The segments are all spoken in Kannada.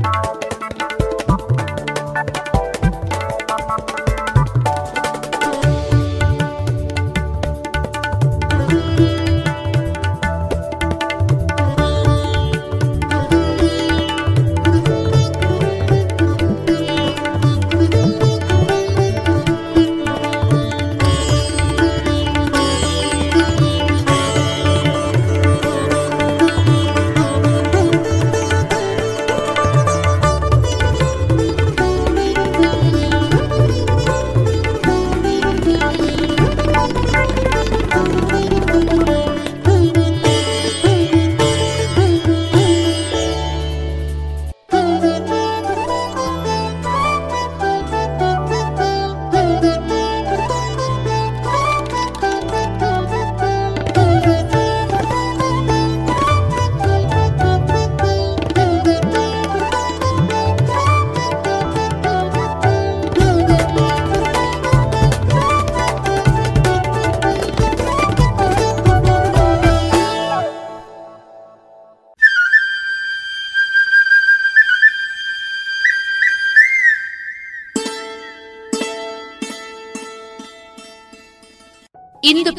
ಇಂದು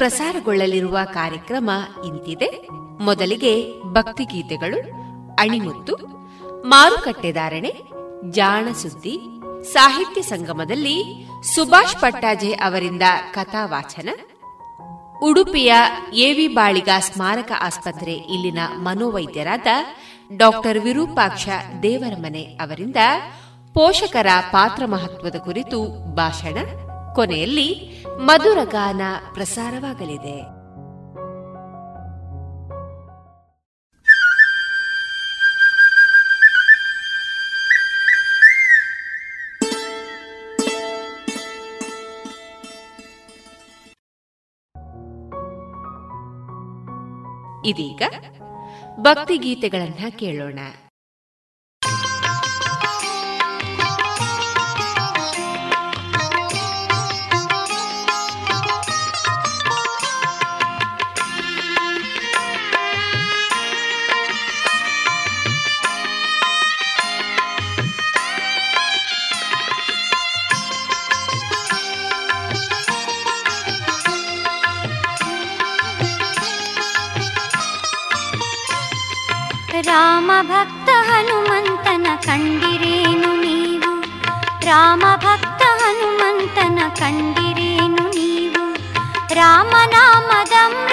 ಪ್ರಸಾರಗೊಳ್ಳಲಿರುವ ಕಾರ್ಯಕ್ರಮ ಇಂತಿದೆ. ಮೊದಲಿಗೆ ಭಕ್ತಿಗೀತೆಗಳು, ಅಣಿಮುತ್ತು ಮಾರುಕಟ್ಟೆದಾರಣೆ ಜಾಣ ಸುದ್ದಿ, ಸಾಹಿತ್ಯ ಸಂಗಮದಲ್ಲಿ ಸುಭಾಷ್ ಪಟ್ಟಾಜೆ ಅವರಿಂದ ಕಥಾವಾಚನ, ಉಡುಪಿಯ ಎವಿ ಬಾಳಿಗ ಸ್ಮಾರಕ ಆಸ್ಪತ್ರೆ ಇಲ್ಲಿನ ಮನೋವೈದ್ಯರಾದ ಡಾಕ್ಟರ್ ವಿರೂಪಾಕ್ಷ ದೇವರಮನೆ ಅವರಿಂದ ಪೋಷಕರ ಪಾತ್ರ ಮಹತ್ವದ ಕುರಿತು ಭಾಷಣ. ಕೊನೆಯಲ್ಲಿ ಮಧುರಗಾನ ಪ್ರಸಾರವಾಗಲಿದೆ. ಇದೀಗ ಭಕ್ತಿ ಗೀತೆಗಳನ್ನ ಕೇಳೋಣ. रामनामदम्।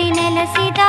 लिदा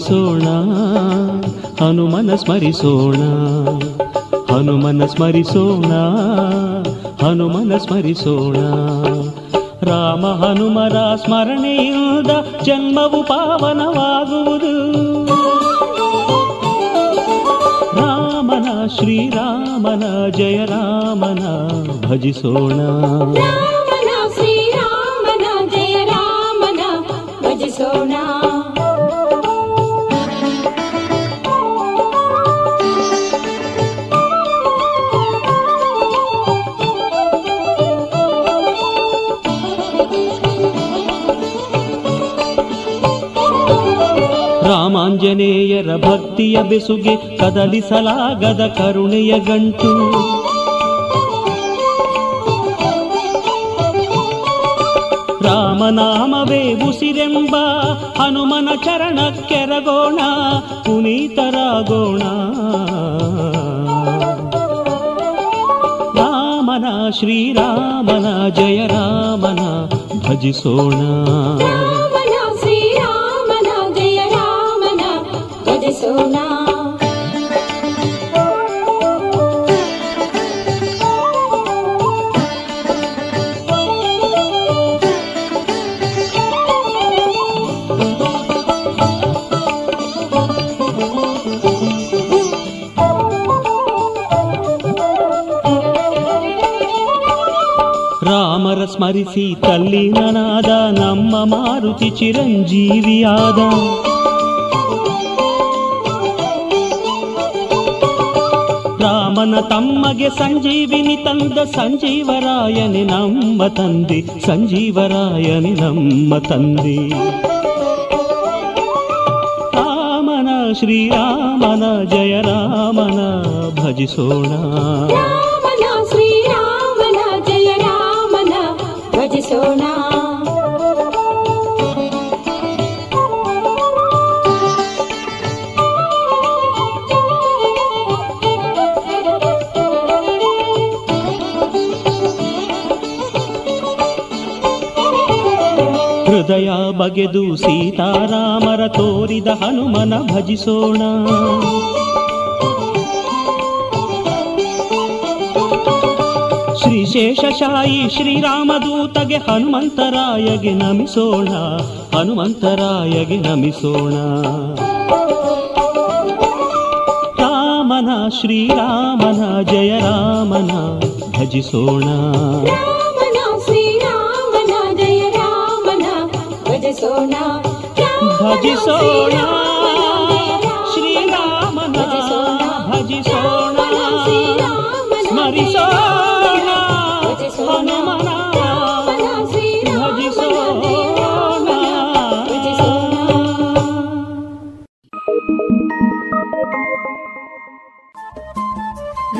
ಸ್ಮರಿಸೋಣ. ಹನುಮನ ಸ್ಮರಿಸೋಣ. ಹನುಮನ ಸ್ಮರಿಸೋಣ. ಹನುಮನ ಸ್ಮರಿಸೋಣ. ರಾಮ ಹನುಮರ ಸ್ಮರಣೆಯಿಂದ ಜನ್ಮವು ಪಾವನವಾಗುವುದು. ರಾಮನ ಶ್ರೀರಾಮನ ಜಯ ರಾಮನ ಭಜಿಸೋಣ. ಆಂಜನೇಯರ ಭಕ್ತಿಯ ಬೆಸುಗೆ ಕದಲಿಸಲಾಗದ ಕರುಣೆಯ ಗಂಟು. ರಾಮನಾಮವೇ ಉಸಿರೆಂಬ ಹನುಮನ ಚರಣಕ್ಕೆರಗೋಣ ಪುನೀತರಾಗೋಣ. ರಾಮನ ಶ್ರೀರಾಮನ ಜಯ ರಾಮನ ಭಜಿಸೋಣ. ಸ್ಮರಿಸಿ ತಲ್ಲಿನನಾದ ನಮ್ಮ ಮಾರುತಿ ಚಿರಂಜೀವಿಯಾದ ರಾಮನ ತಮ್ಮಗೆ ಸಂಜೀವಿನಿ ತಂದ ಸಂಜೀವರಾಯನಿ ನಮ್ಮ ತಂದೆ ಸಂಜೀವರಾಯನಿ ನಮ್ಮ ತಂದೆ ರಾಮನ ಶ್ರೀರಾಮನ ಜಯ ರಾಮನ ಭಜಿಸೋಣ ಹೃದಯ ಬಗೆದು ಸೀತಾರಾಮರ ತೋರಿದ ಹನುಮನ ಭಜಿಸೋಣ. ಶೇಷಶಾಯಿ ಶ್ರೀರಾಮದೂತಗೆ ಹನುಮಂತರಾಯಗೆ ನಮಿಸೋಣ ಹನುಮಂತರಾಯಗೆ ನಮಿಸೋಣ. ರಾಮನ ಶ್ರೀರಾಮನ ಜಯ ರಾಮನ ಭಜಿಸೋಣ. భజి సోనా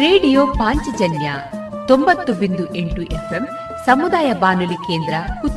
ರೇಡಿಯೋ ಪಾಂಚಜನ್ಯ ತೊಂಬತ್ತು ಬಿಂದು ಎಂಟು ಎಫ್ಎಂ ಸಮುದಾಯ ಬಾನುಲಿ ಕೇಂದ್ರ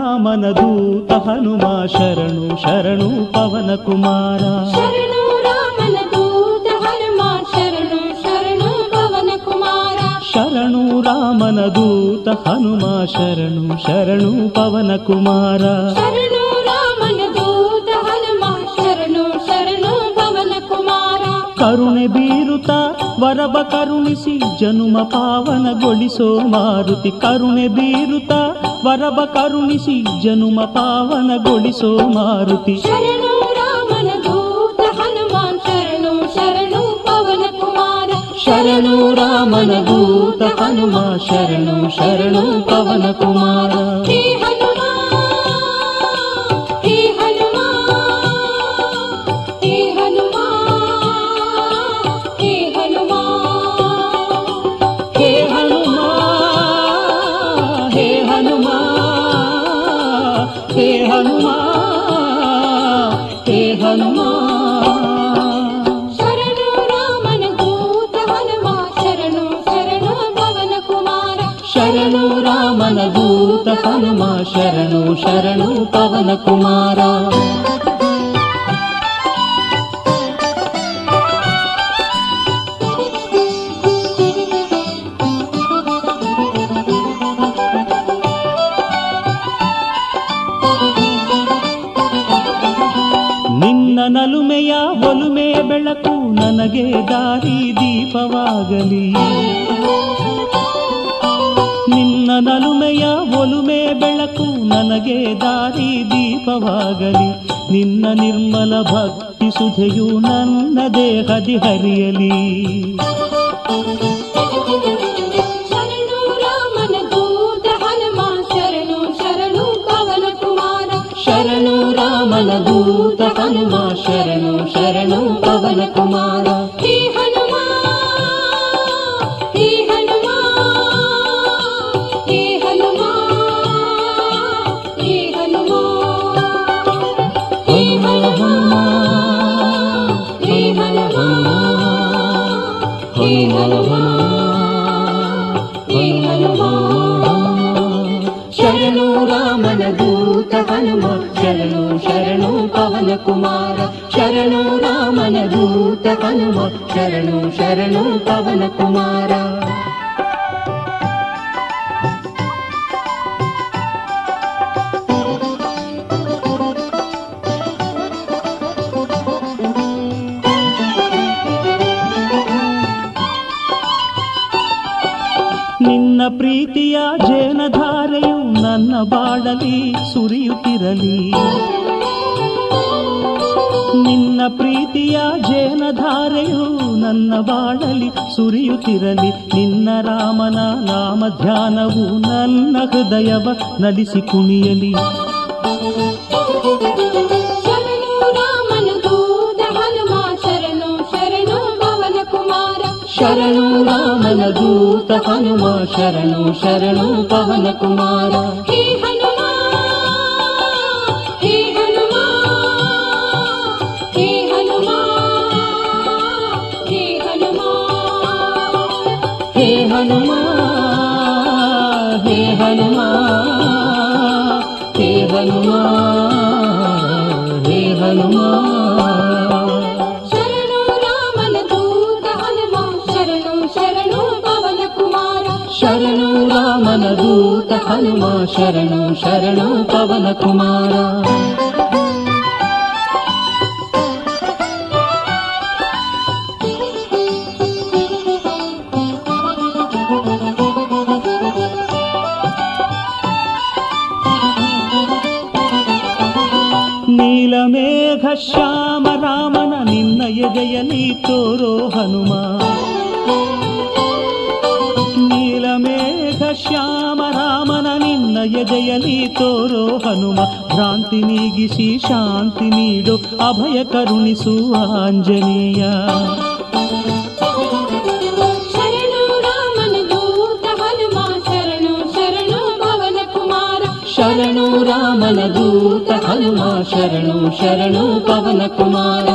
ुमा शरणु शरणु पवन कुमा शरण शरणु रामन दूत हनुमा शरणु शरणु पवन कुमारन दूत हनुमा शरणु शरणु पवन करुणे करुणी ವರಬ ಕರುಣಿಸಿ ಜನುಮ ಪಾವನಗೊಳಿಸೋ ಮಾರುತಿ ಕರುಣೆ ಬೀರುತ್ತ ವರಬ ಕರುಣಿಸಿ ಜನುಮ ಪಾವನಗೊಳಿಸೋ ಮಾರುತಿ ಶರಣು ರಾಮನ ದೂತ ಹನುಮಾನ್ ಶರಣು ಶರಣು ಪವನ ಕುಮಾರ ಶರಣು ರಾಮನ ದೂತ ಹನುಮ ಶರಣು ಶರಣು ಪವನ ಕುಮಾರ ಶರಣು ಪವನ ಕುಮಾರ. ನಿನ್ನ ನಲುಮೆಯ ಒಲುಮೆ ಬೆಳಕು ನನಗೆ ದಾರಿ ದೀಪವಾಗಲಿ. ನಿನ್ನ ನಲುಮೆಯ ಒಲುಮೆ ನನಗೆ ದಾರಿ ದೀಪವಾಗಲಿ. ನಿನ್ನ ನಿರ್ಮಲ ಭಕ್ತಿ ಸುಧೆಯು ನನ್ನ ದೇಹದಿ ಹರಿಯಲಿ. పలువ శరణు శరణు పవన కుమారా. ಬಾಳಲಿ ಸುರಿಯುತ್ತಿರಲಿ. ನಿನ್ನ ರಾಮನ ನಾಮ ಧ್ಯಾನವು ನನ್ನ ಹೃದಯವ ನಲಿಸಿ ಕುಣಿಯಲಿ. ಶರಣು ರಾಮನ ದೂತ ಹನುಮ ಶರಣು ಶರಣು ಪವನ ಕುಮಾರ. హనుమా శరణు శరణు పవన కుమార. నీలమేఘ శ్యామ రామన నిన్న ఎగయ నీ తోరో హనుమా. ನಿನ್ನ ಎದೆಯಲ್ಲಿ ತೋರೋ ಹನುಮ ಭ್ರಾಂತಿ ನೀಗಿಸಿ ಶಾಂತಿ ನೀಡು ಅಭಯ ಕರುಣಿಸುವ ಆಂಜನೇಯ ಶರಣು ರಾಮನ ದೂತ ಹನುಮ ಶರಣು ಶರಣು ಪವನ ಕುಮಾರ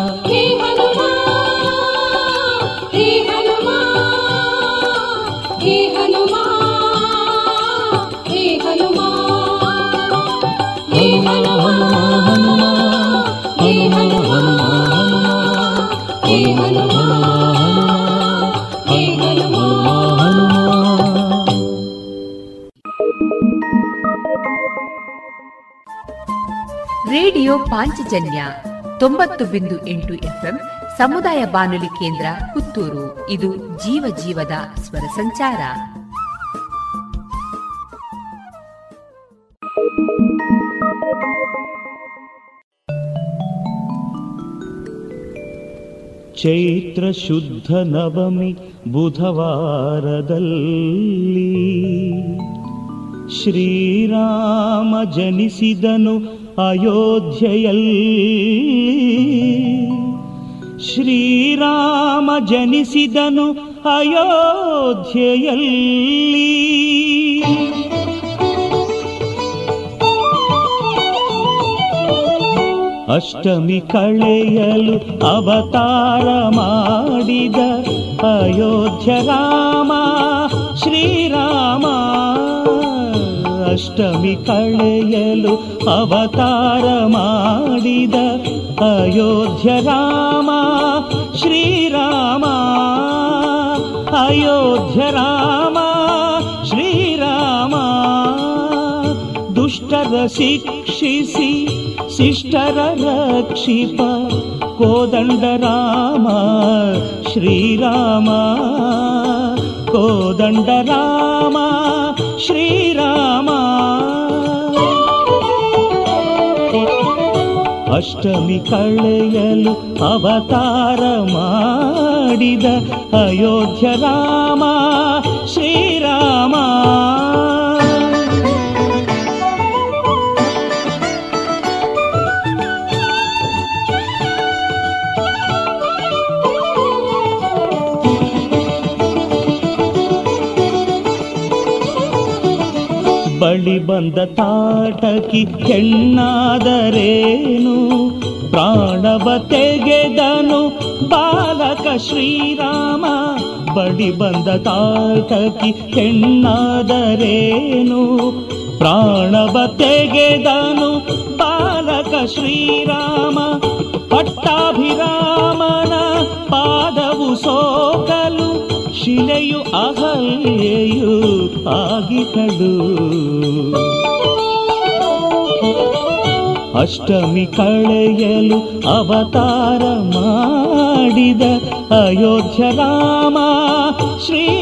ರೇಡಿಯೋ ಪಾಂಚಜನ್ಯ ತೊಂಬತ್ತು ಬಿಂದು ಎಂಟು ಎಫ್ಎಂ ಸಮುದಾಯ ಬಾನುಲಿ ಕೇಂದ್ರ ಪುತ್ತೂರು. ಇದು ಜೀವ ಜೀವದ ಸ್ವರ ಸಂಚಾರ. ಚೈತ್ರ ಶುದ್ಧ ನವಮಿ ಬುಧವಾರದಲ್ಲಿ ಶ್ರೀರಾಮ ಜನಿಸಿದನು ಅಯೋಧ್ಯೆಯಲ್ಲಿ ಶ್ರೀರಾಮ ಜನಿಸಿದನು ಅಯೋಧ್ಯೆಯಲ್ಲಿ. ಅಷ್ಟಮಿ ಕಳೆಯಲು ಅವತಾರ ಮಾಡಿದ ಅಯೋಧ್ಯ ರಾಮ ಶ್ರೀರಾಮ. ಅಷ್ಟಮಿ ಕಳೆಯಲು ಅವತಾರ ಮಾಡಿದ ಅಯೋಧ್ಯ ರಾಮ, ಶ್ರೀರಾಮ, ಅಯೋಧ್ಯ ರಾಮ, ಶ್ರೀರಾಮ. ದುಷ್ಟರ ಶಿಕ್ಷಿಸಿ, ಶಿಷ್ಟರ ರಕ್ಷಿಪ, ಕೋದಂಡ ರಾಮ, ಶ್ರೀರಾಮ. ಕೋದಂಡ ರಾಮ ಶ್ರೀರಾಮ. ಅಷ್ಟಮಿ ಕಳೆಯಲು ಅವತಾರ ಮಾಡಿದ ಅಯೋಧ್ಯ ರಾಮ ಶ್ರೀರಾಮ. ಬಂದ ತಾಟಕಿ ಹೆಣ್ಣಾದರೇನು? ಪ್ರಾಣವ ತೆಗೆದನು ಬಾಲಕ ಶ್ರೀರಾಮ, ಬಡಿ ಬಂದ ತಾಟಕಿ ಹೆಣ್ಣಾದರೇನು? ಪ್ರಾಣವ ತೆಗೆದನು ಬಾಲಕ ಶ್ರೀರಾಮ, ಪಟ್ಟಾಭಿರಾಮನ ಪಾದವು ಸೋಕಲು, ಶಿಲೆಯು ಅಹಲ್ಯೆಯು ಆಗಿಹಳು ಅಷ್ಟಮಿ ಕಳೆಯಲು ಅವತಾರ ಮಾಡಿದ ಅಯೋಧ್ಯ ರಾಮ ಶ್ರೀರಾಮ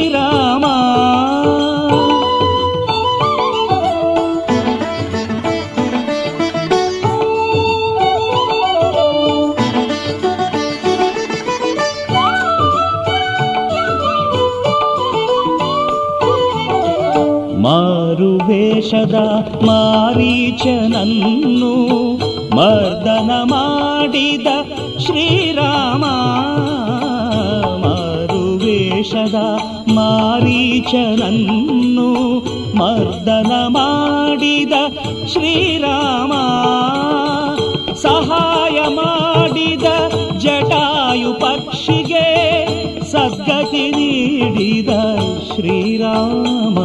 ವೇಷದ ಮಾರೀಚನನ್ನು ಮರ್ದನ ಮಾಡಿದ ಶ್ರೀರಾಮ. ಮಾರುವೇಷದ ಮಾರೀಚನನ್ನು ಮರ್ದನ ಮಾಡಿದ ಶ್ರೀರಾಮ. ಸಹಾಯ ಮಾಡಿದ ಜಟಾಯು ಪಕ್ಷಿಗೆ ಸದ್ಗತಿ ನೀಡಿದ ಶ್ರೀರಾಮ.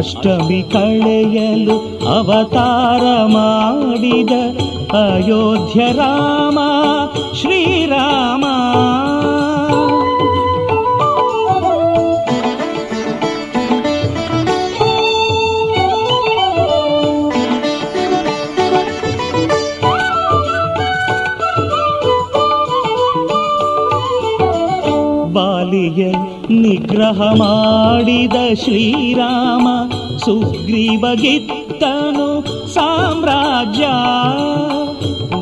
ಅಷ್ಟಮಿ ಕಳೆಯಲು ಅವತಾರ ಮಾಡಿದ ಅಯೋಧ್ಯ ರಾಮ ಶ್ರೀರಾಮ ನಿಗ್ರಹ ಮಾಡಿದ ಶ್ರೀರಾಮ ಸುಗ್ರೀವಗಿತ್ತನು ಸಾಮ್ರಾಜ್ಯ.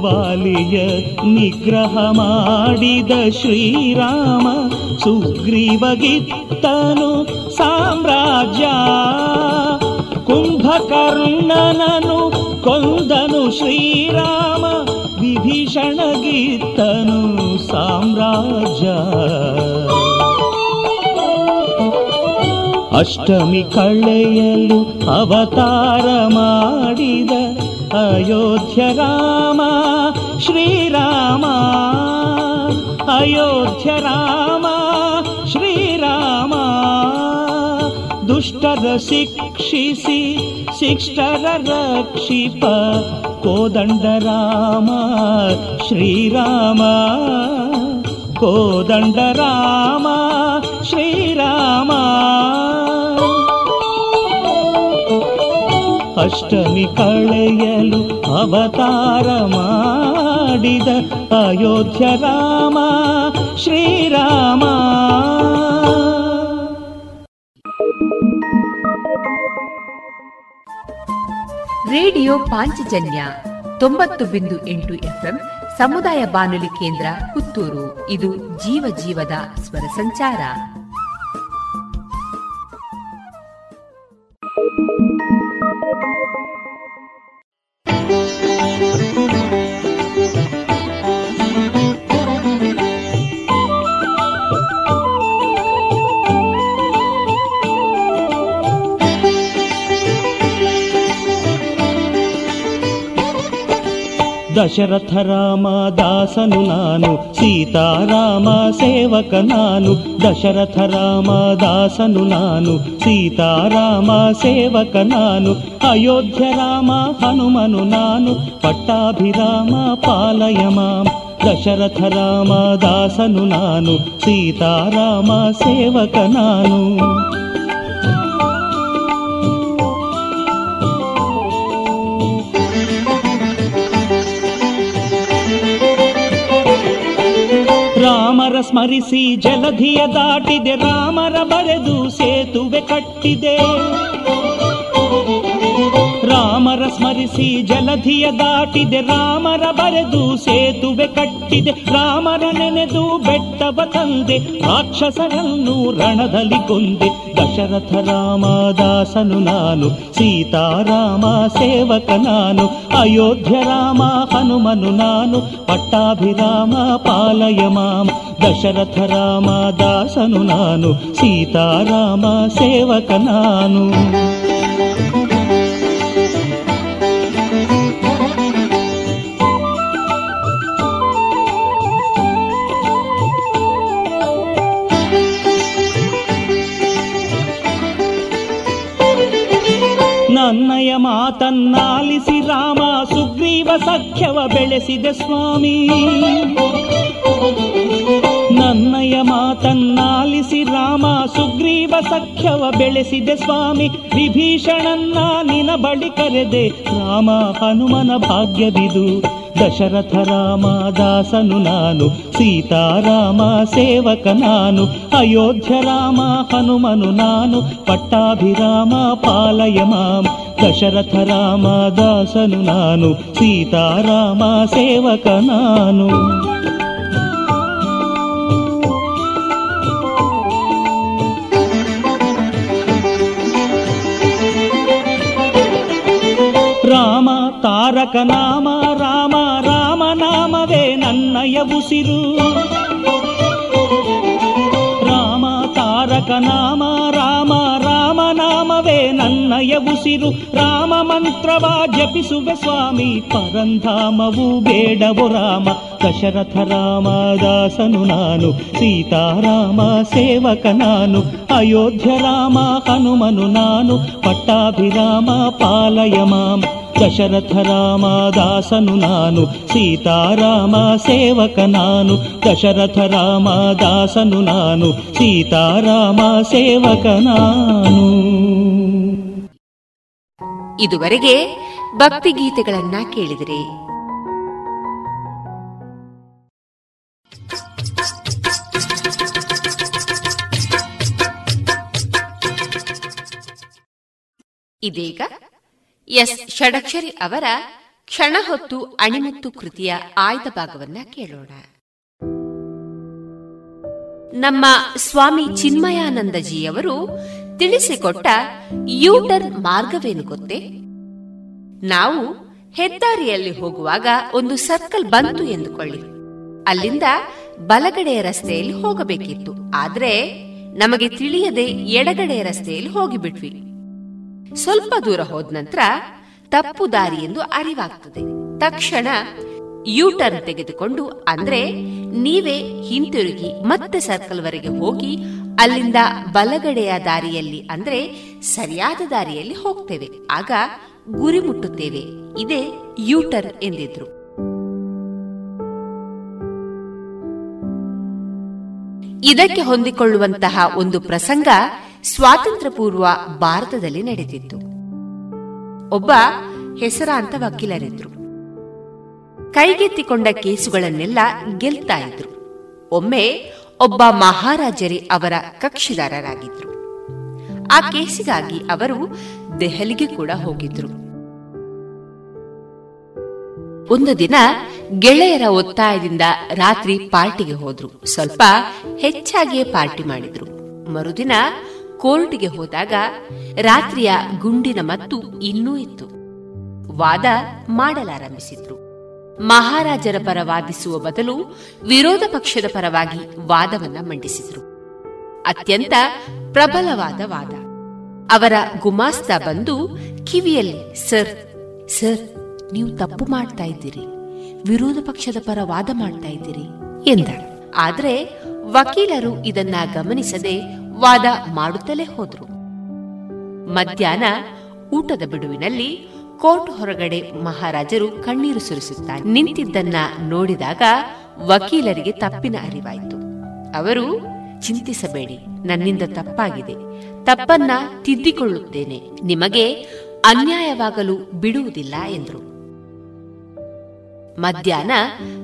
ವಾಲಿಯ ನಿಗ್ರಹ ಮಾಡಿದ ಶ್ರೀರಾಮ ಸುಗ್ರೀವಗಿತ್ತನು ಸಾಮ್ರಾಜ್ಯ. ಕುಂಭಕರ್ಣನನು ಕೊಂದನು ಶ್ರೀರಾಮ ವಿಭೀಷಣಗಿತ್ತನು ಸಾಮ್ರಾಜ್ಯ. ಅಷ್ಟಮಿ ಕಳೆಯಲು ಅವತಾರ ಮಾಡಿದ ಅಯೋಧ್ಯ ರಾಮ, ಶ್ರೀರಾಮ, ಅಯೋಧ್ಯ ರಾಮ, ಶ್ರೀರಾಮ. ದುಷ್ಟರ ಶಿಕ್ಷಿಸಿ ಶಿಷ್ಟರ ರಕ್ಷಿಪ, ಕೋದಂಡ ರಾಮ, ಶ್ರೀರಾಮ. ಕೋದಂಡ ರಾಮ, ಶ್ರೀರಾಮ. ಅಷ್ಟಮಿ ಕಳೆಯಲು ಅವತಾರ ಮಾಡಿದ ಅಯೋಧ್ಯ ರಾಮ, ಶ್ರೀರಾಮ. ರೇಡಿಯೋ ಪಾಂಚಜನ್ಯ ತೊಂಬತ್ತು ಬಿಂದು ಎಂಟು ಎಫ್ಎಂ ಸಮುದಾಯ ಬಾನುಲಿ ಕೇಂದ್ರ ಪುತ್ತೂರು. ಇದು ಜೀವ ಜೀವದ ಸ್ವರ ಸಂಚಾರ. Thank you. ದಶರಥ ರಾಮ ದಾಸನು ನಾನು ಸೀತಾರಾಮ ಸೇವಕ ನಾನು ದಶರಥ ರಾಮ ದಾಸನು ನಾನು ಸೀತಾರಾಮ ಸೇವಕ ನಾನು ಅಯೋಧ್ಯ ರಾಮ ಹನುಮನು ನಾನು ಪಟ್ಟಾಭಿರಾಮ ಪಾಲಯ ಮಾಂ ದಶರಥ ರಾಮ ದಾಸನು ನಾನು ಸೀತಾರಾಮ ಸೇವಕ ರಾಮರ ಸ್ಮರಿಸಿ ಜಲಧಿಯ ದಾಟಿದೆ, ರಾಮರ ಬರೆದು ಸೇತುವೆ ಕಟ್ಟಿದೆ. ರಾಮರ ಸ್ಮರಿಸಿ ಜಲಧಿಯ ದಾಟಿದೆ, ರಾಮರ ಬರೆದು ಸೇತುವೆ ಕಟ್ಟಿದೆ. ರಾಮರ ನೆನೆದು ಬೆಟ್ಟವ ತಂದೆ ರಾಕ್ಷಸರನ್ನು ರಣದಲ್ಲಿ ಕೊಂದೆ. ದಶರಥ ರಾಮದಾಸನು ನಾನು, ಸೀತಾರಾಮ ಸೇವಕ ನಾನು. ಅಯೋಧ್ಯ ರಾಮ ಹನುಮನು ನಾನು, ಪಟ್ಟಾಭಿರಾಮ ಪಾಲಯ ಮಾಂ ದಶರಥ ರಾಮ ದಾಸನು ನಾನು ಸೀತಾರಾಮ ಸೇವಕ ನಾನು ನನ್ನಯ ಮಾತನ್ನಾಲಿಸಿ ರಾಮ ಸುಗ್ರೀವ ಸಖ್ಯವ ಬೆಳೆಸಿದೆ ಸ್ವಾಮಿ ನನ್ನಯ ಮಾತನ್ನಾಲಿಸಿ ರಾಮ ಸುಗ್ರೀವ ಸಖ್ಯವ ಬೆಳೆಸಿದೆ ಸ್ವಾಮಿ. ವಿಭೀಷಣನ್ನ ನಿನ ಬಳಿ ಕರೆದೆ. ರಾಮ ಹನುಮನ ಭಾಗ್ಯವಿದು. ದಶರಥ ರಾಮ ದಾಸನು ನಾನು. ಸೀತಾರಾಮ ಸೇವಕ ನಾನು. ಅಯೋಧ್ಯ ರಾಮ ಹನುಮನು ನಾನು. ಪಟ್ಟಾಭಿರಾಮ ಪಾಲಯ ಮಾಂ. ದಶರಥ ರಾಮ ದಾಸನು ನಾನು. ಸೀತಾರಾಮ ಸೇವಕ ನಾನು. ರಾಮ ತಾರಕ ನಾಮ ರಾಮ ರಾಮ ನಾಮವೇ ನನ್ನಯ ಉಸಿರು ರಾಮ ತಾರಕ ನಾಮ ನಾಮವೇ ನನ್ನಯ ಉಸಿರು ರಾಮ ಮಂತ್ರವ ಜಪಿಸುವೆ ಸ್ವಾಮಿ ಪರಂಧಾಮವು ಬೇಡವು ರಾಮ ದಶರಥ ರಾಮ ದಾಸನು ನಾನು ಸೀತಾರಾಮ ಸೇವಕ ನಾನು ಅಯೋಧ್ಯ ರಾಮ ಹನುಮನು ನಾನು ಪಟ್ಟಾಭಿರಾಮ ಪಾಲಯ ಮಾಂ ದಶರಥ ರಾಮ ದಾಸನು ನಾನು ಸೀತಾರಾಮ ಸೇವಕ ನಾನು ದಶರಥ ರಾಮ ದಾಸನು ನಾನು ಸೀತಾರಾಮ ಸೇವಕ ನಾನು ಇದುವರೆಗೆ ಭಕ್ತಿಗೀತೆಗಳನ್ನ ಕೇಳಿದರೆ. ಇದೀಗ ಎಸ್ ಷಡಕ್ಷರಿ ಅವರ ಕ್ಷಣ ಹೊತ್ತು ಅಣಿಮತ್ತು ಕೃತಿಯ ಆಯ್ದ ಭಾಗವನ್ನ ಕೇಳೋಣ. ನಮ್ಮ ಸ್ವಾಮಿ ಚಿನ್ಮಯಾನಂದಜಿಯವರು ತಿಳಿಸಿಕೊಟ್ಟ ಯೂಟರ್ನ್ ಮಾರ್ಗವೇನು ಗೊತ್ತೇ? ನಾವು ಹೆದ್ದಾರಿಯಲ್ಲಿ ಹೋಗುವಾಗ ಒಂದು ಸರ್ಕಲ್ ಬಂತು ಎಂದುಕೊಳ್ಳಿ. ಅಲ್ಲಿಂದ ಬಲಗಡೆಯ ರಸ್ತೆಯಲ್ಲಿ ಹೋಗಬೇಕಿತ್ತು. ಆದ್ರೆ ನಮಗೆ ತಿಳಿಯದೆ ಎಡಗಡೆಯ ರಸ್ತೆಯಲ್ಲಿ ಹೋಗಿಬಿಟ್ವಿ. ಸ್ವಲ್ಪ ದೂರ ಹೋದ ನಂತರ ತಪ್ಪು ದಾರಿ ಎಂದು ಅರಿವಾಗ್ತದೆ. ತಕ್ಷಣ ಯೂಟರ್ನ್ ತೆಗೆದುಕೊಂಡು, ಅಂದ್ರೆ ನೀವೇ ಹಿಂತಿರುಗಿ ಮತ್ತೆ ಸರ್ಕಲ್ ವರೆಗೆ ಹೋಗಿ ಅಲ್ಲಿಂದ ಬಲಗಡೆಯ ದಾರಿಯಲ್ಲಿ, ಅಂದ್ರೆ ಸರಿಯಾದ ದಾರಿಯಲ್ಲಿ ಹೋಗ್ತೇವೆ. ಆಗ ಗುರಿ ಮುಟ್ಟುತ್ತೇವೆ. ಇದೇ ಯೂಟರ್ ಎಂದಿದ್ರು. ಇದಕ್ಕೆ ಹೊಂದಿಕೊಳ್ಳುವಂತಹ ಒಂದು ಪ್ರಸಂಗ ಸ್ವಾತಂತ್ರ್ಯ ಪೂರ್ವ ಭಾರತದಲ್ಲಿ ನಡೆದಿತ್ತು. ಒಬ್ಬ ಹೆಸರಾಂತ ವಕೀಲರಿದ್ರು. ಕೈಗೆತ್ತಿಕೊಂಡ ಕೇಸುಗಳನ್ನೆಲ್ಲ ಗೆಲ್ತಾ ಇದ್ರು. ಒಮ್ಮೆ ಒಬ್ಬ ಮಹಾರಾಜರಿ ಅವರ ಕಕ್ಷಿದಾರರಾಗಿದ್ರು ಆ ಕೇಸಿಗಾಗಿ ಅವರು ದೆಹಲಿಗೆ ಕೂಡ ಹೋಗಿದ್ರು ಒಂದು ದಿನ ಗೆಳೆಯರ ಒತ್ತಾಯದಿಂದ ರಾತ್ರಿ ಪಾರ್ಟಿಗೆ ಹೋದ್ರು. ಸ್ವಲ್ಪ ಹೆಚ್ಚಾಗಿಯೇ ಪಾರ್ಟಿ ಮಾಡಿದ್ರು. ಮರುದಿನ ಕೋರ್ಟ್ಗೆ ಹೋದಾಗ ರಾತ್ರಿಯ ಗುಂಡಿನ ಮತ್ತು ಇನ್ನೂ ಇತ್ತು. ವಾದ ಮಾಡಲಾರಂಭಿಸಿದ್ರು. ಮಹಾರಾಜರ ಪರ ವಾದಿಸುವ ಬದಲು ವಿರೋಧ ಪಕ್ಷದ ಪರವಾಗಿ ವಾದವನ್ನ ಮಂಡಿಸಿದರು. ಅತ್ಯಂತ ಪ್ರಬಲವಾದ ವಾದ. ಅವರ ಗುಮಾಸ್ತ ಬಂದು ಕಿವಿಯಲ್ಲಿ, ಸರ್ ಸರ್, ನೀವು ತಪ್ಪು ಮಾಡ್ತಾ ಇದ್ದೀರಿ. ವಿರೋಧ ಪಕ್ಷದ ಪರ ವಾದ ಮಾಡ್ತಾ ಇದ್ದೀರಿ ಎಂದ ಆದರೆ ವಕೀಲರು ಇದನ್ನ ಗಮನಿಸದೆ ವಾದ ಮಾಡುತ್ತಲೇ ಹೋದ್ರು. ಮಧ್ಯಾಹ್ನ ಊಟದ ಬಿಡುವಿನಲ್ಲಿ ಕೋರ್ಟ್ ಹೊರಗಡೆ ಮಹಾರಾಜರು ಕಣ್ಣೀರು ಸುರಿಸುತ್ತಾರೆ. ನಿಂತಿದ್ದನ್ನ ನೋಡಿದಾಗ ವಕೀಲರಿಗೆ ತಪ್ಪಿನ ಅರಿವಾಯಿತು. ಅವರು, ಚಿಂತಿಸಬೇಡಿ, ನನ್ನಿಂದ ತಪ್ಪಾಗಿದೆ. ತಪ್ಪನ್ನ ತಿದ್ದಿಕೊಳ್ಳುತ್ತೇನೆ. ನಿಮಗೆ ಅನ್ಯಾಯವಾಗಲು ಬಿಡುವುದಿಲ್ಲ ಎಂದರು. ಮಧ್ಯಾಹ್ನ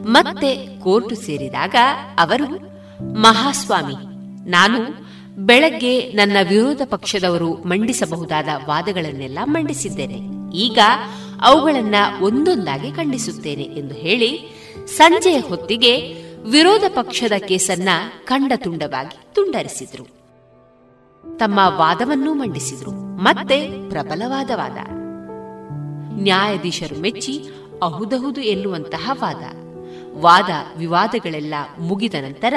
ಮತ್ತೆ ಕೋರ್ಟ್ ಸೇರಿದಾಗ ಅವರು, ಮಹಾಸ್ವಾಮಿ, ನಾನು ಬೆಳಗ್ಗೆ ನನ್ನ ವಿರೋಧ ಪಕ್ಷದವರು ಮಂಡಿಸಬಹುದಾದ ವಾದಗಳನ್ನೆಲ್ಲ ಮಂಡಿಸಿದ್ದೇನೆ. ಈಗ ಅವುಗಳನ್ನ ಒಂದೊಂದಾಗಿ ಖಂಡಿಸುತ್ತೇನೆ ಎಂದು ಹೇಳಿ ಸಂಜೆಯ ಹೊತ್ತಿಗೆ ವಿರೋಧ ಪಕ್ಷದ ಕೇಸನ್ನ ಕಂಡ ತುಂಡವಾಗಿ ತುಂಡರಿಸಿದ್ರು. ತಮ್ಮ ವಾದವನ್ನೂ ಮಂಡಿಸಿದ್ರು. ಮತ್ತೆ ಪ್ರಬಲವಾದ ವಾದ. ನ್ಯಾಯಾಧೀಶರು ಮೆಚ್ಚಿ ಅಹುದಹುದು ಎನ್ನುವಂತಹ ವಾದ. ವಾದ ವಿವಾದಗಳೆಲ್ಲ ಮುಗಿದ ನಂತರ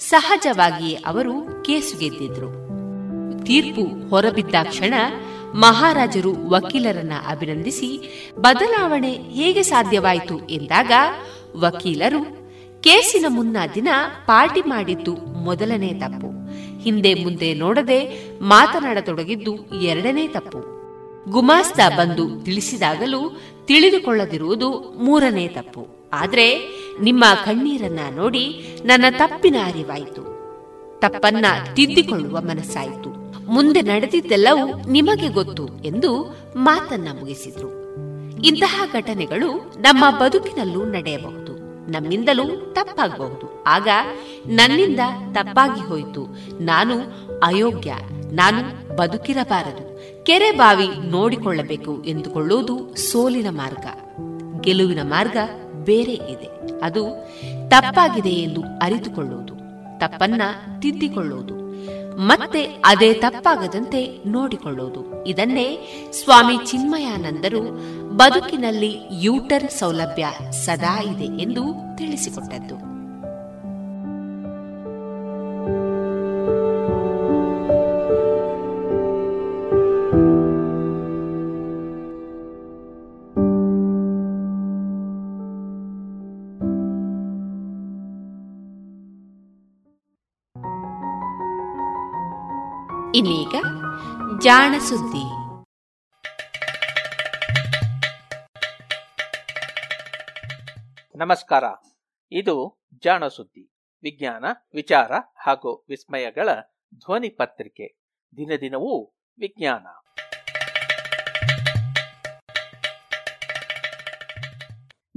ಸಹಜವಾಗಿಯೇ ಅವರು ಕೇಸು ಗೆದ್ದಿದ್ರು. ತೀರ್ಪು ಹೊರಬಿದ್ದ ಕ್ಷಣ ಮಹಾರಾಜರು ವಕೀಲರನ್ನ ಅಭಿನಂದಿಸಿ, ಬದಲಾವಣೆ ಹೇಗೆ ಸಾಧ್ಯವಾಯಿತು ಎಂದಾಗ ವಕೀಲರು, ಕೇಸಿನ ಮುನ್ನ ದಿನ ಪಾರ್ಟಿ ಮಾಡಿದ್ದು ಮೊದಲನೇ ತಪ್ಪು. ಹಿಂದೆ ಮುಂದೆ ನೋಡದೆ ಮಾತನಾಡತೊಡಗಿದ್ದು ಎರಡನೇ ತಪ್ಪು. ಗುಮಾಸ್ತ ಬಂದು ತಿಳಿಸಿದಾಗಲೂ ತಿಳಿದುಕೊಳ್ಳದಿರುವುದು ಮೂರನೇ ತಪ್ಪು. ಆದ್ರೆ ನಿಮ್ಮ ಕಣ್ಣೀರನ್ನ ನೋಡಿ ನನ್ನ ತಪ್ಪಿನ ಅರಿವಾಯಿತು. ತಪ್ಪನ್ನ ತಿದ್ದಿಕೊಳ್ಳುವ ಮನಸ್ಸಾಯಿತು. ಮುಂದೆ ನಡೆದಿದ್ದೆಲ್ಲವೂ ನಿಮಗೆ ಗೊತ್ತು ಎಂದು ಮಾತನ್ನ ಮುಗಿಸಿದ್ರು. ಇಂತಹ ಘಟನೆಗಳು ನಮ್ಮ ಬದುಕಿನಲ್ಲೂ ನಡೆಯಬಹುದು. ನಮ್ಮಿಂದಲೂ ತಪ್ಪಾಗಬಹುದು. ಆಗ ನನ್ನಿಂದ ತಪ್ಪಾಗಿ ಹೋಯಿತು. ನಾನು ಅಯೋಗ್ಯ. ನಾನು ಬದುಕಿರಬಾರದು. ಕೆರೆ ಬಾವಿ ನೋಡಿಕೊಳ್ಳಬೇಕು ಎಂದುಕೊಳ್ಳುವುದು ಸೋಲಿನ ಮಾರ್ಗ. ಗೆಲುವಿನ ಮಾರ್ಗ ಬೇರೆ ಇದೆ. ಅದು ತಪ್ಪಾಗಿದೆ ಎಂದು ಅರಿತುಕೊಳ್ಳುವುದು ತಪ್ಪನ್ನ ತಿದ್ದಿಕೊಳ್ಳುವುದು ಮತ್ತೆ ಅದೇ ತಪ್ಪಾಗದಂತೆ ನೋಡಿಕೊಳ್ಳುವುದು ಇದನ್ನೇ ಸ್ವಾಮಿ ಚಿನ್ಮಯಾನಂದರು ಬದುಕಿನಲ್ಲಿ ಯೂಟರ್ ಸೌಲಭ್ಯ ಸದಾ ಇದೆ ಎಂದು ತಿಳಿಸಿಕೊಟ್ಟದ್ದು. ಇನ್ನೀಗ ಜಾಣ ಸುದ್ದಿ. ನಮಸ್ಕಾರ. ಇದು ಜಾಣ ಸುದ್ದಿ. ವಿಜ್ಞಾನ ವಿಚಾರ ಹಾಗೂ ವಿಸ್ಮಯಗಳ ಧ್ವನಿ ಪತ್ರಿಕೆ. ದಿನ ದಿನವೂ ವಿಜ್ಞಾನ.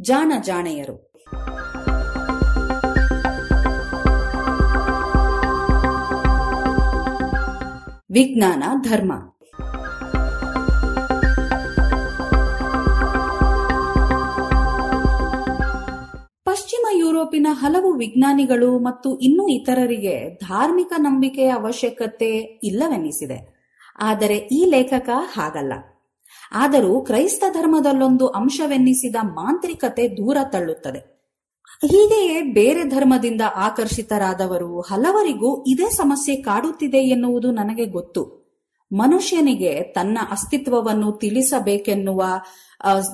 ಜಾಣ ಜಾಣೆಯರು. ವಿಜ್ಞಾನ, ಧರ್ಮ. ಪಶ್ಚಿಮ ಯುರೋಪಿನ ಹಲವು ವಿಜ್ಞಾನಿಗಳು ಮತ್ತು ಇನ್ನೂ ಇತರರಿಗೆ ಧಾರ್ಮಿಕ ನಂಬಿಕೆಯ ಅವಶ್ಯಕತೆ ಇಲ್ಲವೆನ್ನಿಸಿದೆ ಆದರೆ ಈ ಲೇಖಕ ಹಾಗಲ್ಲ. ಆದರೂ ಕ್ರೈಸ್ತ ಧರ್ಮದಲ್ಲೊಂದು ಅಂಶವೆನ್ನಿಸಿದ ಮಾಂತ್ರಿಕತೆ ದೂರ ತಳ್ಳುತ್ತದೆ. ಹೀಗೆಯೇ ಬೇರೆ ಧರ್ಮದಿಂದ ಆಕರ್ಷಿತರಾದವರು ಹಲವರಿಗೂ ಇದೇ ಸಮಸ್ಯೆ ಕಾಡುತ್ತಿದೆ ಎನ್ನುವುದು ನನಗೆ ಗೊತ್ತು. ಮನುಷ್ಯನಿಗೆ ತನ್ನ ಅಸ್ತಿತ್ವವನ್ನು ತಿಳಿಸಬೇಕೆನ್ನುವ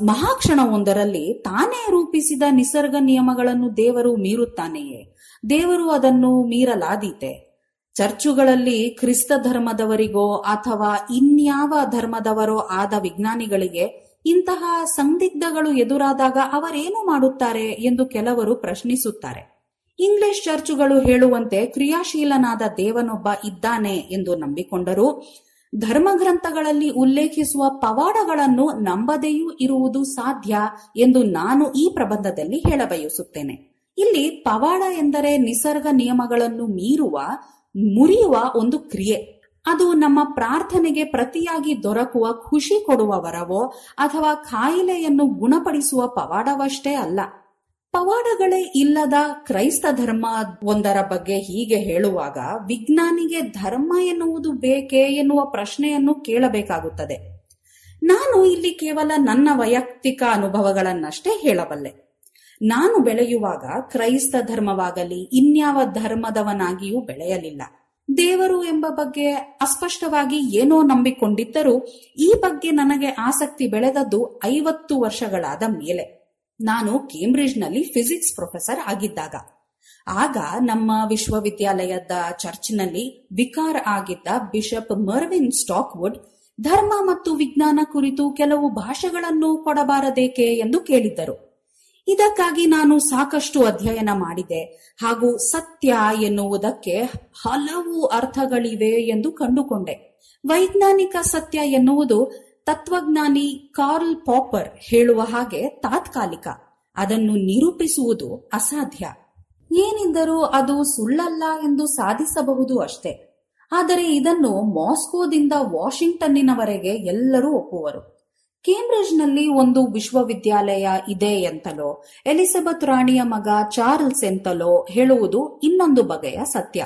ಮಹಾಕ್ಷಣವೊಂದರಲ್ಲಿ ತಾನೇ ರೂಪಿಸಿದ ನಿಸರ್ಗ ನಿಯಮಗಳನ್ನು ದೇವರು ಮೀರುತ್ತಾನೆಯೇ? ದೇವರು ಅದನ್ನು ಮೀರಲಾದೀತೆ. ಚರ್ಚುಗಳಲ್ಲಿ ಕ್ರಿಸ್ತ ಧರ್ಮದವರಿಗೋ ಅಥವಾ ಇನ್ಯಾವ ಧರ್ಮದವರೋ ಆದ ವಿಜ್ಞಾನಿಗಳಿಗೆ ಇಂತಹ ಸಂದಿಗ್ಧಗಳು ಎದುರಾದಾಗ ಅವರೇನು ಮಾಡುತ್ತಾರೆ ಎಂದು ಕೆಲವರು ಪ್ರಶ್ನಿಸುತ್ತಾರೆ. ಇಂಗ್ಲಿಷ್ ಚರ್ಚುಗಳು ಹೇಳುವಂತೆ ಕ್ರಿಯಾಶೀಲನಾದ ದೇವನೊಬ್ಬ ಇದ್ದಾನೆ ಎಂದು ನಂಬಿಕೊಂಡರು. ಧರ್ಮಗ್ರಂಥಗಳಲ್ಲಿ ಉಲ್ಲೇಖಿಸುವ ಪವಾಡಗಳನ್ನು ನಂಬದೆಯೂ ಇರುವುದು ಸಾಧ್ಯ ಎಂದು ನಾನು ಈ ಪ್ರಬಂಧದಲ್ಲಿ ಹೇಳಬಯಸುತ್ತೇನೆ. ಇಲ್ಲಿ ಪವಾಡ ಎಂದರೆ ನಿಸರ್ಗ ನಿಯಮಗಳನ್ನು ಮೀರುವ, ಮುರಿಯುವ ಒಂದು ಕ್ರಿಯೆ. ಅದು ನಮ್ಮ ಪ್ರಾರ್ಥನೆಗೆ ಪ್ರತಿಯಾಗಿ ದೊರಕುವ ಖುಷಿ ಕೊಡುವ ವರವೋ ಅಥವಾ ಕಾಯಿಲೆಯನ್ನು ಗುಣಪಡಿಸುವ ಪವಾಡವಷ್ಟೇ ಅಲ್ಲ. ಪವಾಡಗಳೇ ಇಲ್ಲದ ಕ್ರೈಸ್ತ ಧರ್ಮ ಒಂದರ ಬಗ್ಗೆ ಹೀಗೆ ಹೇಳುವಾಗ ವಿಜ್ಞಾನಿಗೆ ಧರ್ಮ ಎನ್ನುವುದು ಬೇಕೇ ಎನ್ನುವ ಪ್ರಶ್ನೆಯನ್ನು ಕೇಳಬೇಕಾಗುತ್ತದೆ. ನಾನು ಇಲ್ಲಿ ಕೇವಲ ನನ್ನ ವೈಯಕ್ತಿಕ ಅನುಭವಗಳನ್ನಷ್ಟೇ ಹೇಳಬಲ್ಲೆ. ನಾನು ಬೆಳೆಯುವಾಗ ಕ್ರೈಸ್ತ ಧರ್ಮವಾಗಲಿ ಇನ್ಯಾವ ಧರ್ಮದವನಾಗಿಯೂ ಬೆಳೆಯಲಿಲ್ಲ. ದೇವರು ಎಂಬ ಬಗ್ಗೆ ಅಸ್ಪಷ್ಟವಾಗಿ ಏನೋ ನಂಬಿಕೊಂಡಿದ್ದರೂ ಈ ಬಗ್ಗೆ ನನಗೆ ಆಸಕ್ತಿ ಬೆಳೆದದ್ದು ಐವತ್ತು ವರ್ಷಗಳಾದ ಮೇಲೆ. ನಾನು ಕೇಂಬ್ರಿಡ್ಜ್ನಲ್ಲಿ ಫಿಸಿಕ್ಸ್ ಪ್ರೊಫೆಸರ್ ಆಗಿದ್ದಾಗ. ಆಗ ನಮ್ಮ ವಿಶ್ವವಿದ್ಯಾಲಯದ ಚರ್ಚ್ನಲ್ಲಿ ವಿಕಾರ್ ಆಗಿದ್ದ ಬಿಷಪ್ ಮರ್ವಿನ್ ಸ್ಟಾಕ್ವುಡ್ ಧರ್ಮ ಮತ್ತು ವಿಜ್ಞಾನ ಕುರಿತು ಕೆಲವು ಭಾಷೆಗಳನ್ನು ಕೊಡಬಾರದೇಕೆ ಎಂದು ಕೇಳಿದ್ದರು. ಇದಕ್ಕಾಗಿ ನಾನು ಸಾಕಷ್ಟು ಅಧ್ಯಯನ ಮಾಡಿದೆ. ಹಾಗೂ ಸತ್ಯ ಎನ್ನುವುದಕ್ಕೆ ಹಲವು ಅರ್ಥಗಳಿವೆ ಎಂದು ಕಂಡುಕೊಂಡೆ. ವೈಜ್ಞಾನಿಕ ಸತ್ಯ ಎನ್ನುವುದು ತತ್ವಜ್ಞಾನಿ ಕಾರ್ಲ್ ಪಾಪರ್ ಹೇಳುವ ಹಾಗೆ ತಾತ್ಕಾಲಿಕ. ಅದನ್ನು ನಿರೂಪಿಸುವುದು ಅಸಾಧ್ಯ. ಏನಿದ್ದರೂ ಅದು ಸುಳ್ಳಲ್ಲ ಎಂದು ಸಾಧಿಸಬಹುದು ಅಷ್ಟೇ. ಆದರೆ ಇದನ್ನು ಮಾಸ್ಕೋದಿಂದ ವಾಷಿಂಗ್ಟನ್ನಿನವರೆಗೆ ಎಲ್ಲರೂ ಒಪ್ಪುವರು. ಕೇಂಬ್ರಿಡ್ಜ್ನಲ್ಲಿ ಒಂದು ವಿಶ್ವವಿದ್ಯಾಲಯ ಇದೆ ಎಂತಲೋ ಎಲಿಜಬೆತ್ ರಾಣಿಯ ಮಗ ಚಾರ್ಲ್ಸ್ ಎಂತಲೋ ಹೇಳುವುದು ಇನ್ನೊಂದು ಬಗೆಯ ಸತ್ಯ.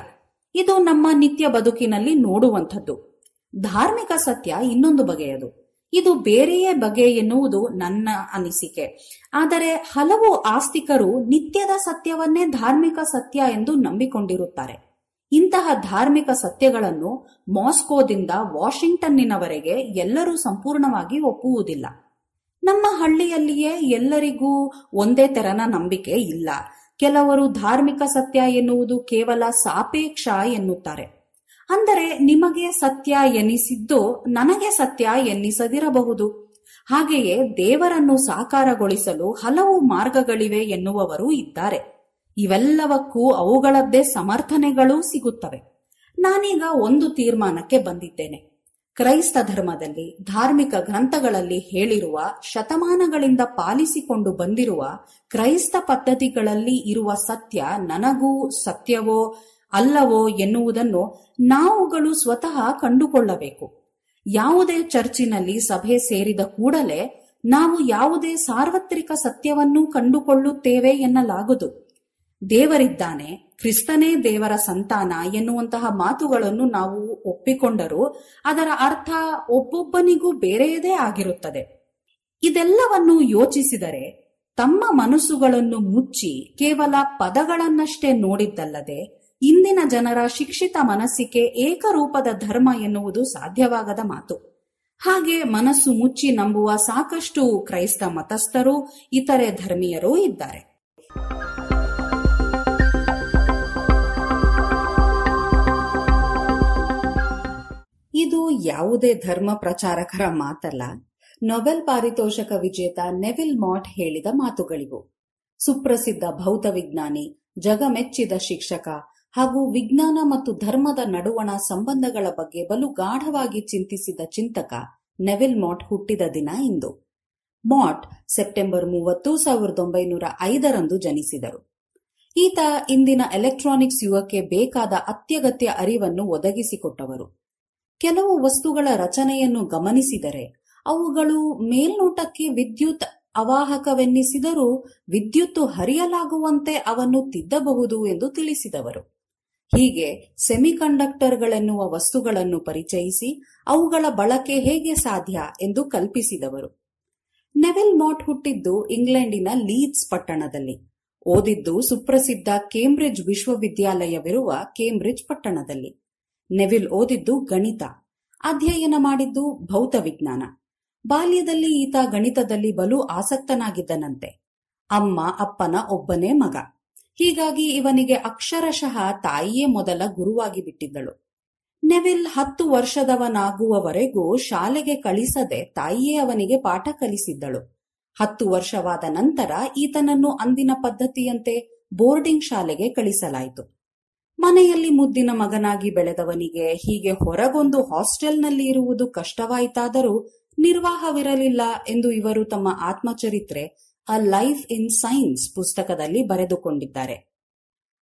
ಇದು ನಮ್ಮ ನಿತ್ಯ ಬದುಕಿನಲ್ಲಿ ನೋಡುವಂಥದ್ದು. ಧಾರ್ಮಿಕ ಸತ್ಯ ಇನ್ನೊಂದು ಬಗೆಯದು. ಇದು ಬೇರೆಯೇ ಬಗೆ ಎನ್ನುವುದು ನನ್ನ ಅನಿಸಿಕೆ. ಆದರೆ ಹಲವು ಆಸ್ತಿಕರು ನಿತ್ಯದ ಸತ್ಯವನ್ನೇ ಧಾರ್ಮಿಕ ಸತ್ಯ ಎಂದು ನಂಬಿಕೊಂಡಿರುತ್ತಾರೆ. ಇಂತಹ ಧಾರ್ಮಿಕ ಸತ್ಯಗಳನ್ನು ಮಾಸ್ಕೋದಿಂದ ವಾಷಿಂಗ್ಟನ್ನಿನವರೆಗೆ ಎಲ್ಲರೂ ಸಂಪೂರ್ಣವಾಗಿ ಒಪ್ಪುವುದಿಲ್ಲ. ನಮ್ಮ ಹಳ್ಳಿಯಲ್ಲಿಯೇ ಎಲ್ಲರಿಗೂ ಒಂದೇ ತೆರನ ನಂಬಿಕೆ ಇಲ್ಲ. ಕೆಲವರು ಧಾರ್ಮಿಕ ಸತ್ಯ ಎನ್ನುವುದು ಕೇವಲ ಸಾಪೇಕ್ಷ ಎನ್ನುತ್ತಾರೆ. ಅಂದರೆ ನಿಮಗೆ ಸತ್ಯ ಎನಿಸಿದ್ದು ನನಗೆ ಸತ್ಯ ಎನ್ನಿಸದಿರಬಹುದು. ಹಾಗೆಯೇ ದೇವರನ್ನು ಸಾಕಾರಗೊಳಿಸಲು ಹಲವು ಮಾರ್ಗಗಳಿವೆ ಎನ್ನುವವರು ಇದ್ದಾರೆ. ಇವೆಲ್ಲವಕ್ಕೂ ಅವುಗಳದ್ದೇ ಸಮರ್ಥನೆಗಳೂ ಸಿಗುತ್ತವೆ. ನಾನೀಗ ಒಂದು ತೀರ್ಮಾನಕ್ಕೆ ಬಂದಿದ್ದೇನೆ. ಕ್ರೈಸ್ತ ಧರ್ಮದಲ್ಲಿ, ಧಾರ್ಮಿಕ ಗ್ರಂಥಗಳಲ್ಲಿ ಹೇಳಿರುವ, ಶತಮಾನಗಳಿಂದ ಪಾಲಿಸಿಕೊಂಡು ಬಂದಿರುವ, ಕ್ರೈಸ್ತ ಪದ್ಧತಿಗಳಲ್ಲಿ ಇರುವ ಸತ್ಯ ನನಗೂ ಸತ್ಯವೋ ಅಲ್ಲವೋ ಎನ್ನುವುದನ್ನು ನಾವುಗಳು ಸ್ವತಃ ಕಂಡುಕೊಳ್ಳಬೇಕು. ಯಾವುದೇ ಚರ್ಚಿನಲ್ಲಿ ಸಭೆ ಸೇರಿದ ಕೂಡಲೇ ನಾವು ಯಾವುದೇ ಸಾರ್ವತ್ರಿಕ ಸತ್ಯವನ್ನು ಕಂಡುಕೊಳ್ಳುತ್ತೇವೆ ಎನ್ನಲಾಗದು ದೇವರಿದ್ದಾನೆ, ಕ್ರಿಸ್ತನೇ ದೇವರ ಸಂತಾನ ಎನ್ನುವಂತಹ ಮಾತುಗಳನ್ನು ನಾವು ಒಪ್ಪಿಕೊಂಡರೂ ಅದರ ಅರ್ಥ ಒಬ್ಬೊಬ್ಬನಿಗೂ ಬೇರೆಯದೇ ಆಗಿರುತ್ತದೆ. ಇದೆಲ್ಲವನ್ನು ಯೋಚಿಸಿದರೆ ತಮ್ಮ ಮನಸ್ಸುಗಳನ್ನು ಮುಚ್ಚಿ ಕೇವಲ ಪದಗಳನ್ನಷ್ಟೇ ನೋಡಿದ್ದಲ್ಲದೆ ಇಂದಿನ ಜನರ ಶಿಕ್ಷಿತ ಮನಸ್ಸಿಗೆ ಏಕರೂಪದ ಧರ್ಮ ಎನ್ನುವುದು ಸಾಧ್ಯವಾಗದ ಮಾತು. ಹಾಗೆ ಮನಸ್ಸು ಮುಚ್ಚಿ ನಂಬುವ ಸಾಕಷ್ಟು ಕ್ರೈಸ್ತ ಮತಸ್ಥರು, ಇತರೆ ಧರ್ಮೀಯರೂ ಇದ್ದಾರೆ. ಇದು ಯಾವುದೇ ಧರ್ಮ ಪ್ರಚಾರಕರ ಮಾತಲ್ಲ. ನೊಬೆಲ್ ಪಾರಿತೋಷಕ ವಿಜೇತ ನೆವಿಲ್ ಮಾಟ್ ಹೇಳಿದ ಮಾತುಗಳಿವು. ಸುಪ್ರಸಿದ್ಧ ಭೌತ ವಿಜ್ಞಾನಿ, ಜಗಮೆಚ್ಚಿದ ಶಿಕ್ಷಕ ಹಾಗೂ ವಿಜ್ಞಾನ ಮತ್ತು ಧರ್ಮದ ನಡುವಣ ಸಂಬಂಧಗಳ ಬಗ್ಗೆ ಬಲು ಗಾಢವಾಗಿ ಚಿಂತಿಸಿದ ಚಿಂತಕ ನೆವಿಲ್ ಮಾಟ್ ಹುಟ್ಟಿದ ದಿನ ಇಂದು. ಮಾಟ್ ಸೆಪ್ಟೆಂಬರ್ ಮೂವತ್ತು, ಸಾವಿರದ ಒಂಬೈನೂರ ಐದರಂದು ಜನಿಸಿದರು. ಈತ ಇಂದಿನ ಎಲೆಕ್ಟ್ರಾನಿಕ್ಸ್ ಯುಗಕ್ಕೆ ಬೇಕಾದ ಅತ್ಯಗತ್ಯ ಅರಿವನ್ನು ಒದಗಿಸಿಕೊಟ್ಟವರು. ಕೆಲವು ವಸ್ತುಗಳ ರಚನೆಯನ್ನು ಗಮನಿಸಿದರೆ, ಅವುಗಳು ಮೇಲ್ನೋಟಕ್ಕೆ ವಿದ್ಯುತ್ ಅವಾಹಕವೆನ್ನಿಸಿದರೂ ವಿದ್ಯುತ್ತು ಹರಿಯಲಾಗುವಂತೆ ಅವನ್ನು ತಿದ್ದಬಹುದು ಎಂದು ತಿಳಿಸಿದವರು. ಹೀಗೆ ಸೆಮಿಕಂಡಕ್ಟರ್ಗಳೆನ್ನುವ ವಸ್ತುಗಳನ್ನು ಪರಿಚಯಿಸಿ ಅವುಗಳ ಬಳಕೆ ಹೇಗೆ ಸಾಧ್ಯ ಎಂದು ಕಲ್ಪಿಸಿದವರು. ನೆವೆಲ್ ಮಾಟ್ ಹುಟ್ಟಿದ್ದು ಇಂಗ್ಲೆಂಡಿನ ಲೀಡ್ಸ್ ಪಟ್ಟಣದಲ್ಲಿ. ಓದಿದ್ದು ಸುಪ್ರಸಿದ್ಧ ಕೇಂಬ್ರಿಡ್ಜ್ ವಿಶ್ವವಿದ್ಯಾಲಯವಿರುವ ಕೇಂಬ್ರಿಡ್ಜ್ ಪಟ್ಟಣದಲ್ಲಿ. ನೆವಿಲ್ ಓದಿದ್ದು ಗಣಿತ, ಅಧ್ಯಯನ ಮಾಡಿದ್ದು ಭೌತ ವಿಜ್ಞಾನ ಬಾಲ್ಯದಲ್ಲಿ ಈತ ಗಣಿತದಲ್ಲಿ ಬಲು ಆಸಕ್ತನಾಗಿದ್ದನಂತೆ. ಅಮ್ಮ, ಅಪ್ಪನ ಒಬ್ಬನೇ ಮಗ. ಹೀಗಾಗಿ ಇವನಿಗೆ ಅಕ್ಷರಶಃ ತಾಯಿಯೇ ಮೊದಲ ಗುರುವಾಗಿ ಬಿಟ್ಟಿದ್ದಳು ನೆವಿಲ್ ಹತ್ತು ವರ್ಷದವನಾಗುವವರೆಗೂ ಶಾಲೆಗೆ ಕಳಿಸದೆ ತಾಯಿಯೇ ಅವನಿಗೆ ಪಾಠ ಕಲಿಸಿದ್ದಳು. ಹತ್ತು ವರ್ಷವಾದ ನಂತರ ಈತನನ್ನು ಅಂದಿನ ಪದ್ಧತಿಯಂತೆ ಬೋರ್ಡಿಂಗ್ ಶಾಲೆಗೆ ಕಳಿಸಲಾಯಿತು. ಮನೆಯಲ್ಲಿ ಮುದ್ದಿನ ಮಗನಾಗಿ ಬೆಳೆದವನಿಗೆ ಹೀಗೆ ಹೊರಗೊಂದು ಹಾಸ್ಟೆಲ್ನಲ್ಲಿ ಇರುವುದು ಕಷ್ಟವಾಯಿತಾದರೂ ನಿರ್ವಾಹವಿರಲಿಲ್ಲ ಎಂದು ಇವರು ತಮ್ಮ ಆತ್ಮಚರಿತ್ರೆ ಅ ಲೈಫ್ ಇನ್ ಸೈನ್ಸ್ ಪುಸ್ತಕದಲ್ಲಿ ಬರೆದುಕೊಂಡಿದ್ದಾರೆ.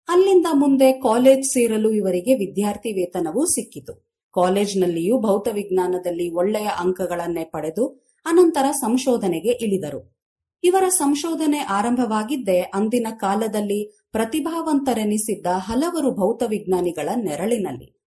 ಅಲ್ಲಿಂದ ಮುಂದೆ ಕಾಲೇಜ್ ಸೇರಲು ಇವರಿಗೆ ವಿದ್ಯಾರ್ಥಿ ವೇತನವೂ ಸಿಕ್ಕಿತು. ಕಾಲೇಜ್ನಲ್ಲಿಯೂ ಭೌತವಿಜ್ಞಾನದಲ್ಲಿ ಒಳ್ಳೆಯ ಅಂಕಗಳನ್ನೇ ಪಡೆದು ಅನಂತರ ಸಂಶೋಧನೆಗೆ ಇಳಿದರು. ಇವರ ಸಂಶೋಧನೆ ಆರಂಭವಾಗಿದ್ದೇ ಅಂದಿನ ಕಾಲದಲ್ಲಿ ಪ್ರತಿಭಾವಂತರೆನಿಸಿದ್ದ ಹಲವರು ಭೌತವಿಜ್ಞಾನಿಗಳ ನೆರಳಿನಲ್ಲಿ.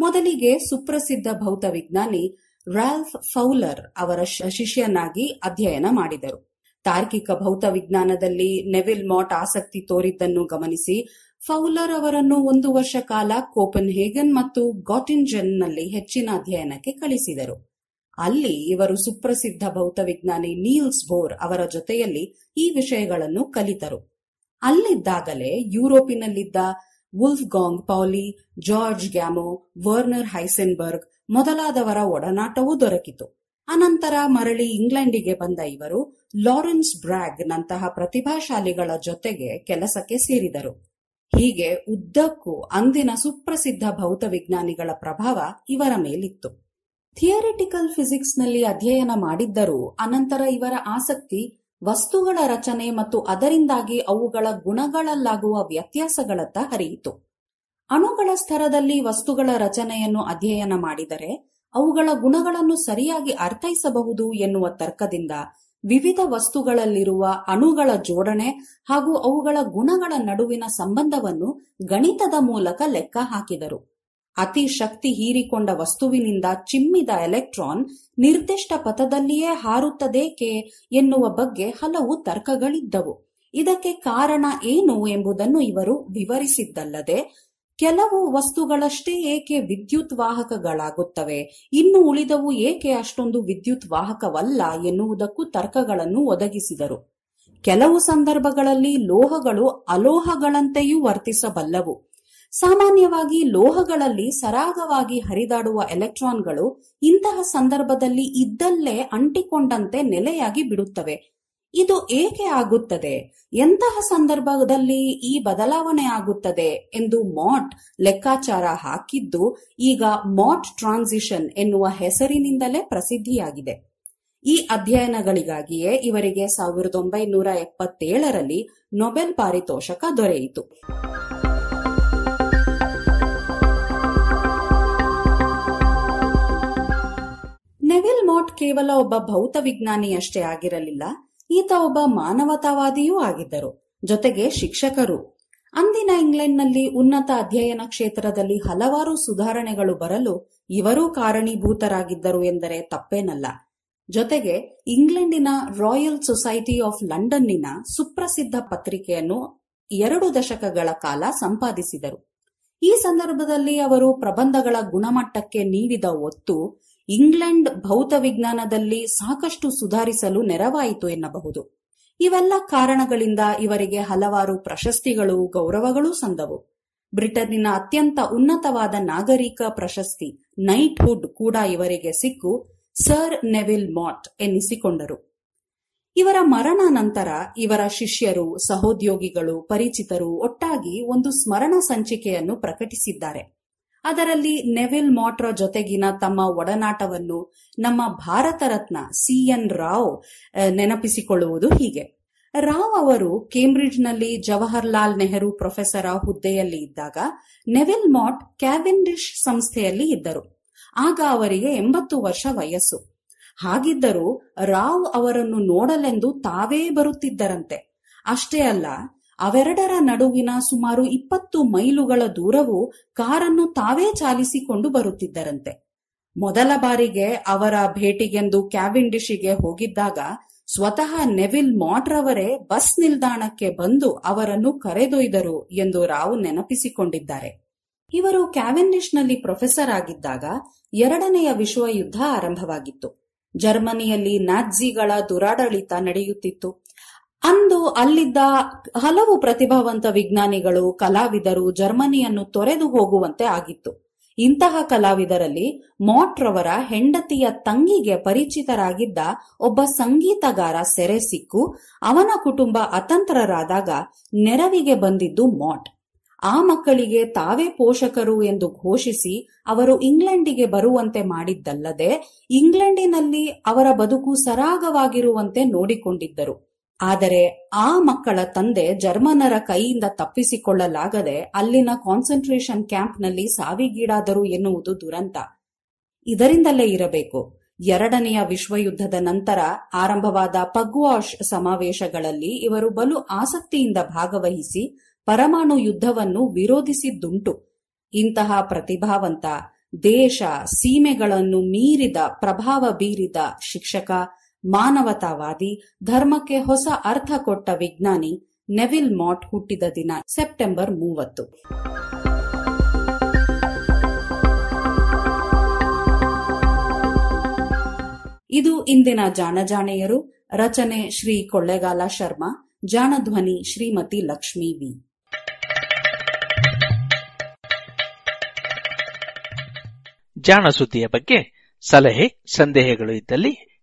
ಮೊದಲಿಗೆ ಸುಪ್ರಸಿದ್ಧ ಭೌತವಿಜ್ಞಾನಿ ರಾಲ್ಫ್ ಫೌಲರ್ ಅವರ ಶಿಷ್ಯನಾಗಿ ಅಧ್ಯಯನ ಮಾಡಿದರು. ತಾರ್ಕಿಕ ಭೌತ ವಿಜ್ಞಾನದಲ್ಲಿ ನೆವಿಲ್ ಮಾಟ್ ಆಸಕ್ತಿ ತೋರಿದ್ದನ್ನು ಗಮನಿಸಿ, ಫೌಲರ್ ಅವರನ್ನು ಒಂದು ವರ್ಷ ಕಾಲ ಕೋಪನ್ ಹೇಗನ್ ಮತ್ತು ಗಾಟಿನ್ಜನ್ನಲ್ಲಿ ಹೆಚ್ಚಿನ ಅಧ್ಯಯನಕ್ಕೆ ಕಳಿಸಿದರು. ಅಲ್ಲಿ ಇವರು ಸುಪ್ರಸಿದ್ಧ ಭೌತ ವಿಜ್ಞಾನಿ ನೀಲ್ಸ್ ಬೋರ್ ಅವರ ಜೊತೆಯಲ್ಲಿ ಈ ವಿಷಯಗಳನ್ನು ಕಲಿತರು. ಅಲ್ಲಿದ್ದಾಗಲೇ ಯುರೋಪಿನಲ್ಲಿದ್ದ Wolfgang, Pauli, George Gamow, Werner Heisenberg ಮೊದಲಾದವರ ಒಡನಾಟವೂ ದೊರಕಿತು. ಅನಂತರ ಮರಳಿ ಇಂಗ್ಲೆಂಡಿಗೆ ಬಂದ ಇವರು ಲಾರೆನ್ಸ್ ಬ್ರಾಗ್ ನಂತಹ ಪ್ರತಿಭಾಶಾಲಿಗಳ ಜೊತೆಗೆ ಕೆಲಸಕ್ಕೆ ಸೇರಿದರು. ಹೀಗೆ ಉದ್ದಕ್ಕೂ ಅಂದಿನ ಸುಪ್ರಸಿದ್ಧ ಭೌತವಿಜ್ಞಾನಿಗಳ ಪ್ರಭಾವ ಇವರ ಮೇಲಿತ್ತು. ಥಿಯರಿಟಿಕಲ್ ಫಿಸಿಕ್ಸ್ನಲ್ಲಿ ಅಧ್ಯಯನ ಮಾಡಿದ್ದರೂ ಅನಂತರ ಇವರ ಆಸಕ್ತಿ, ವಸ್ತುಗಳ ರಚನೆ ಮತ್ತು ಅದರಿಂದಾಗಿ ಅವುಗಳ ಗುಣಗಳಲ್ಲಾಗುವ ವ್ಯತ್ಯಾಸಗಳತ್ತ ಹರಿಯಿತು. ಅಣುಗಳ ಸ್ತರದಲ್ಲಿ ವಸ್ತುಗಳ ರಚನೆಯನ್ನು ಅಧ್ಯಯನ ಮಾಡಿದರೆ ಅವುಗಳ ಗುಣಗಳನ್ನು ಸರಿಯಾಗಿ ಅರ್ಥೈಸಬಹುದು ಎನ್ನುವ ತರ್ಕದಿಂದ ವಿವಿಧ ವಸ್ತುಗಳಲ್ಲಿರುವ ಅಣುಗಳ ಜೋಡಣೆ ಹಾಗೂ ಅವುಗಳ ಗುಣಗಳ ನಡುವಿನ ಸಂಬಂಧವನ್ನು ಗಣಿತದ ಮೂಲಕ ಲೆಕ್ಕ ಹಾಕಿದರು. ಅತಿ ಶಕ್ತಿ ಹೀರಿಕೊಂಡ ವಸ್ತುವಿನಿಂದ ಚಿಮ್ಮಿದ ಎಲೆಕ್ಟ್ರಾನ್ ನಿರ್ದಿಷ್ಟ ಪಥದಲ್ಲಿಯೇ ಹಾರುತ್ತದೇಕೆ ಎನ್ನುವ ಬಗ್ಗೆ ಹಲವು ತರ್ಕಗಳಿದ್ದವು. ಇದಕ್ಕೆ ಕಾರಣ ಏನು ಎಂಬುದನ್ನು ಇವರು ವಿವರಿಸಿದ್ದಲ್ಲದೆ, ಕೆಲವು ವಸ್ತುಗಳಷ್ಟೇ ಏಕೆ ವಿದ್ಯುತ್ ವಾಹಕಗಳಾಗುತ್ತವೆ, ಇನ್ನು ಉಳಿದವು ಏಕೆ ಅಷ್ಟೊಂದು ವಿದ್ಯುತ್ ವಾಹಕವಲ್ಲ ಎನ್ನುವುದಕ್ಕೂ ತರ್ಕಗಳನ್ನು ಒದಗಿಸಿದರು. ಕೆಲವು ಸಂದರ್ಭಗಳಲ್ಲಿ ಲೋಹಗಳು ಅಲೋಹಗಳಂತೆಯೂ ವರ್ತಿಸಬಲ್ಲವು. ಸಾಮಾನ್ಯವಾಗಿ ಲೋಹಗಳಲ್ಲಿ ಸರಾಗವಾಗಿ ಹರಿದಾಡುವ ಎಲೆಕ್ಟ್ರಾನ್ಗಳು ಇಂತಹ ಸಂದರ್ಭದಲ್ಲಿ ಇದ್ದಲ್ಲೇ ಅಂಟಿಕೊಂಡಂತೆ ನೆಲೆಯಾಗಿ ಬಿಡುತ್ತವೆ. ಇದು ಏಕೆ ಆಗುತ್ತದೆ? ಎಂತಹ ಸಂದರ್ಭದಲ್ಲಿ ಈ ಬದಲಾವಣೆ ಆಗುತ್ತದೆ ಎಂದು ಮಾಟ್ ಲೆಕ್ಕಾಚಾರ ಹಾಕಿದ್ದು, ಈಗ ಮಾಟ್ ಟ್ರಾನ್ಸಿಷನ್ ಎನ್ನುವ ಹೆಸರಿನಿಂದಲೇ ಪ್ರಸಿದ್ಧಿಯಾಗಿದೆ. ಈ ಅಧ್ಯಯನಗಳಿಗಾಗಿಯೇ ಇವರಿಗೆ ಸಾವಿರದ ಒಂಬೈನೂರ ಎಪ್ಪತ್ತೇಳರಲ್ಲಿ ನೊಬೆಲ್ ಪಾರಿತೋಷಕ ದೊರೆಯಿತು. ನೆವಿಲ್ ಮೋಟ್ ಕೇವಲ ಒಬ್ಬ ಭೌತ ವಿಜ್ಞಾನಿಯಷ್ಟೇ ಆಗಿರಲಿಲ್ಲ. ಈತ ಒಬ್ಬ ಮಾನವತಾವಾದಿಯೂ ಆಗಿದ್ದರು. ಜೊತೆಗೆ ಶಿಕ್ಷಕರು. ಅಂದಿನ ಇಂಗ್ಲೆಂಡ್ನಲ್ಲಿ ಉನ್ನತ ಅಧ್ಯಯನ ಕ್ಷೇತ್ರದಲ್ಲಿ ಹಲವಾರು ಸುಧಾರಣೆಗಳು ಬರಲು ಇವರೂ ಕಾರಣೀಭೂತರಾಗಿದ್ದರು ಎಂದರೆ ತಪ್ಪೇನಲ್ಲ. ಜೊತೆಗೆ ಇಂಗ್ಲೆಂಡಿನ ರಾಯಲ್ ಸೊಸೈಟಿ ಆಫ್ ಲಂಡನ್ನಿನ ಸುಪ್ರಸಿದ್ಧ ಪತ್ರಿಕೆಯನ್ನು ಎರಡು ದಶಕಗಳ ಕಾಲ ಸಂಪಾದಿಸಿದರು. ಈ ಸಂದರ್ಭದಲ್ಲಿ ಅವರು ಪ್ರಬಂಧಗಳ ಗುಣಮಟ್ಟಕ್ಕೆ ನೀಡಿದ ಒತ್ತು ಇಂಗ್ಲೆಂಡ್ ಭೌತ ವಿಜ್ಞಾನದಲ್ಲಿ ಸಾಕಷ್ಟು ಸುಧಾರಿಸಲು ನೆರವಾಯಿತು ಎನ್ನಬಹುದು. ಇವೆಲ್ಲ ಕಾರಣಗಳಿಂದ ಇವರಿಗೆ ಹಲವಾರು ಪ್ರಶಸ್ತಿಗಳು, ಗೌರವಗಳೂ ಸಂದವು. ಬ್ರಿಟನ್ನಿನ ಅತ್ಯಂತ ಉನ್ನತವಾದ ನಾಗರಿಕ ಪ್ರಶಸ್ತಿ ನೈಟ್ಹುಡ್ ಕೂಡ ಇವರಿಗೆ ಸಿಕ್ಕು, ಸರ್ ನೆವಿಲ್ ಮಾಟ್ ಎನ್ನಿಸಿಕೊಂಡರು. ಇವರ ಮರಣ ನಂತರ ಇವರ ಶಿಷ್ಯರು, ಸಹೋದ್ಯೋಗಿಗಳು, ಪರಿಚಿತರು ಒಟ್ಟಾಗಿ ಒಂದು ಸ್ಮರಣ ಸಂಚಿಕೆಯನ್ನು ಪ್ರಕಟಿಸಿದ್ದಾರೆ. ಅದರಲ್ಲಿ ನೆವಿಲ್ ಮಾಟ್ರ ಜೊತೆಗಿನ ತಮ್ಮ ಒಡನಾಟವನ್ನು ನಮ್ಮ ಭಾರತ ರತ್ನ ಸಿಎನ್ ರಾವ್ ನೆನಪಿಸಿಕೊಳ್ಳುವುದು ಹೀಗೆ. ರಾವ್ ಅವರು ಕೇಂಬ್ರಿಡ್ಜ್ನಲ್ಲಿ ಜವಾಹರ್ಲಾಲ್ ನೆಹರು ಪ್ರೊಫೆಸರ್ ಹುದ್ದೆಯಲ್ಲಿ ಇದ್ದಾಗ ನೆವಿಲ್ ಮಾಟ್ ಕ್ಯಾವೆಂಡಿಶ್ ಸಂಸ್ಥೆಯಲ್ಲಿ ಇದ್ದರು. ಆಗ ಅವರಿಗೆ ಎಂಬತ್ತು ವರ್ಷ ವಯಸ್ಸು. ಹಾಗಿದ್ದರೂ ರಾವ್ ಅವರನ್ನು ನೋಡಲೆಂದು ತಾವೇ ಬರುತ್ತಿದ್ದರಂತೆ. ಅಷ್ಟೇ ಅಲ್ಲ ಅವೆರಡರ ನಡುವಿನ ಸುಮಾರು ಇಪ್ಪತ್ತು ಮೈಲುಗಳ ದೂರವು ಕಾರನ್ನು ತಾವೇ ಚಾಲಿಸಿಕೊಂಡು ಬರುತ್ತಿದ್ದರಂತೆ. ಮೊದಲ ಬಾರಿಗೆ ಅವರ ಭೇಟಿಗೆಂದು ಕ್ಯಾವಿಂಡಿಶಿಗೆ ಹೋಗಿದ್ದಾಗ ಸ್ವತಃ ನೆವಿಲ್ ಮಾಟ್ರವರೇ ಬಸ್ ನಿಲ್ದಾಣಕ್ಕೆ ಬಂದು ಅವರನ್ನು ಕರೆದೊಯ್ದರು ಎಂದು ರಾವ್ ನೆನಪಿಸಿಕೊಂಡಿದ್ದಾರೆ. ಇವರು ಕ್ಯಾವೆಂಡಿಶ್ನಲ್ಲಿ ಪ್ರೊಫೆಸರ್ ಆಗಿದ್ದಾಗ ಎರಡನೆಯ ವಿಶ್ವ ಯುದ್ಧ ಆರಂಭವಾಗಿತ್ತು. ಜರ್ಮನಿಯಲ್ಲಿ ನಾಜಿಗಳ ದುರಾಡಳಿತ ನಡೆಯುತ್ತಿತ್ತು. ಅಂದು ಅಲ್ಲಿದ್ದ ಹಲವು ಪ್ರತಿಭಾವಂತ ವಿಜ್ಞಾನಿಗಳು, ಕಲಾವಿದರು ಜರ್ಮನಿಯನ್ನು ತೊರೆದು ಹೋಗುವಂತೆ ಆಗಿತ್ತು. ಇಂತಹ ಕಲಾವಿದರಲ್ಲಿ ಮಾಟ್ರವರ ಹೆಂಡತಿಯ ತಂಗಿಗೆ ಪರಿಚಿತರಾಗಿದ್ದ ಒಬ್ಬ ಸಂಗೀತಗಾರ ಸೆರೆ ಸಿಕ್ಕು, ಅವನ ಕುಟುಂಬ ಅತಂತ್ರರಾದಾಗ ನೆರವಿಗೆ ಬಂದಿದ್ದು ಮಾಟ್ ಆ ಮಕ್ಕಳಿಗೆ ತಾವೇ ಪೋಷಕರು ಎಂದು ಘೋಷಿಸಿ ಅವರು ಇಂಗ್ಲೆಂಡಿಗೆ ಬರುವಂತೆ ಮಾಡಿದ್ದಲ್ಲದೆ, ಇಂಗ್ಲೆಂಡಿನಲ್ಲಿ ಅವರ ಬದುಕು ಸರಾಗವಾಗಿರುವಂತೆ ನೋಡಿಕೊಂಡಿದ್ದರು. ಆದರೆ ಆ ಮಕ್ಕಳ ತಂದೆ ಜರ್ಮನರ ಕೈಯಿಂದ ತಪ್ಪಿಸಿಕೊಳ್ಳಲಾಗದೆ ಅಲ್ಲಿನ ಕಾನ್ಸಂಟ್ರೇಷನ್ ಕ್ಯಾಂಪ್ನಲ್ಲಿ ಸಾವಿಗೀಡಾದರು ಎನ್ನುವುದು ದುರಂತ. ಇದರಿಂದಲೇ ಇರಬೇಕು. ಎರಡನೆಯ ವಿಶ್ವಯುದ್ಧದ ನಂತರ ಆರಂಭವಾದ ಪಗ್ವಾಶ್ ಸಮಾವೇಶಗಳಲ್ಲಿ ಇವರು ಬಲು ಆಸಕ್ತಿಯಿಂದ ಭಾಗವಹಿಸಿ ಪರಮಾಣು ಯುದ್ಧವನ್ನು ವಿರೋಧಿಸಿದ್ದುಂಟು. ಇಂತಹ ಪ್ರತಿಭಾವಂತ ದೇಶ ಸೀಮೆಗಳನ್ನು ಮೀರಿದ ಪ್ರಭಾವ ಬೀರಿದ ಶಿಕ್ಷಕ ಮಾನವತಾವಾದಿ, ಧರ್ಮಕ್ಕೆ ಹೊಸ ಅರ್ಥ ಕೊಟ್ಟ ವಿಜ್ಞಾನಿ ನೆವಿಲ್ ಮಾಟ್ ಹುಟ್ಟಿದ ದಿನ, ಸೆಪ್ಟೆಂಬರ್ ಮೂವತ್ತು. ಇದು ಇಂದಿನ ಜಾಣಜಾಣೆಯರು. ರಚನೆ ಶ್ರೀ ಕೊಳ್ಳೆಗಾಲ ಶರ್ಮಾ, ಜಾಣಧ್ವನಿ ಶ್ರೀಮತಿ ಲಕ್ಷ್ಮೀ ವಿ. ಜಾಣ ಸುದ್ದಿಯ ಬಗ್ಗೆ ಸಲಹೆ, ಸಂದೇಹಗಳು ಇದ್ದಲ್ಲಿ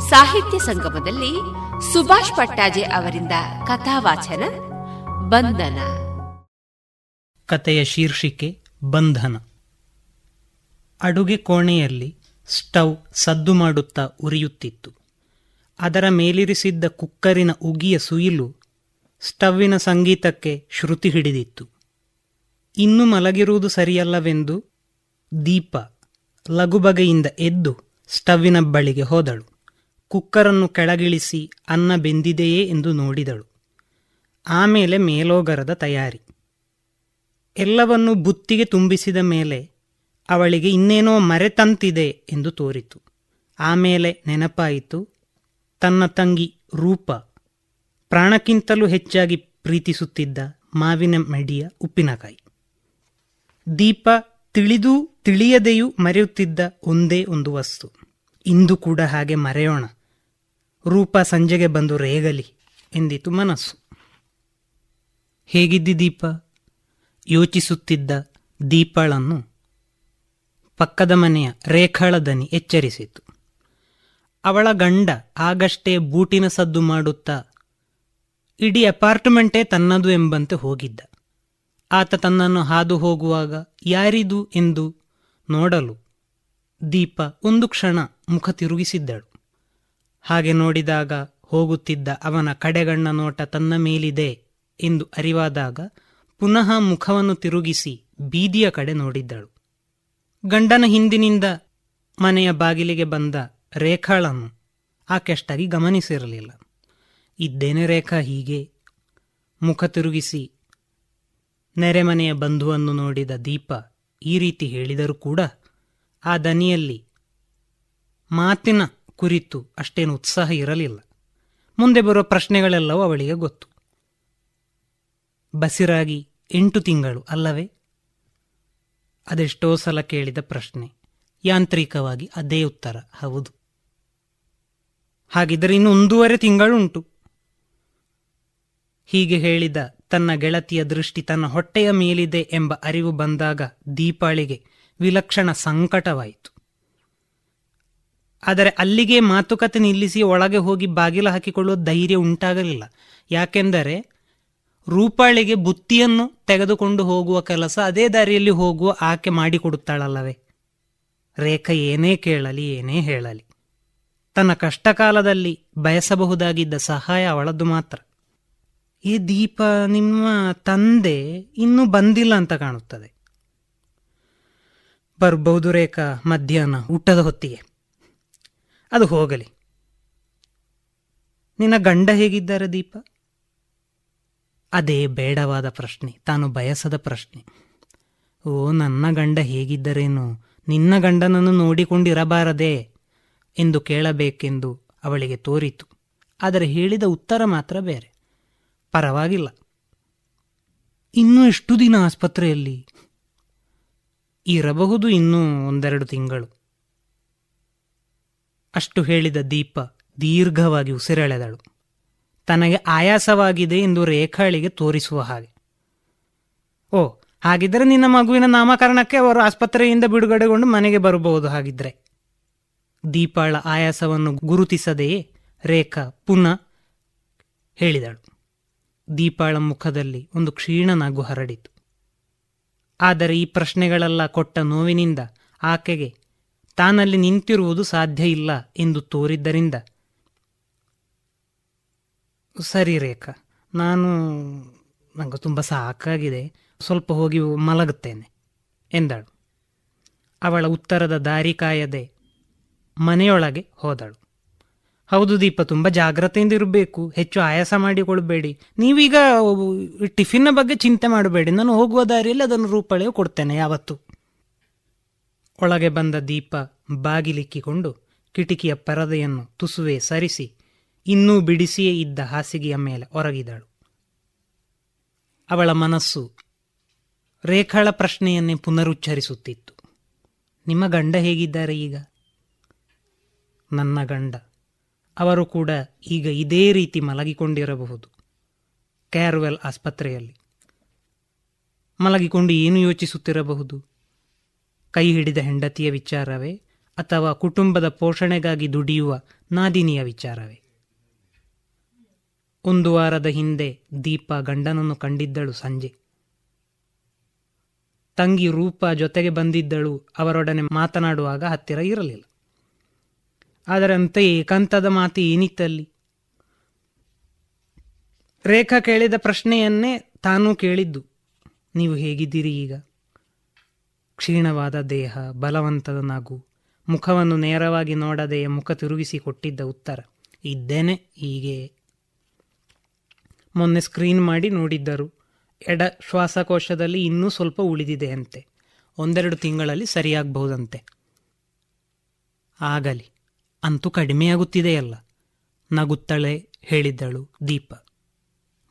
ಸಾಹಿತ್ಯ ಸಂಗಮದಲ್ಲಿ ಸುಭಾಷ್ ಪಟ್ಟಾಜೆ ಅವರಿಂದ ಕಥಾವಾಚನ, ಬಂಧನ. ಕತೆಯ ಶೀರ್ಷಿಕೆ, ಬಂಧನ. ಅಡುಗೆ ಕೋಣೆಯಲ್ಲಿ ಸ್ಟವ್ ಸದ್ದು ಮಾಡುತ್ತಾ ಉರಿಯುತ್ತಿತ್ತು. ಅದರ ಮೇಲಿರಿಸಿದ್ದ ಕುಕ್ಕರಿನ ಉಗಿಯ ಸುಯಿಲು ಸ್ಟವ್ವಿನ ಸಂಗೀತಕ್ಕೆ ಶ್ರುತಿ ಹಿಡಿದಿತ್ತು. ಇನ್ನು ಮಲಗಿರುವುದು ಸರಿಯಲ್ಲವೆಂದು ದೀಪ ಲಗುಬಗೆಯಿಂದ ಎದ್ದು ಸ್ಟವ್ವಿನ ಬಳಿಗೆ ಹೋದಳು. ಕುಕ್ಕರನ್ನು ಕೆಳಗಿಳಿಸಿ ಅನ್ನ ಬೆಂದಿದೆಯೇ ಎಂದು ನೋಡಿದಳು. ಆಮೇಲೆ ಮೇಲೋಗರದ ತಯಾರಿ. ಎಲ್ಲವನ್ನೂ ಬುತ್ತಿಗೆ ತುಂಬಿಸಿದ ಮೇಲೆ ಅವಳಿಗೆ ಇನ್ನೇನೋ ಮರೆತಂತಿದೆ ಎಂದು ತೋರಿತು. ಆಮೇಲೆ ನೆನಪಾಯಿತು, ತನ್ನ ತಂಗಿ ರೂಪ. ಪ್ರಾಣಕ್ಕಿಂತಲೂ ಹೆಚ್ಚಾಗಿ ಪ್ರೀತಿಸುತ್ತಿದ್ದ ಮಾವಿನ ಮಡಿಯ ಉಪ್ಪಿನಕಾಯಿ. ದೀಪ ತಿಳಿದೂ ತಿಳಿಯದೆಯೂ ಮರೆಯುತ್ತಿದ್ದ ಒಂದೇ ಒಂದು ವಸ್ತು. ಇಂದು ಕೂಡ ಹಾಗೆ ಮರೆಯೋಣ. ರೂಪ ಸಂಜೆಗೆ ಬಂದು ರೇಗಲಿ ಎಂದಿತು ಮನಸ್ಸು. ಹೇಗಿದ್ದಿ ದೀಪ? ಯೋಚಿಸುತ್ತಿದ್ದ ದೀಪಳನ್ನು ಪಕ್ಕದ ಮನೆಯ ರೇಖಾಳ ದನಿ ಎಚ್ಚರಿಸಿತು. ಅವಳ ಗಂಡ ಆಗಷ್ಟೇ ಬೂಟಿನ ಸದ್ದು ಮಾಡುತ್ತಾ ಇಡೀ ಅಪಾರ್ಟ್ಮೆಂಟೇ ತನ್ನದು ಎಂಬಂತೆ ಹೋಗಿದ್ದ. ಆತ ತನ್ನನ್ನು ಹಾದು ಹೋಗುವಾಗ ಯಾರಿದು ಎಂದು ನೋಡಲು ದೀಪ ಒಂದು ಕ್ಷಣ ಮುಖ ತಿರುಗಿಸಿದ್ದಳು. ಹಾಗೆ ನೋಡಿದಾಗ ಹೋಗುತ್ತಿದ್ದ ಅವನ ಕಡೆಗಣ್ಣ ನೋಟ ತನ್ನ ಮೇಲಿದೆ ಎಂದು ಅರಿವಾದಾಗ ಪುನಃ ಮುಖವನ್ನು ತಿರುಗಿಸಿ ಬೀದಿಯ ಕಡೆ ನೋಡಿದ್ದಳು. ಗಂಡನ ಹಿಂದಿನಿಂದ ಮನೆಯ ಬಾಗಿಲಿಗೆ ಬಂದ ರೇಖಾಳನ್ನು ಆಕೆಷ್ಟಾಗಿ ಗಮನಿಸಿರಲಿಲ್ಲ. ಇದ್ದೇನೆ ರೇಖಾ, ಹೀಗೆ? ಮುಖ ತಿರುಗಿಸಿ ನೆರೆಮನೆಯ ಬಂಧುವನ್ನು ನೋಡಿದ ದೀಪ ಈ ರೀತಿ ಹೇಳಿದರೂ ಕೂಡ ಆ ದನಿಯಲ್ಲಿ ಮಾತಿನ ಕುರಿತು ಅಷ್ಟೇನು ಉತ್ಸಾಹ ಇರಲಿಲ್ಲ. ಮುಂದೆ ಬರುವ ಪ್ರಶ್ನೆಗಳೆಲ್ಲವೂ ಅವಳಿಗೆ ಗೊತ್ತು. ಬಸಿರಾಗಿ ಎಂಟು ತಿಂಗಳು ಅಲ್ಲವೇ? ಅದೆಷ್ಟೋ ಸಲ ಕೇಳಿದ ಪ್ರಶ್ನೆ. ಯಾಂತ್ರಿಕವಾಗಿ ಅದೇ ಉತ್ತರ, ಹೌದು. ಹಾಗಿದ್ದರೆ ಇನ್ನು ಒಂದೂವರೆ ತಿಂಗಳುಂಟು. ಹೀಗೆ ಹೇಳಿದ ತನ್ನ ಗೆಳತಿಯ ದೃಷ್ಟಿ ತನ್ನ ಹೊಟ್ಟೆಯ ಮೇಲಿದೆ ಎಂಬ ಅರಿವು ಬಂದಾಗ ದೀಪಾಳಿಗೆ ವಿಲಕ್ಷಣ ಸಂಕಟವಾಯಿತು. ಆದರೆ ಅಲ್ಲಿಗೆ ಮಾತುಕತೆ ನಿಲ್ಲಿಸಿ ಒಳಗೆ ಹೋಗಿ ಬಾಗಿಲು ಹಾಕಿಕೊಳ್ಳುವ ಧೈರ್ಯ ಉಂಟಾಗಲಿಲ್ಲ. ಯಾಕೆಂದರೆ ರೂಪಾಳಿಗೆ ಬುತ್ತಿಯನ್ನು ತೆಗೆದುಕೊಂಡು ಹೋಗುವ ಕೆಲಸ ಅದೇ ದಾರಿಯಲ್ಲಿ ಹೋಗುವ ಆಕೆ ಮಾಡಿಕೊಡುತ್ತಾಳಲ್ಲವೇ? ರೇಖಾ ಏನೇ ಕೇಳಲಿ, ಏನೇ ಹೇಳಲಿ. ತನ್ನ ಕಷ್ಟಕಾಲದಲ್ಲಿ ಬಯಸಬಹುದಾಗಿದ್ದ ಸಹಾಯ ಅವಳದ್ದು ಮಾತ್ರ. ಈ ದೀಪ ನಿಮ್ಮ ತಂದೆ ಇನ್ನೂ ಬಂದಿಲ್ಲ ಅಂತ ಕಾಣುತ್ತದೆ. ಬರ್ಬಹುದು ರೇಖಾ, ಮಧ್ಯಾಹ್ನ, ಊಟದ ಹೊತ್ತಿಗೆ. ಅದು ಹೋಗಲಿ. ನಿನ್ನ ಗಂಡ ಹೇಗಿದ್ದಾರೆ ದೀಪ? ಅದೇ ಬೇಡವಾದ ಪ್ರಶ್ನೆ, ತಾನು ಬಯಸದ ಪ್ರಶ್ನೆ. ಓ, ನನ್ನ ಗಂಡ ಹೇಗಿದ್ದರೇನು? ನಿನ್ನ ಗಂಡನನ್ನು ನೋಡಿಕೊಂಡಿರಬಾರದೆ ಎಂದು ಕೇಳಬೇಕೆಂದು ಅವಳಿಗೆ ತೋರಿತು. ಆದರೆ ಹೇಳಿದ ಉತ್ತರ ಮಾತ್ರ ಬೇರೆ. ಪರವಾಗಿಲ್ಲ. ಇನ್ನೂ ಎಷ್ಟು ದಿನ ಆಸ್ಪತ್ರೆಯಲ್ಲಿ? ಇರಬಹುದು ಇನ್ನೂ ಒಂದೆರಡು ತಿಂಗಳು. ಅಷ್ಟು ಹೇಳಿದ ದೀಪ ದೀರ್ಘವಾಗಿ ಉಸಿರೆಳೆದಳು. ತನಗೆ ಆಯಾಸವಾಗಿದೆ ಎಂದು ರೇಖಾಳಿಗೆ ತೋರಿಸುವ ಹಾಗೆ. ಓ, ಹಾಗಿದ್ದರೆ ನಿನ್ನ ಮಗುವಿನ ನಾಮಕರಣಕ್ಕೆ ಅವರು ಆಸ್ಪತ್ರೆಯಿಂದ ಬಿಡುಗಡೆಗೊಂಡು ಮನೆಗೆ ಬರಬಹುದು ಹಾಗಿದ್ರೆ. ದೀಪಾಳ ಆಯಾಸವನ್ನು ಗುರುತಿಸದೆಯೇ ರೇಖಾ ಪುನಃ ಹೇಳಿದಳು. ದೀಪಾಳ ಮುಖದಲ್ಲಿ ಒಂದು ಕ್ಷೀಣ ನಗು ಹರಡಿತು. ಆದರೆ ಈ ಪ್ರಶ್ನೆಗಳೆಲ್ಲ ಕೊಟ್ಟ ನೋವಿನಿಂದ ಆಕೆಗೆ ತಾನಲ್ಲಿ ನಿಂತಿರುವುದು ಸಾಧ್ಯ ಇಲ್ಲ ಎಂದು ತೋರಿದ್ದರಿಂದ. ಸರಿ ರೇಖಾ, ನಾನು ನನಗೆ ತುಂಬ ಸಾಕಾಗಿದೆ, ಸ್ವಲ್ಪ ಹೋಗಿ ಮಲಗುತ್ತೇನೆ ಎಂದಳು. ಅವಳ ಉತ್ತರದ ದಾರಿ ಕಾಯದೆ ಮನೆಯೊಳಗೆ ಹೋದಳು. ಹೌದು ದೀಪ, ತುಂಬ ಜಾಗ್ರತೆಯಿಂದ ಇರಬೇಕು. ಹೆಚ್ಚು ಆಯಾಸ ಮಾಡಿಕೊಳ್ಬೇಡಿ. ನೀವೀಗ ಟಿಫಿನ್ನ ಬಗ್ಗೆ ಚಿಂತೆ ಮಾಡಬೇಡಿ. ನಾನು ಹೋಗುವ ದಾರಿಯಲ್ಲಿ ಅದನ್ನು ರೂಪಳೆಯು ಕೊಡ್ತೇನೆ ಯಾವತ್ತು. ಒಳಗೆ ಬಂದ ದೀಪ ಬಾಗಿಲಿಕ್ಕಿಕೊಂಡು ಕಿಟಕಿಯ ಪರದೆಯನ್ನು ತುಸುವೆ ಸರಿಸಿ, ಇನ್ನೂ ಬಿಡಿಸಿಯೇ ಇದ್ದ ಹಾಸಿಗೆಯ ಮೇಲೆ ಹೊರಗಿದಳು ಅವಳ ಮನಸ್ಸು ರೇಖಾಳ ಪ್ರಶ್ನೆಯನ್ನೇ ಪುನರುಚ್ಚರಿಸುತ್ತಿತ್ತು. ನಿಮ್ಮ ಗಂಡ ಹೇಗಿದ್ದಾರೆ ಈಗ? ನನ್ನ ಗಂಡ. ಅವರು ಕೂಡ ಈಗ ಇದೇ ರೀತಿ ಮಲಗಿಕೊಂಡಿರಬಹುದು. ಕ್ಯಾರ್ವೆಲ್ ಆಸ್ಪತ್ರೆಯಲ್ಲಿ. ಮಲಗಿಕೊಂಡು ಏನು ಯೋಚಿಸುತ್ತಿರಬಹುದು? ಕೈ ಹಿಡಿದ ಹೆಂಡತಿಯ ವಿಚಾರವೇ ಅಥವಾ ಕುಟುಂಬದ ಪೋಷಣೆಗಾಗಿ ದುಡಿಯುವ ನಾದಿನಿಯ ವಿಚಾರವೇ? ಒಂದು ವಾರದ ಹಿಂದೆ ದೀಪ ಗಂಡನನ್ನು ಕಂಡಿದ್ದಳು ಸಂಜೆ. ತಂಗಿ ರೂಪ ಜೊತೆಗೆ ಬಂದಿದ್ದಳು, ಅವರೊಡನೆ ಮಾತನಾಡುವಾಗ ಹತ್ತಿರ ಇರಲಿಲ್ಲ. ಆದರೆ ಕಂತದ ಮಾತಿ ಮಾತು ಏನಿತ್ತಲ್ಲಿ ರೇಖಾ ಕೇಳಿದ ಪ್ರಶ್ನೆಯನ್ನೇ ತಾನೂ ಕೇಳಿದ್ದು. ನೀವು ಹೇಗಿದ್ದೀರಿ ಈಗ? ಕ್ಷೀಣವಾದ ದೇಹ, ಬಲವಂತದ ನಗು, ಮುಖವನ್ನು ನೇರವಾಗಿ ನೋಡದೆ ಮುಖ ತಿರುಗಿಸಿ ಕೊಟ್ಟಿದ್ದ ಉತ್ತರ, ಇದ್ದೇನೆ ಹೀಗೆ. ಮೊನ್ನೆ ಸ್ಕ್ರೀನ್ ಮಾಡಿ ನೋಡಿದ್ದರು. ಎಡ ಶ್ವಾಸಕೋಶದಲ್ಲಿ ಇನ್ನೂ ಸ್ವಲ್ಪ ಉಳಿದಿದೆ ಅಂತೆ ಒಂದೆರಡು ತಿಂಗಳಲ್ಲಿ ಸರಿಯಾಗಬಹುದಂತೆ. ಆಗಲಿ. ಅಂತೂ ಕಡಿಮೆಯಾಗುತ್ತಿದೆಯಲ್ಲ? ನಗುತ್ತಳೆ ಹೇಳಿದ್ದಳು ದೀಪ.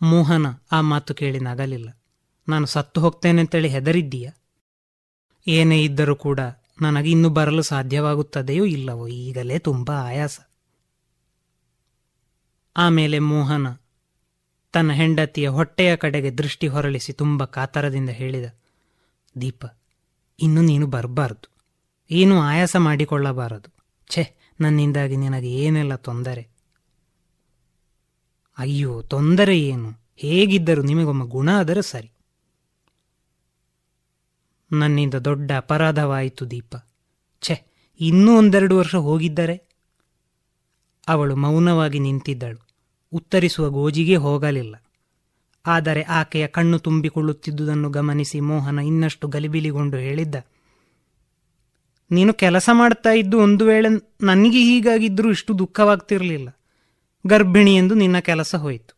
ಮೋಹನ ಆ ಮಾತು ಕೇಳಿ ನಗಲಿಲ್ಲ. ನಾನು ಸತ್ತು ಹೋಗ್ತೇನೆ ಅಂತೇಳಿ ಹೆದರಿದ್ದೀಯ? ಏನೇ ಇದ್ದರೂ ಕೂಡ ನನಗೆ ಇನ್ನು ಬರಲು ಸಾಧ್ಯವಾಗುತ್ತದೆಯೋ ಇಲ್ಲವೋ ಈಗಲೇ ತುಂಬ ಆಯಾಸ. ಆಮೇಲೆ ಮೋಹನ ತನ್ನ ಹೆಂಡತಿಯ ಹೊಟ್ಟೆಯ ಕಡೆಗೆ ದೃಷ್ಟಿ ಹೊರಳಿಸಿ ತುಂಬ ಕಾತರದಿಂದ ಹೇಳಿದ, ದೀಪ, ಇನ್ನು ನೀನು ಬರಬಾರದು. ಏನು ಆಯಾಸ ಮಾಡಿಕೊಳ್ಳಬಾರದು. ಛೆ ನನ್ನಿಂದಾಗಿ ನಿನಗೆ ಏನೆಲ್ಲ ತೊಂದರೆ? ಅಯ್ಯೋ, ತೊಂದರೆ ಏನು? ಹೇಗಿದ್ದರೂ ನಿಮಗೊಮ್ಮ ಗುಣ ಆದರೆ ಸರಿ. ನನ್ನಿಂದ ದೊಡ್ಡ ಅಪರಾಧವಾಯಿತು ದೀಪ. ಛೆ, ಇನ್ನೂ ಒಂದೆರಡು ವರ್ಷ ಹೋಗಿದ್ದರೆ? ಅವಳು ಮೌನವಾಗಿ ನಿಂತಿದ್ದಳು. ಉತ್ತರಿಸುವ ಗೋಜಿಗೆ ಹೋಗಲಿಲ್ಲ. ಆದರೆ ಆಕೆಯ ಕಣ್ಣು ತುಂಬಿಕೊಳ್ಳುತ್ತಿದ್ದುದನ್ನು ಗಮನಿಸಿ ಮೋಹನ ಇನ್ನಷ್ಟು ಗಲಿಬಿಲಿಗೊಂಡು ಹೇಳಿದ್ದ ನೀನು ಕೆಲಸ ಮಾಡ್ತಾ ಇದ್ದು ಒಂದು ವೇಳೆ ನನಗೆ ಹೀಗಾಗಿದ್ದರೂ ಇಷ್ಟು ದುಃಖವಾಗ್ತಿರಲಿಲ್ಲ. ಗರ್ಭಿಣಿ ಎಂದು ನಿನ್ನ ಕೆಲಸ ಹೋಯಿತು.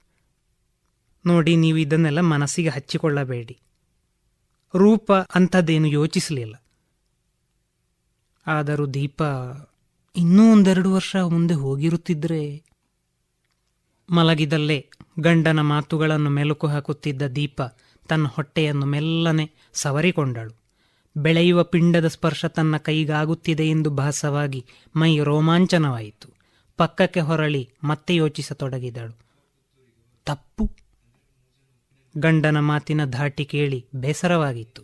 ನೋಡಿ, ನೀವು ಇದನ್ನೆಲ್ಲ ಮನಸ್ಸಿಗೆ ಹಚ್ಚಿಕೊಳ್ಳಬೇಡಿ. ರೂಪ ಅಂಥದ್ದೇನು ಯೋಚಿಸಲಿಲ್ಲ. ಆದರೂ ದೀಪ ಇನ್ನೂ ಒಂದೆರಡು ವರ್ಷ ಮುಂದೆ ಹೋಗಿರುತ್ತಿದ್ರೆ ಮಲಗಿದಲ್ಲೇ ಗಂಡನ ಮಾತುಗಳನ್ನು ಮೆಲುಕು ಹಾಕುತ್ತಿದ್ದ ದೀಪ ತನ್ನ ಹೊಟ್ಟೆಯನ್ನು ಮೆಲ್ಲನೆ ಸವರಿಕೊಂಡಳು. ಬೆಳೆಯುವ ಪಿಂಡದ ಸ್ಪರ್ಶ ತನ್ನ ಕೈಗಾಗುತ್ತಿದೆ ಎಂದು ಭಾಸವಾಗಿ ಮೈ ರೋಮಾಂಚನವಾಯಿತು. ಪಕ್ಕಕ್ಕೆ ಹೊರಳಿ ಮತ್ತೆ ಯೋಚಿಸತೊಡಗಿದಳು. ತಪ್ಪು. ಗಂಡನ ಮಾತಿನ ಧಾಟಿ ಕೇಳಿ ಬೇಸರವಾಗಿತ್ತು.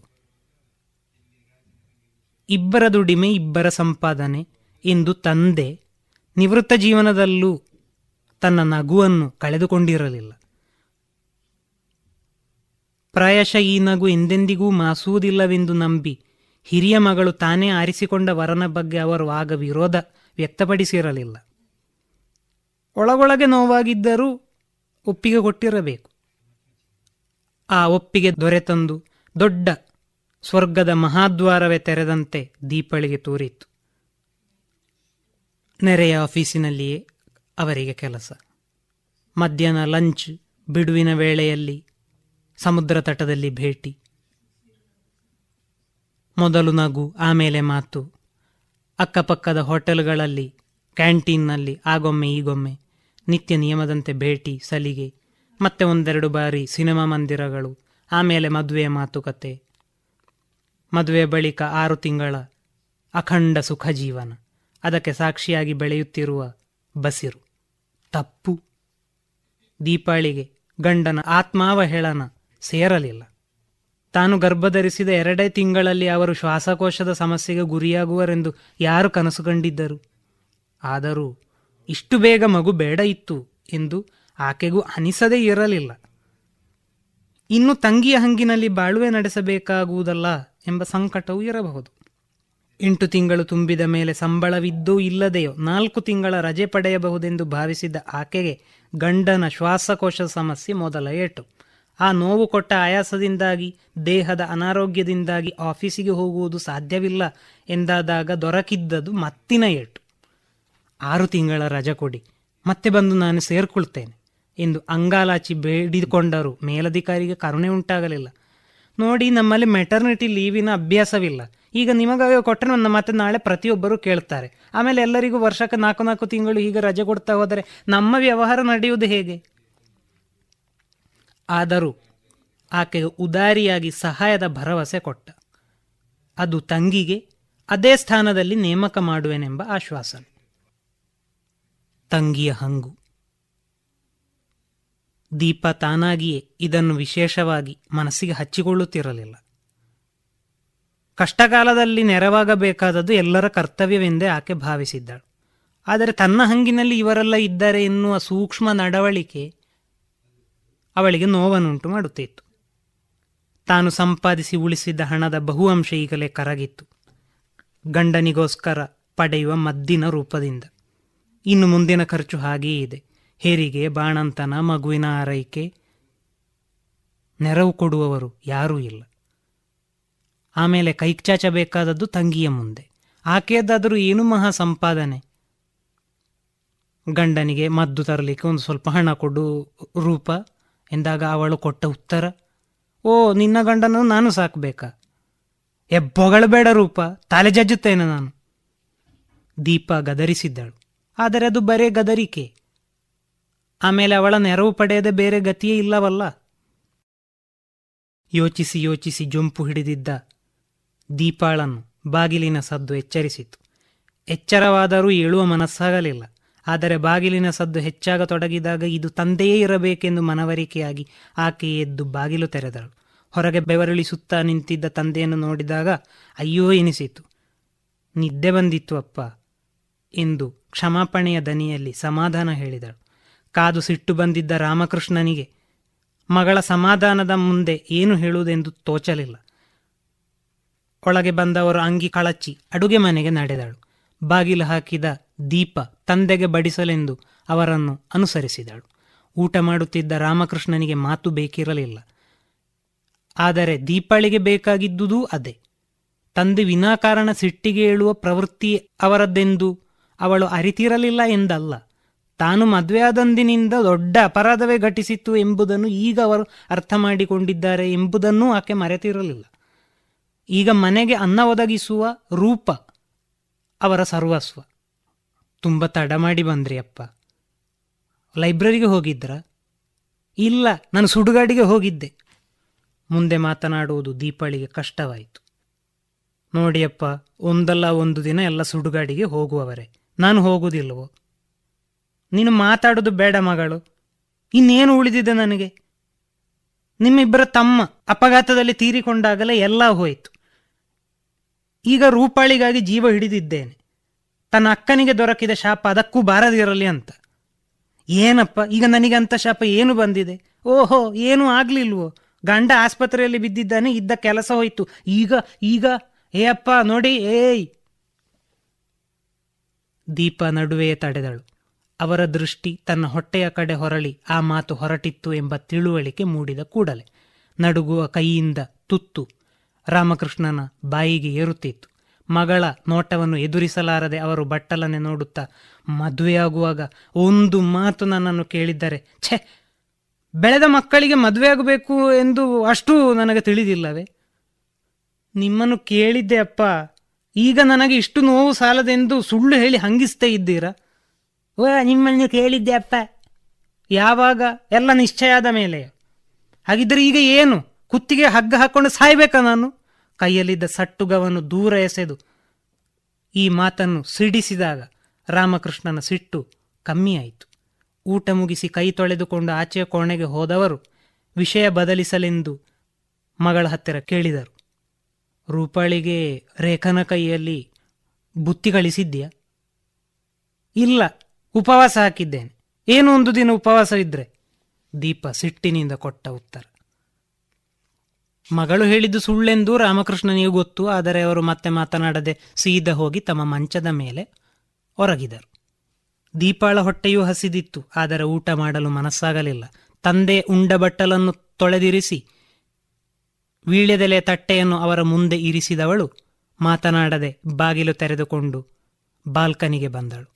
ಇಬ್ಬರ ದುಡಿಮೆ, ಇಬ್ಬರ ಸಂಪಾದನೆ ಎಂದು ತಂದೆ ನಿವೃತ್ತ ಜೀವನದಲ್ಲೂ ತನ್ನ ನಗುವನ್ನು ಕಳೆದುಕೊಂಡಿರಲಿಲ್ಲ. ಪ್ರಾಯಶಃ ಈ ನಗು ಎಂದೆಂದಿಗೂ ಮಾಸುವುದಿಲ್ಲವೆಂದು ನಂಬಿ ಹಿರಿಯ ಮಗಳು ತಾನೇ ಆರಿಸಿಕೊಂಡ ವರನ ಬಗ್ಗೆ ಅವರು ಆಗ ವಿರೋಧ ವ್ಯಕ್ತಪಡಿಸಿರಲಿಲ್ಲ. ಒಳಗೊಳಗೆ ನೋವಾಗಿದ್ದರೂ ಒಪ್ಪಿಗೆ ಕೊಟ್ಟಿರಬೇಕು. ಆ ಒಪ್ಪಿಗೆ ದೊರೆತಂದು ದೊಡ್ಡ ಸ್ವರ್ಗದ ಮಹಾದ್ವಾರವೇ ತೆರೆದಂತೆ ದೀಪಳಿಗೆ ತೋರಿತು ನೆರೆಯ ಆಫೀಸಿನಲ್ಲಿಯೇ ಅವರಿಗೆ ಕೆಲಸ. ಮಧ್ಯಾಹ್ನ ಲಂಚ್ ಬಿಡುವಿನ ವೇಳೆಯಲ್ಲಿ ಸಮುದ್ರ ತಟದಲ್ಲಿ ಭೇಟಿ. ಮೊದಲು ನಗು, ಆಮೇಲೆ ಮಾತು. ಅಕ್ಕಪಕ್ಕದ ಹೋಟೆಲ್ಗಳಲ್ಲಿ, ಕ್ಯಾಂಟೀನ್ನಲ್ಲಿ, ಆಗೊಮ್ಮೆ ಈಗೊಮ್ಮೆ, ನಿತ್ಯ ನಿಯಮದಂತೆ ಭೇಟಿ, ಸಲಿಗೆ, ಮತ್ತೆ ಒಂದೆರಡು ಬಾರಿ ಸಿನಿಮಾ ಮಂದಿರಗಳು, ಆಮೇಲೆ ಮದುವೆಯ ಮಾತುಕತೆ. ಮದುವೆ ಬಳಿಕ ಆರು ತಿಂಗಳ ಅಖಂಡ ಸುಖ ಜೀವನ. ಅದಕ್ಕೆ ಸಾಕ್ಷಿಯಾಗಿ ಬೆಳೆಯುತ್ತಿರುವ ಬಸಿರು. ತಪ್ಪು. ದೀಪಾಳಿಗೆ ಗಂಡನ ಆತ್ಮಾವಹೇಳನ ಸೇರಲಿಲ್ಲ. ತಾನು ಗರ್ಭಧರಿಸಿದ ಎರಡೇ ತಿಂಗಳಲ್ಲಿ ಅವರು ಶ್ವಾಸಕೋಶದ ಸಮಸ್ಯೆಗೆ ಗುರಿಯಾಗುವರೆಂದು ಯಾರು ಕನಸು ಕಂಡಿದ್ದರು? ಆದರೂ ಇಷ್ಟು ಬೇಗ ಮಗು ಬೇಡ ಇತ್ತು ಎಂದು ಆಕೆಗೂ ಅನಿಸದೇ ಇರಲಿಲ್ಲ. ಇನ್ನು ತಂಗಿಯ ಹಂಗಿನಲ್ಲಿ ಬಾಳುವೆ ನಡೆಸಬೇಕಾಗುವುದಲ್ಲ ಎಂಬ ಸಂಕಟವೂ ಇರಬಹುದು. ಎಂಟು ತಿಂಗಳು ತುಂಬಿದ ಮೇಲೆ ಸಂಬಳವಿದ್ದೂ ಇಲ್ಲದೆಯೋ ನಾಲ್ಕು ತಿಂಗಳ ರಜೆ ಪಡೆಯಬಹುದೆಂದು ಭಾವಿಸಿದ್ದ ಆಕೆಗೆ ಗಂಡನ ಶ್ವಾಸಕೋಶ ಸಮಸ್ಯೆ ಮೊದಲ ಏಟು. ಆ ನೋವು ಕೊಟ್ಟ ಆಯಾಸದಿಂದಾಗಿ, ದೇಹದ ಅನಾರೋಗ್ಯದಿಂದಾಗಿ ಆಫೀಸಿಗೆ ಹೋಗುವುದು ಸಾಧ್ಯವಿಲ್ಲ ಎಂದಾದಾಗ ದೊರಕಿದ್ದದು ಮತ್ತಿನ ಏಟು. ಆರು ತಿಂಗಳ ರಜೆ ಕೊಡಿ, ಮತ್ತೆ ಬಂದು ನಾನು ಸೇರ್ಕೊಳ್ತೇನೆ ಎಂದು ಅಂಗಾಲಾಚಿ ಬೇಡಿಕೊಂಡರು ಮೇಲಧಿಕಾರಿಗೆ ಕರುಣೆ ಉಂಟಾಗಲಿಲ್ಲ. ನೋಡಿ, ನಮ್ಮಲ್ಲಿ ಮೆಟರ್ನಿಟಿ ಲೀವಿನ ಅಭ್ಯಾಸವಿಲ್ಲ. ಈಗ ನಿಮಗಾಗ ಕೊಟ್ಟರೆ ನನ್ನ ಮತ್ತೆ ನಾಳೆ ಪ್ರತಿಯೊಬ್ಬರು ಕೇಳ್ತಾರೆ. ಆಮೇಲೆ ಎಲ್ಲರಿಗೂ ವರ್ಷಕ್ಕೆ ನಾಲ್ಕು ನಾಲ್ಕು ತಿಂಗಳು ಹೀಗೆ ರಜೆ ಕೊಡ್ತಾ ಹೋದರೆ ನಮ್ಮ ವ್ಯವಹಾರ ನಡೆಯುವುದು ಹೇಗೆ? ಆದರೂ ಆಕೆ ಉದಾರಿಯಾಗಿ ಸಹಾಯದ ಭರವಸೆ ಕೊಟ್ಟ. ಅದು ತಂಗಿಗೆ ಅದೇ ಸ್ಥಾನದಲ್ಲಿ ನೇಮಕ ಮಾಡುವೆನೆಂಬ ಆಶ್ವಾಸನೆ. ತಂಗಿಯ ಹಂಗು. ದೀಪ ತಾನಾಗಿಯೇ ಇದನ್ನು ವಿಶೇಷವಾಗಿ ಮನಸ್ಸಿಗೆ ಹಚ್ಚಿಕೊಳ್ಳುತ್ತಿರಲಿಲ್ಲ. ಕಷ್ಟಕಾಲದಲ್ಲಿ ನೆರವಾಗಬೇಕಾದದ್ದು ಎಲ್ಲರ ಕರ್ತವ್ಯವೆಂದೇ ಆಕೆ ಭಾವಿಸಿದ್ದಳು. ಆದರೆ ತನ್ನ ಹಂಗಿನಲ್ಲಿ ಇವರೆಲ್ಲ ಇದ್ದಾರೆ ಎನ್ನುವ ಸೂಕ್ಷ್ಮ ನಡವಳಿಕೆ ಅವಳಿಗೆ ನೋವನ್ನುಂಟು ಮಾಡುತ್ತಿತ್ತು. ತಾನು ಸಂಪಾದಿಸಿ ಉಳಿಸಿದ್ದ ಹಣದ ಬಹು ಅಂಶ ಈಗಲೇ ಕರಗಿತ್ತು. ಗಂಡನಿಗೋಸ್ಕರ ಪಡೆಯುವ ಮದ್ದಿನ ರೂಪದಿಂದ. ಇನ್ನು ಮುಂದಿನ ಖರ್ಚು ಹಾಗೆಯೇ ಇದೆ. ಹೆರಿಗೆ ಬಾಣಂತನ ಮಗುವಿನ ಆರೈಕೆ ನೆರವು ಕೊಡುವವರು ಯಾರೂ ಇಲ್ಲ. ಆಮೇಲೆ ಕೈಚಾಚಬೇಕಾದದ್ದು ತಂಗಿಯ ಮುಂದೆ. ಆಕೆಯದ್ದಾದರೂ ಏನು ಮಹಾ ಸಂಪಾದನೆ? ಗಂಡನಿಗೆ ಮದ್ದು ತರಲಿಕ್ಕೆ ಒಂದು ಸ್ವಲ್ಪ ಹಣ ಕೊಡು ರೂಪ. ಎಂದಾಗ ಅವಳು ಕೊಟ್ಟ ಉತ್ತರ, ಓ, ನಿನ್ನ ಗಂಡನ ನಾನು ಸಾಕಬೇಕಾ? ಎಬ್ಬೊಗಳಬೇಡ ರೂಪ, ತಲೆ ಜಜ್ಜುತ್ತೇನೆ ನಾನು. ದೀಪ ಗದರಿಸಿದ್ದಳು. ಆದರೆ ಅದು ಬರೇ ಗದರಿಕೆ. ಆಮೇಲೆ ಅವಳ ನೆರವು ಪಡೆಯದೆ ಬೇರೆ ಗತಿಯೇ ಇಲ್ಲವಲ್ಲ? ಯೋಚಿಸಿ ಯೋಚಿಸಿ ಜೊಂಪು ಹಿಡಿದಿದ್ದ ದೀಪಾಳನ್ನು ಬಾಗಿಲಿನ ಸದ್ದು ಎಚ್ಚರಿಸಿತು. ಎಚ್ಚರವಾದರೂ ಏಳುವ ಮನಸ್ಸಾಗಲಿಲ್ಲ. ಆದರೆ ಬಾಗಿಲಿನ ಸದ್ದು ಹೆಚ್ಚಾಗತೊಡಗಿದಾಗ ಇದು ತಂದೆಯೇ ಇರಬೇಕೆಂದು ಮನವರಿಕೆಯಾಗಿ ಆಕೆ ಎದ್ದು ಬಾಗಿಲು ತೆರೆದಳು. ಹೊರಗೆ ಬೆವರಳಿಸುತ್ತಾ ನಿಂತಿದ್ದ ತಂದೆಯನ್ನು ನೋಡಿದಾಗ, ಅಯ್ಯೋ, ಎನಿಸಿತು. ನಿದ್ದೆ ಬಂದಿತ್ತು ಅಪ್ಪ, ಎಂದು ಕ್ಷಮಾಪಣೆಯ ದನಿಯಲ್ಲಿ ಸಮಾಧಾನ ಹೇಳಿದಳು. ಕಾದು ಸಿಟ್ಟು ಬಂದಿದ್ದ ರಾಮಕೃಷ್ಣನಿಗೆ, ಮಗಳ ಸಮಾಧಾನದ ಮುಂದೆ ಏನು ಹೇಳುವುದೆಂದು ತೋಚಲಿಲ್ಲ. ಒಳಗೆ ಬಂದವರು ಅಂಗಿ ಕಳಚಿ ಅಡುಗೆ ಮನೆಗೆ ನಡೆದಳು. ಬಾಗಿಲು ಹಾಕಿದ ದೀಪ ತಂದೆಗೆ ಬಡಿಸಲೆಂದು ಅವರನ್ನು ಅನುಸರಿಸಿದಳು. ಊಟ ಮಾಡುತ್ತಿದ್ದ ರಾಮಕೃಷ್ಣನಿಗೆ ಮಾತು ಬೇಕಿರಲಿಲ್ಲ. ಆದರೆ ದೀಪಾಳಿಗೆ ಬೇಕಾಗಿದ್ದುದೂ ಅದೇ. ತಂದೆ ವಿನಾಕಾರಣ ಸಿಟ್ಟಿಗೆ ಏಳುವ ಪ್ರವೃತ್ತಿ ಅವರದ್ದೆಂದು ಅವಳು ಅರಿತಿರಲಿಲ್ಲ ಎಂದಲ್ಲ. ತಾನು ಮದುವೆಯಾದಂದಿನಿಂದ ದೊಡ್ಡ ಅಪರಾಧವೇ ಘಟಿಸಿತ್ತು ಎಂಬುದನ್ನು ಈಗ ಅವರು ಅರ್ಥ ಮಾಡಿಕೊಂಡಿದ್ದಾರೆ ಎಂಬುದನ್ನೂ ಆಕೆ ಮರೆತಿರಲಿಲ್ಲ. ಈಗ ಮನೆಗೆ ಅನ್ನ ಒದಗಿಸುವ ರೂಪ ಅವರ ಸರ್ವಸ್ವ. ತುಂಬ ತಡ ಮಾಡಿ ಬಂದ್ರಿ ಅಪ್ಪ. ಲೈಬ್ರರಿಗೆ ಹೋಗಿದ್ರ? ಇಲ್ಲ, ನಾನು ಸುಡುಗಾಡಿಗೆ ಹೋಗಿದ್ದೆ. ಮುಂದೆ ಮಾತನಾಡುವುದು ದೀಪಾಳಿಗೆ ಕಷ್ಟವಾಯಿತು. ನೋಡಿಯಪ್ಪ ಒಂದಲ್ಲ ಒಂದು ದಿನ ಎಲ್ಲ ಸುಡುಗಾಡಿಗೆ ಹೋಗುವವರೇ. ನಾನು ಹೋಗುವುದಿಲ್ಲವೋ ನೀನು ಮಾತಾಡೋದು ಬೇಡ ಮಗಳು. ಇನ್ನೇನು ಉಳಿದಿದೆ ನನಗೆ? ನಿಮ್ಮಿಬ್ಬರ ತಮ್ಮ ಅಪಘಾತದಲ್ಲಿ ತೀರಿಕೊಂಡಾಗಲೇ ಎಲ್ಲ ಹೋಯಿತು. ಈಗ ರೂಪಾಳಿಗಾಗಿ ಜೀವ ಹಿಡಿದಿದ್ದೇನೆ. ತನ್ನ ಅಕ್ಕನಿಗೆ ದೊರಕಿದ ಶಾಪ ಅದಕ್ಕೂ ಬಾರದಿರಲಿ ಅಂತ. ಏನಪ್ಪ, ಈಗ ನನಗೆ ಅಂತ ಶಾಪ ಏನು ಬಂದಿದೆ? ಓಹೋ, ಏನೂ ಆಗ್ಲಿಲ್ವೋ? ಗಂಡ ಆಸ್ಪತ್ರೆಯಲ್ಲಿ ಬಿದ್ದಿದ್ದಾನೆ, ಇದ್ದ ಕೆಲಸ ಹೋಯ್ತು. ಈಗ ಈಗ, ಏ ಅಪ್ಪ, ನೋಡಿ, ಏಯ್! ದೀಪ ನಡುವೆಯೇ ತಡೆದಳು. ಅವರ ದೃಷ್ಟಿ ತನ್ನ ಹೊಟ್ಟೆಯ ಕಡೆ ಹೊರಳಿ ಆ ಮಾತು ಹೊರಟಿತ್ತು ಎಂಬ ತಿಳುವಳಿಕೆ ಮೂಡಿದ ಕೂಡಲೇ. ನಡುಗುವ ಕೈಯಿಂದ ತುತ್ತು ರಾಮಕೃಷ್ಣನ ಬಾಯಿಗೆ ಏರುತ್ತಿತ್ತು. ಮಗಳ ನೋಟವನ್ನು ಎದುರಿಸಲಾರದೆ ಅವರು ಬಟ್ಟಲನ್ನೇ ನೋಡುತ್ತಾ ಮದುವೆಯಾಗುವಾಗ ಒಂದು ಮಾತು ನನ್ನನ್ನು ಕೇಳಿದ್ದಾರೆ, ಛೆ, ಬೆಳೆದ ಮಕ್ಕಳಿಗೆ ಮದುವೆಯಾಗಬೇಕು ಎಂದು ಅಷ್ಟು ನನಗೆ ತಿಳಿದಿಲ್ಲವೇ? ನಿಮ್ಮನ್ನು ಕೇಳಿದ್ದೆ ಅಪ್ಪ, ಈಗ ನನಗೆ ಇಷ್ಟು ನೋವು ಸಾಲದೆಂದು ಸುಳ್ಳು ಹೇಳಿ ಹಂಗಿಸ್ತೇ ಇದ್ದೀರಾ? ಓ, ನಿಮ್ಮನ್ನು ಕೇಳಿದ್ದೆ ಅಪ್ಪ. ಯಾವಾಗ? ಎಲ್ಲ ನಿಶ್ಚಯ ಆದ ಮೇಲೆ ಹಾಗಿದ್ರೆ ಈಗ ಏನು? ಕುತ್ತಿಗೆ ಹಗ್ಗ ಹಾಕೊಂಡು ಸಾಯ್ಬೇಕಾ ನಾನು? ಕೈಯಲ್ಲಿದ್ದ ಸಟ್ಟುಗವನ್ನು ದೂರ ಎಸೆದು ಈ ಮಾತನ್ನು ಸಿಡಿಸಿದಾಗ ರಾಮಕೃಷ್ಣನ ಸಿಟ್ಟು ಕಮ್ಮಿಯಾಯಿತು ಊಟ ಮುಗಿಸಿ ಕೈ ತೊಳೆದುಕೊಂಡು ಆಚೆಯ ಕೋಣೆಗೆ ಹೋದವರು ವಿಷಯ ಬದಲಿಸಲೆಂದು ಮಗಳ ಹತ್ತಿರ ಕೇಳಿದರು. ರೂಪಾಳಿಗೆ ರೇಖನ ಕೈಯಲ್ಲಿ ಬುತ್ತಿ ಕಳಿಸಿದ್ಯಾ ಇಲ್ಲ, ಉಪವಾಸ ಹಾಕಿದ್ದೇನೆ. ಏನು ಒಂದು ದಿನ ಉಪವಾಸ ಇದ್ರೆ ದೀಪ ಸಿಟ್ಟಿನಿಂದ ಕೊಟ್ಟ ಉತ್ತರ. ಮಗಳು ಹೇಳಿದ್ದು ಸುಳ್ಳೆಂದು ರಾಮಕೃಷ್ಣನಿಗೆ ಗೊತ್ತು, ಆದರೆ ಅವರು ಮತ್ತೆ ಮಾತನಾಡದೆ ಸೀದ ಹೋಗಿ ತಮ್ಮ ಮಂಚದ ಮೇಲೆ ಒರಗಿದರು. ದೀಪಾಳ ಹೊಟ್ಟೆಯೂ ಹಸಿದಿತ್ತು, ಆದರೆ ಊಟ ಮಾಡಲು ಮನಸ್ಸಾಗಲಿಲ್ಲ. ತಂದೆ ಉಂಡ ಬಟ್ಟಲನ್ನು ತೊಳೆದಿರಿಸಿ, ವೀಳ್ಯದೆಲೆ ತಟ್ಟೆಯನ್ನು ಅವರ ಮುಂದೆ ಇರಿಸಿದವಳು ಮಾತನಾಡದೆ ಬಾಗಿಲು ತೆರೆದುಕೊಂಡು ಬಾಲ್ಕನಿಗೆ ಬಂದಳು.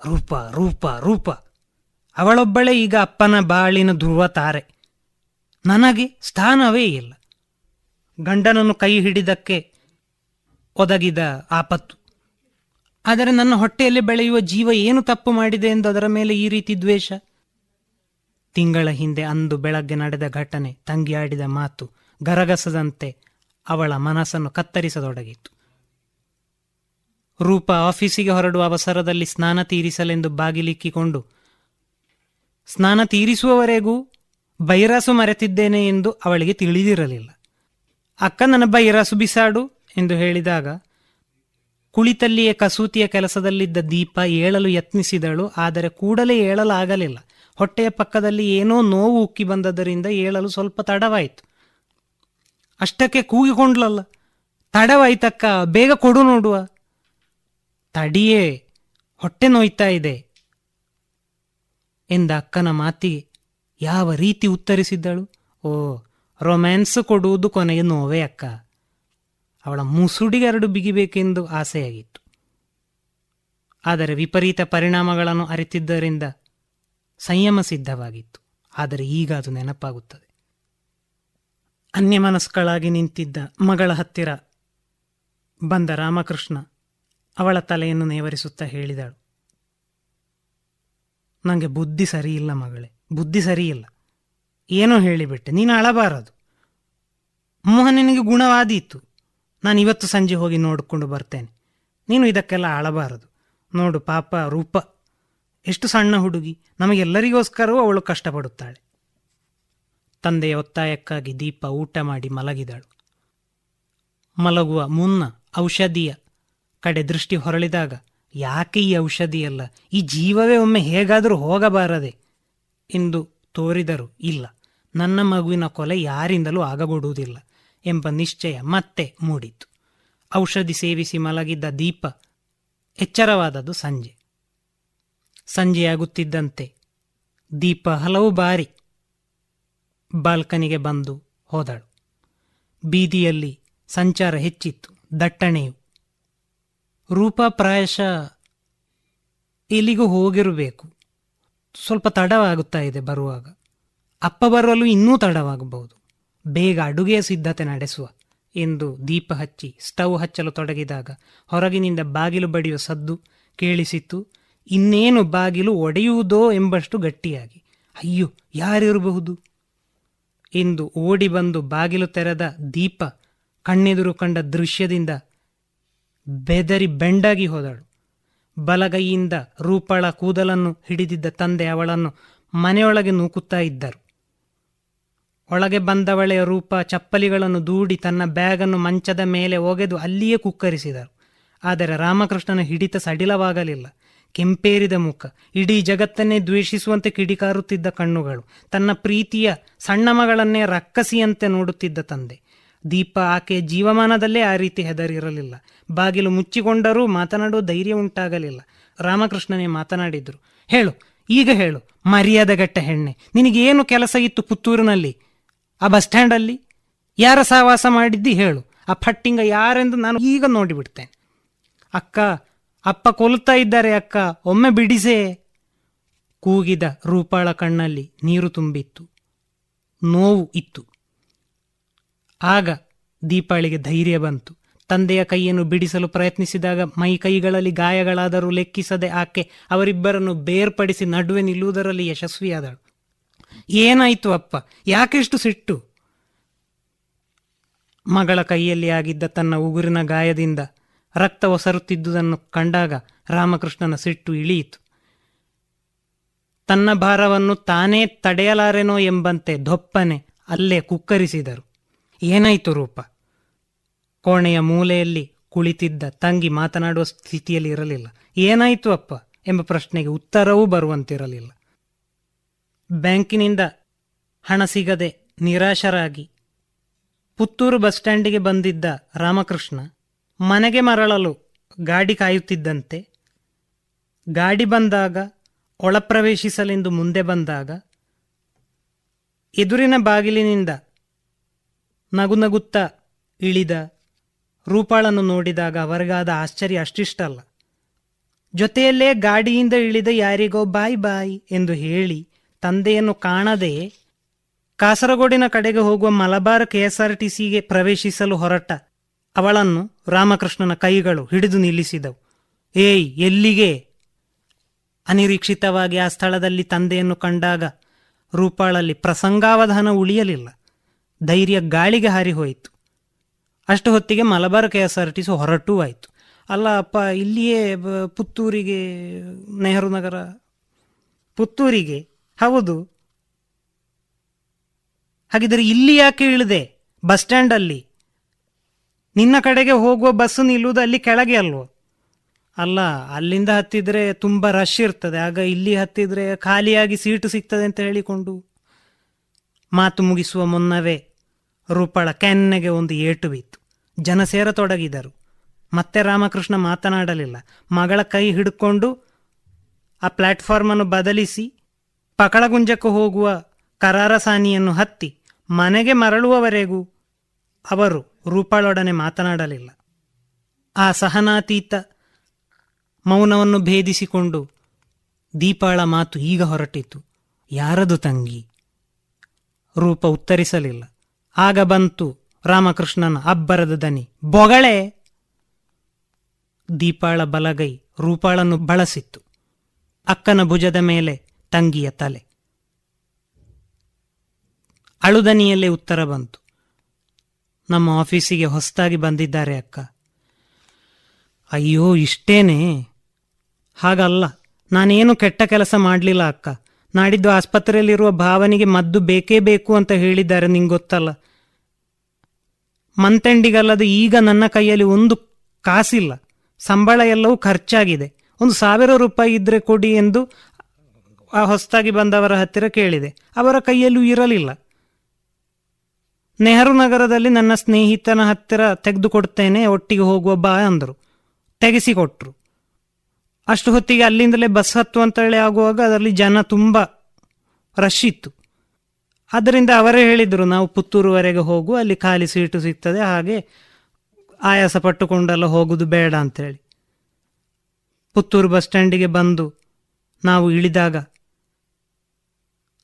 ರೂಪ ರೂಪ ರೂಪ, ಅವಳೊಬ್ಬಳೇ ಈಗ ಅಪ್ಪನ ಬಾಳಿನ ಧ್ರುವ ತಾರೆ. ನನಗೆ ಸ್ಥಾನವೇ ಇಲ್ಲ. ಗಂಡನನ್ನು ಕೈ ಹಿಡಿದಕ್ಕೆ ಒದಗಿದ ಆಪತ್ತು. ಆದರೆ ನನ್ನ ಹೊಟ್ಟೆಯಲ್ಲಿ ಬೆಳೆಯುವ ಜೀವ ಏನು ತಪ್ಪು ಮಾಡಿದೆ ಎಂದು ಅದರ ಮೇಲೆ ಈ ರೀತಿ ದ್ವೇಷ? ತಿಂಗಳ ಹಿಂದೆ ಅಂದು ಬೆಳಗ್ಗೆ ನಡೆದ ಘಟನೆ ತಂಗಿಯಾಡಿದ ಮಾತು ಗರಗಸದಂತೆ ಅವಳ ಮನಸ್ಸನ್ನು ಕತ್ತರಿಸತೊಡಗಿತ್ತು. ರೂಪ ಆಫೀಸಿಗೆ ಹೊರಡುವ ಅವಸರದಲ್ಲಿ ಸ್ನಾನ ತೀರಿಸಲೆಂದು ಬಾಗಿಲಿಕ್ಕಿಕೊಂಡು, ಸ್ನಾನ ತೀರಿಸುವವರೆಗೂ ಬೈರಾಸು ಮರೆತಿದ್ದೇನೆ ಎಂದು ಅವಳಿಗೆ ತಿಳಿದಿರಲಿಲ್ಲ. ಅಕ್ಕ ನನ್ನ ಬೈರಾಸು ಬಿಸಾಡು ಎಂದು ಹೇಳಿದಾಗ, ಕುಳಿತಲ್ಲಿಯೇ ಕಸೂತಿಯ ಕೆಲಸದಲ್ಲಿದ್ದ ದೀಪ ಏಳಲು ಯತ್ನಿಸಿದಳು, ಆದರೆ ಕೂಡಲೇ ಏಳಲಾಗಲಿಲ್ಲ. ಹೊಟ್ಟೆಯ ಪಕ್ಕದಲ್ಲಿ ಏನೋ ನೋವು ಉಕ್ಕಿ ಬಂದದರಿಂದ ಏಳಲು ಸ್ವಲ್ಪ ತಡವಾಯಿತು. ಅಷ್ಟಕ್ಕೆ ಕೂಗಿಕೊಂಡ್ಲಲ್ಲ. ತಡವಾಯ್ತಕ್ಕ, ಬೇಗ ಕೊಡು ನೋಡುವ. ತಡಿಯೇ, ಹೊಟ್ಟೆ ನೋಯ್ತಾ ಇದೆ ಎಂದ ಅಕ್ಕನ ಮಾತಿಗೆ. ಯಾವ ರೀತಿ ಉತ್ತರಿಸಿದ್ದಳು? ಓ, ರೊಮ್ಯಾನ್ಸ್ ಕೊಡುವುದು ಕೊನೆಗೆ ನೋವೇ ಅಕ್ಕ. ಅವಳ ಮುಸುಡಿಗೆರಡು ಬಿಗಿಬೇಕೆಂದು ಆಸೆಯಾಗಿತ್ತು. ಆದರೆ ವಿಪರೀತ ಪರಿಣಾಮಗಳನ್ನು ಅರಿತಿದ್ದರಿಂದ ಸಂಯಮ ಸಿದ್ಧವಾಗಿತ್ತು. ಆದರೆ ಈಗ ಅದು ನೆನಪಾಗುತ್ತದೆ. ಅನ್ಯಮನಸ್ಕಳಾಗಿ ನಿಂತಿದ್ದ ಮಗಳ ಹತ್ತಿರ ಬಂದ ರಾಮಕೃಷ್ಣ ಅವಳ ತಲೆಯನ್ನು ನೇವರಿಸುತ್ತಾ ಹೇಳಿದಳು. ನನಗೆ ಬುದ್ಧಿ ಸರಿಯಿಲ್ಲ ಮಗಳೇ. ಬುದ್ಧಿ ಸರಿಯಿಲ್ಲ. ಏನೋ ಹೇಳಿಬಿಟ್ಟೆ, ನೀನು ಅಳಬಾರದು. ಮೋಹನನಿಗೆ ಗುಣವಾದೀತು. ನಾನು ಇವತ್ತು ಸಂಜೆ ಹೋಗಿ ನೋಡಿಕೊಂಡು ಬರ್ತೇನೆ. ನೀನು ಇದಕ್ಕೆಲ್ಲ ಅಳಬಾರದು. ನೋಡು ಪಾಪ ರೂಪ. ಎಷ್ಟು ಸಣ್ಣ ಹುಡುಗಿ, ನಮಗೆಲ್ಲರಿಗೋಸ್ಕರವೂ ಅವಳು ಕಷ್ಟಪಡುತ್ತಾಳೆ. ತಂದೆಯ ಒತ್ತಾಯಕ್ಕಾಗಿ ದೀಪ ಊಟ ಮಾಡಿ ಮಲಗಿದಳು. ಮಲಗುವ ಮುನ್ನ ಔಷಧಿಯ ಕಡೆ ದೃಷ್ಟಿ ಹೊರಳಿದಾಗ, ಯಾಕೆ ಈ ಔಷಧಿಯಲ್ಲ? ಈ ಜೀವವೇ ಒಮ್ಮೆ ಹೇಗಾದರೂ ಹೋಗಬಾರದೆ. ಎಂದು ತೋರಿದರು ಇಲ್ಲ. ನನ್ನ ಮಗುವಿನ ಕೊಲೆ ಯಾರಿಂದಲೂ ಆಗಗೊಡುವುದಿಲ್ಲ ಎಂಬ ನಿಶ್ಚಯ ಮತ್ತೆ ಮೂಡಿತು ಔಷಧಿ ಸೇವಿಸಿ ಮಲಗಿದ್ದ ದೀಪ ಎಚ್ಚರವಾದದ್ದು ಸಂಜೆ. ಸಂಜೆಯಾಗುತ್ತಿದ್ದಂತೆ ದೀಪ ಹಲವು ಬಾರಿ ಬಾಲ್ಕನಿಗೆ ಬಂದು ಹೋದಳು. ಬೀದಿಯಲ್ಲಿ ಸಂಚಾರ ಹೆಚ್ಚಿತ್ತು. ದಟ್ಟಣೆಯು ರೂಪ ಪ್ರಾಯಶಃ ಎಲ್ಲಿಗೂ ಹೋಗಿರಬೇಕು. ಸ್ವಲ್ಪ ತಡವಾಗುತ್ತಾ ಇದೆ ಬರುವಾಗ. ಅಪ್ಪ ಬರಲು ಇನ್ನೂ ತಡವಾಗಬಹುದು. ಬೇಗ ಅಡುಗೆಯ ಸಿದ್ಧತೆ ನಡೆಸುವ ಎಂದು ದೀಪ ಹಚ್ಚಿ ಸ್ಟವ್ ಹಚ್ಚಲು ತೊಡಗಿದಾಗ ಹೊರಗಿನಿಂದ ಬಾಗಿಲು ಬಡಿಯುವ ಸದ್ದು ಕೇಳಿಸಿತ್ತು. ಇನ್ನೇನು ಬಾಗಿಲು ಒಡೆಯುವುದೋ ಎಂಬಷ್ಟು ಗಟ್ಟಿಯಾಗಿ. ಅಯ್ಯೋ, ಯಾರಿರಬಹುದು? ಎಂದು ಓಡಿ ಬಂದು ಬಾಗಿಲು ತೆರೆದ ದೀಪ ಕಣ್ಣೆದುರು ಕಂಡ ದೃಶ್ಯದಿಂದ ಬೆದರಿ ಬೆಂಡಾಗಿ ಹೋದಳು. ಬಲಗೈಯಿಂದ ರೂಪಳ ಕೂದಲನ್ನು ಹಿಡಿದಿದ್ದ ತಂದೆ ಅವಳನ್ನು ಮನೆಯೊಳಗೆ ನೂಕುತ್ತಾ ಇದ್ದರು. ಒಳಗೆ ಬಂದವಳೆಯ ರೂಪ ಚಪ್ಪಲಿಗಳನ್ನು ದೂಡಿ ತನ್ನ ಬ್ಯಾಗನ್ನು ಮಂಚದ ಮೇಲೆ ಒಗೆದು ಅಲ್ಲಿಯೇ ಕುಕ್ಕರಿಸಿದರು. ಆದರೆ ರಾಮಕೃಷ್ಣನ ಹಿಡಿತ ಸಡಿಲವಾಗಲಿಲ್ಲ. ಕೆಂಪೇರಿದ ಮುಖ, ಇಡೀ ಜಗತ್ತನ್ನೇ ದ್ವೇಷಿಸುವಂತೆ ಕಿಡಿಕಾರುತ್ತಿದ್ದ ಕಣ್ಣುಗಳು, ತನ್ನ ಪ್ರೀತಿಯ ಸಣ್ಣ ಮಗಳನ್ನೇ ರಕ್ಕಸಿಯಂತೆ ನೋಡುತ್ತಿದ್ದ ತಂದೆ. ದೀಪ ಆಕೆಯ ಜೀವಮಾನದಲ್ಲೇ ಆ ರೀತಿ ಹೆದರಿರಲಿಲ್ಲ. ಬಾಗಿಲು ಮುಚ್ಚಿಕೊಂಡರೂ ಮಾತನಾಡುವ ಧೈರ್ಯ ಉಂಟಾಗಲಿಲ್ಲ. ರಾಮಕೃಷ್ಣನೇ ಮಾತನಾಡಿದ್ರು, ಹೇಳು, ಈಗ ಹೇಳು ಮರ್ಯಾದೆಗಟ್ಟ ಹೆಣ್ಣೆ, ನಿನಗೇನು ಕೆಲಸ ಇತ್ತು ಪುತ್ತೂರಿನಲ್ಲಿ? ಆ ಬಸ್ ಸ್ಟ್ಯಾಂಡಲ್ಲಿ? ಯಾರ ಸಹವಾಸ ಮಾಡಿದ್ದಿ ಹೇಳು, ಆ ಫಟ್ಟಿಂಗ ಯಾರೆಂದು ನಾನು ಈಗ ನೋಡಿಬಿಡ್ತೇನೆ. ಅಕ್ಕ, ಅಪ್ಪ ಕೊಲ್ತಾ ಇದ್ದಾರೆ ಅಕ್ಕ, ಒಮ್ಮೆ ಬಿಡಿಸೇ. ಕೂಗಿದ ರೂಪಾಳ ಕಣ್ಣಲ್ಲಿ ನೀರು ತುಂಬಿತ್ತು. ನೋವು ಇತ್ತು. ಆಗ ದೀಪಾಳಿಗೆ ಧೈರ್ಯ ಬಂತು. ತಂದೆಯ ಕೈಯನ್ನು ಬಿಡಿಸಲು ಪ್ರಯತ್ನಿಸಿದಾಗ ಮೈ ಕೈಗಳಲ್ಲಿ ಗಾಯಗಳಾದರೂ ಲೆಕ್ಕಿಸದೆ ಆಕೆ ಅವರಿಬ್ಬರನ್ನು ಬೇರ್ಪಡಿಸಿ ನಡುವೆ ನಿಲ್ಲುವುದರಲ್ಲಿ ಯಶಸ್ವಿಯಾದಳು. ಏನಾಯಿತು ಅಪ್ಪ? ಯಾಕೆಷ್ಟು ಸಿಟ್ಟು? ಮಗಳ ಕೈಯಲ್ಲಿ ಆಗಿದ್ದ ತನ್ನ ಉಗುರಿನ ಗಾಯದಿಂದ ರಕ್ತ ಒಸರುತ್ತಿದ್ದುದನ್ನು ಕಂಡಾಗ ರಾಮಕೃಷ್ಣನ ಸಿಟ್ಟು ಇಳಿಯಿತು. ತನ್ನ ಭಾರವನ್ನು ತಾನೇ ತಡೆಯಲಾರೆನೋ ಎಂಬಂತೆ ದೊಪ್ಪನೆ ಅಲ್ಲೇ ಕುಕ್ಕರಿಸಿದರು. ಏನಾಯಿತು ರೂಪ? ಕೋಣೆಯ ಮೂಲೆಯಲ್ಲಿ ಕುಳಿತಿದ್ದ ತಂಗಿ ಮಾತನಾಡುವ ಸ್ಥಿತಿಯಲ್ಲಿ ಇರಲಿಲ್ಲ. ಏನಾಯಿತು ಅಪ್ಪ? ಎಂಬ ಪ್ರಶ್ನೆಗೆ ಉತ್ತರವೂ ಬರುವಂತಿರಲಿಲ್ಲ. ಬ್ಯಾಂಕಿನಿಂದ ಹಣ ಸಿಗದೆ ನಿರಾಶರಾಗಿ ಪುತ್ತೂರು ಬಸ್ ಸ್ಟ್ಯಾಂಡಿಗೆ ಬಂದಿದ್ದ ರಾಮಕೃಷ್ಣ ಮನೆಗೆ ಮರಳಲು ಗಾಡಿ ಕಾಯುತ್ತಿದ್ದಂತೆ, ಗಾಡಿ ಬಂದಾಗ ಒಳಪ್ರವೇಶಿಸಲೆಂದು ಮುಂದೆ ಬಂದಾಗ, ಎದುರಿನ ಬಾಗಿಲಿನಿಂದ ನಗು ನಗುತ್ತಾ ಇಳಿದ ರೂಪಾಳನ್ನು ನೋಡಿದಾಗ ಅವರಿಗಾದ ಆಶ್ಚರ್ಯ ಅಷ್ಟಿಷ್ಟಲ್ಲ. ಜೊತೆಯಲ್ಲೇ ಗಾಡಿಯಿಂದ ಇಳಿದ ಯಾರಿಗೋ ಬಾಯ್ ಬಾಯ್ ಎಂದು ಹೇಳಿ ತಂದೆಯನ್ನು ಕಾಣದೆ ಕಾಸರಗೋಡಿನ ಕಡೆಗೆ ಹೋಗುವ ಮಲಬಾರ್ ಕೆಎಸ್ಆರ್ಟಿಸಿಗೆ ಪ್ರವೇಶಿಸಲು ಹೊರಟ ಅವಳನ್ನು ರಾಮಕೃಷ್ಣನ ಕೈಗಳು ಹಿಡಿದು ನಿಲ್ಲಿಸಿದವು. ಏಯ್, ಎಲ್ಲಿಗೆ? ಅನಿರೀಕ್ಷಿತವಾಗಿ ಆ ಸ್ಥಳದಲ್ಲಿ ತಂದೆಯನ್ನು ಕಂಡಾಗ ರೂಪಾಳಲ್ಲಿ ಪ್ರಸಂಗಾವಧಾನ ಉಳಿಯಲಿಲ್ಲ. ಧೈರ್ಯ ಗಾಳಿಗೆ ಹಾರಿ ಹೋಯಿತು. ಅಷ್ಟು ಹೊತ್ತಿಗೆ Malabar K S R T C ಹೊರಟೂ ಆಯಿತು. ಅಲ್ಲ ಅಪ್ಪ, ಇಲ್ಲಿಯೇ ಪುತ್ತೂರಿಗೆ, ನೆಹರು ನಗರ? ಪುತ್ತೂರಿಗೆ? ಹೌದು. ಹಾಗಿದ್ರೆ ಇಲ್ಲಿ ಯಾಕೆ ಇಳಿದೆ? ಬಸ್ ಸ್ಟ್ಯಾಂಡಲ್ಲಿ? ನಿನ್ನ ಕಡೆಗೆ ಹೋಗುವ ಬಸ್ಸು ನಿಲ್ಲುವುದು ಅಲ್ಲಿ ಕೆಳಗೆ ಅಲ್ವೋ? ಅಲ್ಲ, ಅಲ್ಲಿಂದ ಹತ್ತಿದ್ರೆ ತುಂಬ ರಶ್ ಇರ್ತದೆ. ಆಗ ಇಲ್ಲಿ ಹತ್ತಿದ್ರೆ ಖಾಲಿಯಾಗಿ ಸೀಟು ಸಿಗ್ತದೆ ಅಂತ ಹೇಳಿಕೊಂಡು ಮಾತು ಮುಗಿಸುವ ಮುನ್ನವೇ. ರೂಪಳ ಕೆನ್ನೆಗೆ ಒಂದು ಏಟು ಬಿತ್ತು. ಜನ ಸೇರತೊಡಗಿದರು. ಮತ್ತೆ ರಾಮಕೃಷ್ಣ ಮಾತನಾಡಲಿಲ್ಲ. ಮಗಳ ಕೈ ಹಿಡ್ಕೊಂಡು ಆ ಪ್ಲಾಟ್ಫಾರ್ಮನ್ನು ಬದಲಿಸಿ ಪಕಳಗುಂಜಕ್ಕೆ ಹೋಗುವ ಕರಾರಸಾನಿಯನ್ನು ಹತ್ತಿ ಮನೆಗೆ ಮರಳುವವರೆಗೂ ಅವರು ರೂಪಾಳೊಡನೆ ಮಾತನಾಡಲಿಲ್ಲ. ಆ ಸಹನಾತೀತ ಮೌನವನ್ನು ಭೇದಿಸಿಕೊಂಡು ದೀಪಾಳ ಮಾತು ಈಗ ಹೊರಟಿತು ಯಾರದು ತಂಗಿ? ರೂಪ ಉತ್ತರಿಸಲಿಲ್ಲ. ಆಗ ಬಂತು ರಾಮಕೃಷ್ಣನ ಅಬ್ಬರದ ದನಿ. ಬೊಗಳೆ! ದೀಪಾಳ ಬಲಗೈ ರೂಪಾಳನ್ನು ಬಳಸಿತ್ತು. ಅಕ್ಕನ ಭುಜದ ಮೇಲೆ ತಂಗಿಯ ತಲೆ. ಅಳುದನಿಯಲ್ಲೇ ಉತ್ತರ ಬಂತು. ನಮ್ಮ ಆಫೀಸಿಗೆ ಹೊಸದಾಗಿ ಬಂದಿದ್ದಾರೆ ಅಕ್ಕ. ಅಯ್ಯೋ, ಇಷ್ಟೇನೆ. ಹಾಗಲ್ಲ, ನಾನೇನು ಕೆಟ್ಟ ಕೆಲಸ ಮಾಡಲಿಲ್ಲ ಅಕ್ಕ. ನಾಡಿದ್ದು ಆಸ್ಪತ್ರೆಯಲ್ಲಿರುವ ಭಾವನಿಗೆ ಮದ್ದು ಬೇಕೇ ಬೇಕು ಅಂತ ಹೇಳಿದ್ದಾರೆ ನಿಂಗೆ ಗೊತ್ತಲ್ಲ ಮಂತೆಂಡಿಗಲ್ಲದೆ ಈಗ ನನ್ನ ಕೈಯಲ್ಲಿ ಒಂದು ಕಾಸಿಲ್ಲ. ಸಂಬಳ ಎಲ್ಲವೂ ಖರ್ಚಾಗಿದೆ. ಒಂದು ಸಾವಿರ ರೂಪಾಯಿ ಇದ್ರೆ ಕೊಡಿ ಎಂದು ಆ ಹೊಸದಾಗಿ ಬಂದವರ ಹತ್ತಿರ ಕೇಳಿದೆ. ಅವರ ಕೈಯಲ್ಲೂ ಇರಲಿಲ್ಲ. ನೆಹರು ನಗರದಲ್ಲಿ ನನ್ನ ಸ್ನೇಹಿತನ ಹತ್ತಿರ ತೆಗೆದುಕೊಡ್ತೇನೆ, ಒಟ್ಟಿಗೆ ಹೋಗುವ ಬಾ ಅಂದರು. ತೆಗೆಸಿಕೊಟ್ರು. ಅಷ್ಟು ಹೊತ್ತಿಗೆ ಅಲ್ಲಿಂದಲೇ ಬಸ್ ಹತ್ತು ಅಂತ ಹೇಳಿ ಆಗುವಾಗ ಅದರಲ್ಲಿ ಜನ ತುಂಬ ರಶ್ ಇತ್ತು. ಅದರಿಂದ ಅವರೇ ಹೇಳಿದರು, ನಾವು ಪುತ್ತೂರುವರೆಗೆ ಹೋಗು, ಅಲ್ಲಿ ಖಾಲಿ ಸೀಟು ಸಿಗ್ತದೆ, ಹಾಗೆ ಆಯಾಸ ಪಟ್ಟುಕೊಂಡೆಲ್ಲ ಹೋಗೋದು ಬೇಡ ಅಂತೇಳಿ. ಪುತ್ತೂರು ಬಸ್ ಸ್ಟ್ಯಾಂಡಿಗೆ ಬಂದು ನಾವು ಇಳಿದಾಗ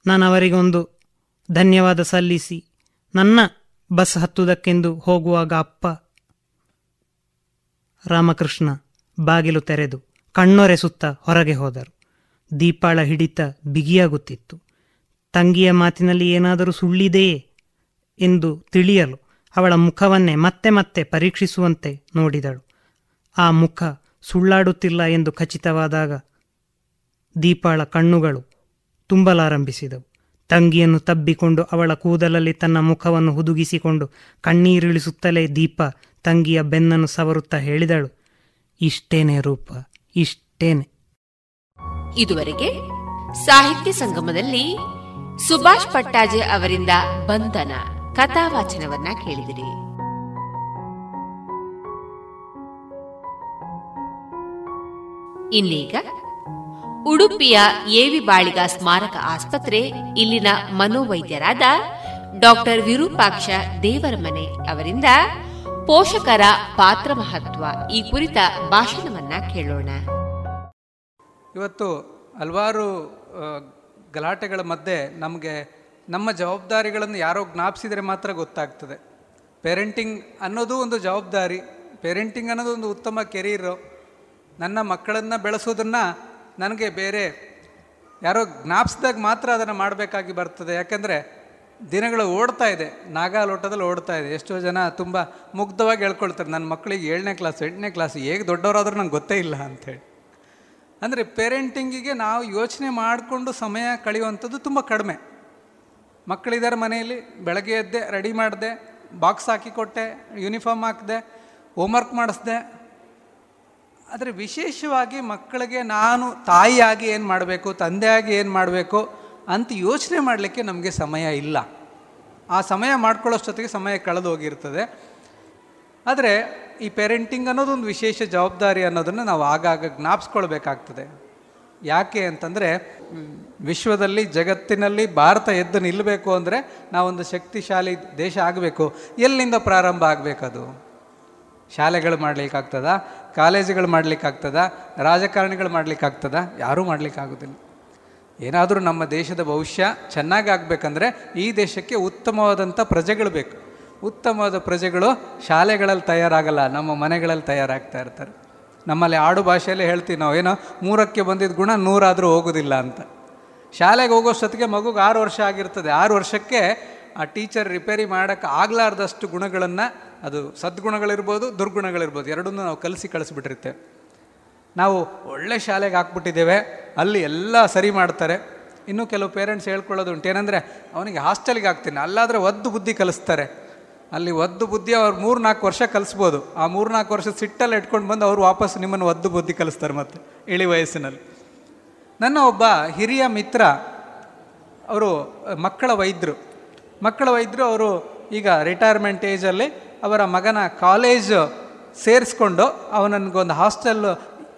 ನಾನು ಅವರಿಗೊಂದು ಧನ್ಯವಾದ ಸಲ್ಲಿಸಿ, ನನ್ನ ಬಸ್ ಹತ್ತುವುದಕ್ಕೆಂದು ಹೋಗುವಾಗ ಅಪ್ಪ ರಾಮಕೃಷ್ಣ ಬಾಗಿಲು ತೆರೆದು ಕಣ್ಣೊರೆಸುತ್ತಾ ಹೊರಗೆ ಹೋದರು. ದೀಪಾಳ ಹಿಡಿತ ಬಿಗಿಯಾಗುತ್ತಿತ್ತು. ತಂಗಿಯ ಮಾತಿನಲ್ಲಿ ಏನಾದರೂ ಸುಳ್ಳಿದೆಯೇ? ಎಂದು ತಿಳಿಯಲು ಅವಳ ಮುಖವನ್ನೇ ಮತ್ತೆ ಮತ್ತೆ ಪರೀಕ್ಷಿಸುವಂತೆ ನೋಡಿದಳು. ಆ ಮುಖ ಸುಳ್ಳಾಡುತ್ತಿಲ್ಲ ಎಂದು ಖಚಿತವಾದಾಗ ದೀಪಾಳ ಕಣ್ಣುಗಳು ತುಂಬಲಾರಂಭಿಸಿದವು. ತಂಗಿಯನ್ನು ತಬ್ಬಿಕೊಂಡು ಅವಳ ಕೂದಲಲ್ಲಿ ತನ್ನ ಮುಖವನ್ನು ಹುದುಗಿಸಿಕೊಂಡು ಕಣ್ಣೀರಿಳಿಸುತ್ತಲೇ ದೀಪ ತಂಗಿಯ ಬೆನ್ನನ್ನು ಸವರುತ್ತಾ ಹೇಳಿದಳು. ಇಷ್ಟೇನೇ ರೂಪ? ಇಷ್ಟೇನೆ. ಇದುವರೆಗೆ ಸಾಹಿತ್ಯ ಸಂಗಮದಲ್ಲಿ ಸುಭಾಷ್ ಪಟ್ಟಾಜೆ ಅವರಿಂದ ಬಂಧನ ಕಥಾವಾಚನವನ್ನ ಕೇಳಿದಿರಿ. ಇನ್ನೀಗ ಉಡುಪಿಯ ಏವಿ ಬಾಳಿಗ ಸ್ಮಾರಕ ಆಸ್ಪತ್ರೆ ಇಲ್ಲಿನ ಮನೋವೈದ್ಯರಾದ ಡಾಕ್ಟರ್ ವಿರೂಪಾಕ್ಷ ದೇವರಮನೆ ಅವರಿಂದ ಪೋಷಕರ ಪಾತ್ರ ಮಹತ್ವ. ಈ ಕುರಿತ ಭಾಷಣವನ್ನ ಕೇಳೋಣ. ಇವತ್ತು ಹಲವಾರು ಗಲಾಟೆಗಳ ಮಧ್ಯೆ ನಮಗೆ ನಮ್ಮ ಜವಾಬ್ದಾರಿಗಳನ್ನು ಯಾರೋ ಜ್ಞಾಪಿಸಿದರೆ ಮಾತ್ರ ಗೊತ್ತಾಗ್ತದೆ. ಪೇರೆಂಟಿಂಗ್ ಅನ್ನೋದು ಒಂದು ಜವಾಬ್ದಾರಿ, ಪೇರೆಂಟಿಂಗ್ ಅನ್ನೋದು ಒಂದು ಉತ್ತಮ ಕೆರೀರು ನನ್ನ ಮಕ್ಕಳನ್ನು ಬೆಳೆಸೋದನ್ನು ನನಗೆ ಬೇರೆ ಯಾರೋ ಜ್ಞಾಪಿಸಿದಾಗ ಮಾತ್ರ ಅದನ್ನು ಮಾಡಬೇಕಾಗಿ ಬರ್ತದೆ. ಯಾಕೆಂದರೆ ದಿನಗಳು ಓಡ್ತಾ ಇದೆ. ನಾಗಾಲೋಟದಲ್ಲಿ ಓಡ್ತಾ ಇದೆ. ಎಷ್ಟೋ ಜನ ತುಂಬ ಮುಗ್ಧವಾಗಿ ಹೇಳ್ಕೊಳ್ತಾರೆ ನನ್ನ ಮಕ್ಕಳಿಗೆ ಏಳನೇ ಕ್ಲಾಸ್, ಎಂಟನೇ ಕ್ಲಾಸ್ ಹೇಗೆ ದೊಡ್ಡವರಾದರೂ ನಂಗೆ ಗೊತ್ತೇ ಇಲ್ಲ ಅಂಥೇಳಿ ಅಂದರೆ ಪೇರೆಂಟಿಂಗಿಗೆ ನಾವು ಯೋಚನೆ ಮಾಡಿಕೊಂಡು ಸಮಯ ಕಳೆಯುವಂಥದ್ದು ತುಂಬ ಕಡಿಮೆ. ಮಕ್ಕಳಿದ್ದಾರೆ ಮನೆಯಲ್ಲಿ, ಬೆಳಗ್ಗೆ ಎದ್ದೆ ರೆಡಿ ಮಾಡಿದೆ ಬಾಕ್ಸ್ ಹಾಕಿಕೊಟ್ಟೆ ಯೂನಿಫಾರ್ಮ್ ಹಾಕಿದೆ ಹೋಮ್ವರ್ಕ್ ಮಾಡಿಸ್ದೆ. ಆದರೆ ವಿಶೇಷವಾಗಿ ಮಕ್ಕಳಿಗೆ ನಾನು ತಾಯಿಯಾಗಿ ಏನು ಮಾಡಬೇಕು, ತಂದೆಯಾಗಿ ಏನು ಮಾಡಬೇಕು ಅಂತ ಯೋಚನೆ ಮಾಡಲಿಕ್ಕೆ ನಮಗೆ ಸಮಯ ಇಲ್ಲ. ಆ ಸಮಯ ಮಾಡ್ಕೊಳ್ಳೋಷ್ಟೊತ್ತಿಗೆ ಸಮಯ ಕಳೆದು ಹೋಗಿರ್ತದೆ. ಆದರೆ ಈ ಪೇರೆಂಟಿಂಗ್ ಅನ್ನೋದು ಒಂದು ವಿಶೇಷ ಜವಾಬ್ದಾರಿ ಅನ್ನೋದನ್ನು ನಾವು ಆಗಾಗ ಜ್ಞಾಪಿಸ್ಕೊಳ್ಬೇಕಾಗ್ತದೆ. ಯಾಕೆ ಅಂತಂದರೆ, ವಿಶ್ವದಲ್ಲಿ, ಜಗತ್ತಿನಲ್ಲಿ ಭಾರತ ಎದ್ದು ನಿಲ್ಲಬೇಕು ಅಂದರೆ ನಾವೊಂದು ಶಕ್ತಿಶಾಲಿ ದೇಶ ಆಗಬೇಕು. ಎಲ್ಲಿಂದ ಪ್ರಾರಂಭ ಆಗಬೇಕದು? ಶಾಲೆಗಳು ಮಾಡಲಿಕ್ಕಾಗ್ತದ? ಕಾಲೇಜುಗಳು ಮಾಡಲಿಕ್ಕಾಗ್ತದ? ರಾಜಕಾರಣಿಗಳು ಮಾಡಲಿಕ್ಕಾಗ್ತದ? ಯಾರೂ ಮಾಡಲಿಕ್ಕಾಗೋದಿಲ್ಲ. ಏನಾದರೂ ನಮ್ಮ ದೇಶದ ಭವಿಷ್ಯ ಚೆನ್ನಾಗಿ ಆಗಬೇಕಂದ್ರೆ ಈ ದೇಶಕ್ಕೆ ಉತ್ತಮವಾದಂಥ ಪ್ರಜೆಗಳು ಬೇಕು. ಉತ್ತಮವಾದ ಪ್ರಜೆಗಳು ಶಾಲೆಗಳಲ್ಲಿ ತಯಾರಾಗಲ್ಲ, ನಮ್ಮ ಮನೆಗಳಲ್ಲಿ ತಯಾರಾಗ್ತಾ ಇರ್ತಾರೆ. ನಮ್ಮಲ್ಲಿ ಆಡು ಭಾಷೆಯಲ್ಲೇ ಹೇಳ್ತೀವಿ ನಾವು, ಏನೋ ಮೂರಕ್ಕೆ ಬಂದಿದ್ದ ಗುಣ ನೂರಾದರೂ ಹೋಗೋದಿಲ್ಲ ಅಂತ. ಶಾಲೆಗೆ ಹೋಗೋಷ್ಟೊತ್ತಿಗೆ ಮಗುಗೆ ಆರು ವರ್ಷ ಆಗಿರ್ತದೆ. ಆರು ವರ್ಷಕ್ಕೆ ಆ ಟೀಚರ್ ರಿಪೇರಿ ಮಾಡೋಕ್ಕೆ ಆಗಲಾರ್ದಷ್ಟು ಗುಣಗಳನ್ನು, ಅದು ಸದ್ಗುಣಗಳಿರ್ಬೋದು, ದುರ್ಗುಣಗಳಿರ್ಬೋದು, ಎರಡನ್ನೂ ನಾವು ಕಲಿಸಿ ಕಳಿಸ್ಬಿಟ್ಟಿರ್ತೇವೆ. ನಾವು ಒಳ್ಳೆ ಶಾಲೆಗೆ ಹಾಕ್ಬಿಟ್ಟಿದ್ದೇವೆ. ಅಲ್ಲಿ ಎಲ್ಲ ಸರಿ ಮಾಡ್ತಾರೆ. ಇನ್ನೂ ಕೆಲವು ಪೇರೆಂಟ್ಸ್ ಹೇಳ್ಕೊಳ್ಳೋದು ಉಂಟು. ಏನಂದರೆ, ಅವನಿಗೆ ಹಾಸ್ಟೆಲ್ಗೆ ಹಾಕ್ತೀನಿ. ಅಲ್ಲಾದರೆ ಒದ್ದು ಬುದ್ಧಿ ಕಲಿಸ್ತಾರೆ. ಅಲ್ಲಿ ಒದ್ದು ಬುದ್ಧಿ ಅವ್ರು ಮೂರು ನಾಲ್ಕು ವರ್ಷ ಕಲಿಸ್ಬೋದು. ಆ ಮೂರು ನಾಲ್ಕು ವರ್ಷ ಸಿಟ್ಟಲ್ಲಿ ಇಟ್ಕೊಂಡು ಬಂದು ಅವರು ವಾಪಸ್ ನಿಮ್ಮನ್ನು ಒದ್ದು ಬುದ್ಧಿ ಕಲಿಸ್ತಾರೆ ಮತ್ತೆ, ಇಳಿ ವಯಸ್ಸಿನಲ್ಲಿ. ನನ್ನ ಒಬ್ಬ ಹಿರಿಯ ಮಿತ್ರ, ಅವರು ಮಕ್ಕಳ ವೈದ್ಯರು. ಮಕ್ಕಳ ವೈದ್ಯರು ಅವರು ಈಗ ರಿಟೈರ್ಮೆಂಟ್ ಏಜಲ್ಲಿ ಅವರ ಮಗನ ಕಾಲೇಜ್ ಸೇರಿಸ್ಕೊಂಡು ಅವನಿಗೊಂದು ಹಾಸ್ಟೆಲ್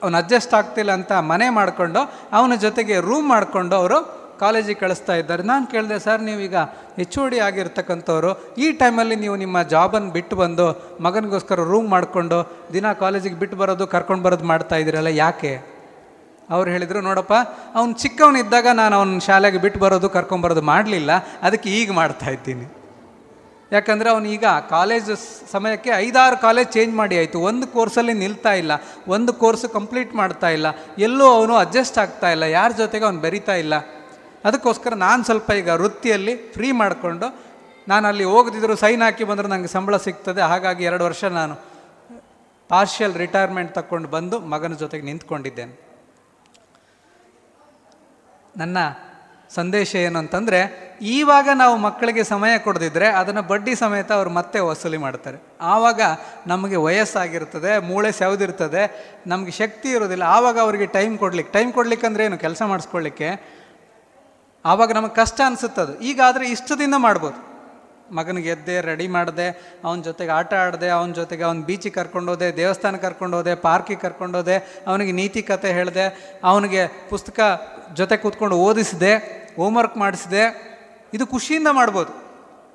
ಅವನು ಅಡ್ಜಸ್ಟ್ ಆಗ್ತಿಲ್ಲ ಅಂತ ಮನೆ ಮಾಡಿಕೊಂಡು ಅವನ ಜೊತೆಗೆ ರೂಮ್ ಮಾಡಿಕೊಂಡು ಅವರು ಕಾಲೇಜಿಗೆ ಕಳಿಸ್ತಾ ಇದ್ದಾರೆ. ನಾನು ಕೇಳಿದೆ, ಸರ್, ನೀವೀಗ ಹೆಚ್ ಒ ಡಿ ಆಗಿರ್ತಕ್ಕಂಥವ್ರು, ಈ ಟೈಮಲ್ಲಿ ನೀವು ನಿಮ್ಮ ಜಾಬನ್ನು ಬಿಟ್ಟು ಬಂದು ಮಗನಿಗೋಸ್ಕರ ರೂಮ್ ಮಾಡಿಕೊಂಡು ದಿನ ಕಾಲೇಜಿಗೆ ಬಿಟ್ಟು ಬರೋದು, ಕರ್ಕೊಂಡು ಬರೋದು ಮಾಡ್ತಾ ಇದ್ದೀರಲ್ಲ, ಯಾಕೆ? ಅವ್ರು ಹೇಳಿದರು, ನೋಡಪ್ಪ, ಅವ್ನು ಚಿಕ್ಕವನಿದ್ದಾಗ ನಾನು ಅವ್ನ ಶಾಲೆಗೆ ಬಿಟ್ಟು ಬರೋದು ಕರ್ಕೊಂಬರೋದು ಮಾಡಲಿಲ್ಲ. ಅದಕ್ಕೆ ಈಗ ಮಾಡ್ತಾ ಇದ್ದೀನಿ. ಯಾಕಂದರೆ ಅವನು ಈಗ ಕಾಲೇಜ್ ಸಮಯಕ್ಕೆ ಐದಾರು ಕಾಲೇಜ್ ಚೇಂಜ್ ಮಾಡಿ ಆಯಿತು. ಒಂದು ಕೋರ್ಸಲ್ಲಿ ನಿಲ್ತಾ ಇಲ್ಲ. ಒಂದು ಕೋರ್ಸ್ ಕಂಪ್ಲೀಟ್ ಮಾಡ್ತಾ ಇಲ್ಲ. ಎಲ್ಲೂ ಅವನು ಅಡ್ಜಸ್ಟ್ ಆಗ್ತಾ ಇಲ್ಲ. ಯಾರ ಜೊತೆಗೆ ಅವನು ಬರಿತಾ ಇಲ್ಲ. ಅದಕ್ಕೋಸ್ಕರ ನಾನು ಸ್ವಲ್ಪ ಈಗ ವೃತ್ತಿಯಲ್ಲಿ ಫ್ರೀ ಮಾಡಿಕೊಂಡು ನಾನು ಅಲ್ಲಿ ಹೋಗದಿದ್ದರೂ ಸೈನ್ ಹಾಕಿ ಬಂದರೆ ನನಗೆ ಸಂಬಳ ಸಿಗ್ತದೆ. ಹಾಗಾಗಿ ಎರಡು ವರ್ಷ ನಾನು ಪಾರ್ಷಿಯಲ್ ರಿಟೈರ್ಮೆಂಟ್ ತಗೊಂಡು ಬಂದು ಮಗನ ಜೊತೆಗೆ ನಿಂತ್ಕೊಂಡಿದ್ದೇನೆ. ನನ್ನ ಸಂದೇಶ ಏನು ಅಂತಂದರೆ, ಈವಾಗ ನಾವು ಮಕ್ಕಳಿಗೆ ಸಮಯ ಕೊಡದಿದ್ದರೆ ಅದನ್ನು ಬಡ್ಡಿ ಸಮೇತ ಅವರು ಮತ್ತೆ ವಸೂಲಿ ಮಾಡ್ತಾರೆ. ಆವಾಗ ನಮಗೆ ವಯಸ್ಸಾಗಿರ್ತದೆ, ಮೂಳೆ ಸೆವದಿರ್ತದೆ, ನಮಗೆ ಶಕ್ತಿ ಇರೋದಿಲ್ಲ. ಆವಾಗ ಅವರಿಗೆ ಟೈಮ್ ಕೊಡ್ಲಿಕ್ಕೆ ಟೈಮ್ ಕೊಡ್ಲಿಕ್ಕೆ ಅಂದ್ರೆ ಏನು ಕೆಲಸ ಮಾಡಿಸ್ಕೊಳ್ಳಿಕ್ಕೆ ಆವಾಗ ನಮಗೆ ಕಷ್ಟ ಅನಿಸುತ್ತದು. ಈಗಾದರೆ ಇಷ್ಟು ಇಷ್ಟದಿಂದ ಮಾಡ್ಬೋದು. ಮಗನಿಗೆ ಎದ್ದೆ, ರೆಡಿ ಮಾಡಿದೆ, ಅವನ ಜೊತೆಗೆ ಆಟ ಆಡಿದೆ, ಅವನ ಜೊತೆಗೆ ಅವ್ನ ಬೀಚಿಗೆ ಕರ್ಕೊಂಡೋದೆ ದೇವಸ್ಥಾನ ಕರ್ಕೊಂಡೋದೆ ಪಾರ್ಕಿಗೆ ಕರ್ಕೊಂಡೋದೆ ಅವನಿಗೆ ನೀತಿ ಕತೆ ಹೇಳಿದೆ, ಅವನಿಗೆ ಪುಸ್ತಕ ಜೊತೆ ಕೂತ್ಕೊಂಡು ಓದಿಸಿದೆ ಹೋಮ್ವರ್ಕ್ ಮಾಡಿಸಿದೆ, ಇದು ಖುಷಿಯಿಂದ ಮಾಡ್ಬೋದು.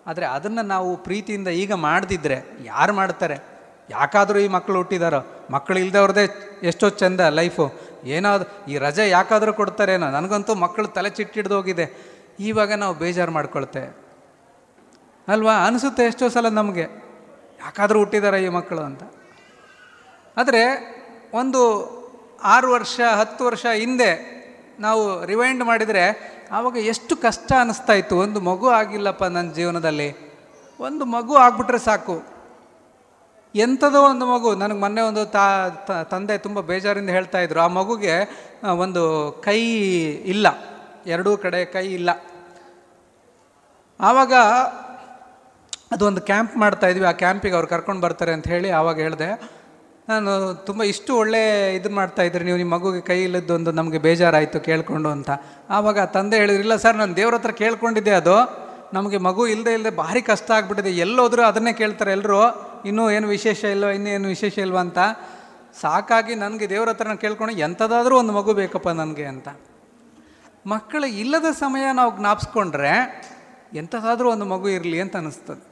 ಆದರೆ ಅದನ್ನು ನಾವು ಪ್ರೀತಿಯಿಂದ ಈಗ ಮಾಡದಿದ್ದರೆ ಯಾರು ಮಾಡ್ತಾರೆ? ಯಾಕಾದರೂ ಈ ಮಕ್ಕಳು ಹುಟ್ಟಿದಾರೋ? ಮಕ್ಕಳು ಇಲ್ಲದವ್ರದೇ ಎಷ್ಟೋ ಚೆಂದ ಲೈಫು ಏನಾದ್ರು ಈ ರಜೆ ಯಾಕಾದರೂ ಕೊಡ್ತಾರೇನೋ? ನನಗಂತೂ ಮಕ್ಕಳು ತಲೆ ಚಿಟ್ಟಿಡ್ದು ಹೋಗಿದೆ. ಇವಾಗ ನಾವು ಬೇಜಾರು ಮಾಡ್ಕೊಳ್ತೆ. ಅಲ್ವಾ? ಅನಿಸುತ್ತೆ ಎಷ್ಟೋ ಸಲ ನಮಗೆ. ಯಾಕಾದರೂ ಹುಟ್ಟಿದಾರ ಈ ಮಕ್ಕಳು ಅಂತ. ಆದರೆ ಒಂದು ಆರು ವರ್ಷ, ಹತ್ತು ವರ್ಷ ಹಿಂದೆ ನಾವು ರಿವೈಂಡ್ ಮಾಡಿದರೆ ಆವಾಗ ಎಷ್ಟು ಕಷ್ಟ ಅನ್ನಿಸ್ತಾ ಇತ್ತು. ಒಂದು ಮಗು ಆಗಿಲ್ಲಪ್ಪ ನನ್ನ ಜೀವನದಲ್ಲಿ. ಒಂದು ಮಗು ಆಗ್ಬಿಟ್ರೆ ಸಾಕು. ಎಂಥದೋ ಒಂದು ಮಗು. ನನಗೆ ಮೊನ್ನೆ ಒಂದು ತಾ ತಂದೆ ತುಂಬ ಬೇಜಾರಿಂದ ಹೇಳ್ತಾ ಇದ್ರು. ಆ ಮಗುಗೆ ಒಂದು ಕೈ ಇಲ್ಲ. ಎರಡೂ ಕಡೆ ಕೈ ಇಲ್ಲ. ಆವಾಗ ಅದು ಒಂದು ಕ್ಯಾಂಪ್ ಮಾಡ್ತಾ ಇದ್ವಿ. ಆ ಕ್ಯಾಂಪಿಗೆ ಅವ್ರು ಕರ್ಕೊಂಡು ಬರ್ತಾರೆ ಅಂತ ಹೇಳಿ ಆವಾಗ ಹೇಳಿದೆ. ನಾನು ತುಂಬ ಇಷ್ಟು ಒಳ್ಳೆ ಇದು ಮಾಡ್ತಾ ಇದ್ರಿ. ನೀವು ನಿಮ್ಮ ಮಗುಗೆ ಕೈ ಇಲ್ಲದ್ದು ಒಂದು ನಮಗೆ ಬೇಜಾರಾಯಿತು ಕೇಳಿಕೊಂಡು ಅಂತ. ಆವಾಗ ತಂದೆ ಹೇಳಿದ್ರು, ಇಲ್ಲ ಸರ್, ನಾನು ದೇವ್ರ ಹತ್ರ ಕೇಳ್ಕೊಂಡಿದ್ದೆ ಅದು. ನಮಗೆ ಮಗು ಇಲ್ಲದೆ ಇಲ್ಲದೆ ಭಾರಿ ಕಷ್ಟ ಆಗಿಬಿಟ್ಟಿದೆ. ಎಲ್ಲೋದ್ರೂ ಅದನ್ನೇ ಕೇಳ್ತಾರೆ ಎಲ್ಲರೂ ಇನ್ನೂ ಏನು ವಿಶೇಷ ಇಲ್ವ, ಇನ್ನೂ ವಿಶೇಷ ಇಲ್ವೋ ಅಂತ. ಸಾಕಾಗಿ ನನಗೆ ದೇವ್ರ ಹತ್ರ ಕೇಳ್ಕೊಂಡು ಎಂಥದಾದರೂ ಒಂದು ಮಗು ಬೇಕಪ್ಪ ನನಗೆ ಅಂತ. ಮಕ್ಕಳು ಇಲ್ಲದ ಸಮಯ ನಾವು ಜ್ಞಾಪಿಸ್ಕೊಂಡ್ರೆ ಎಂಥದಾದರೂ ಒಂದು ಮಗು ಇರಲಿ ಅಂತ ಅನ್ನಿಸ್ತದೆ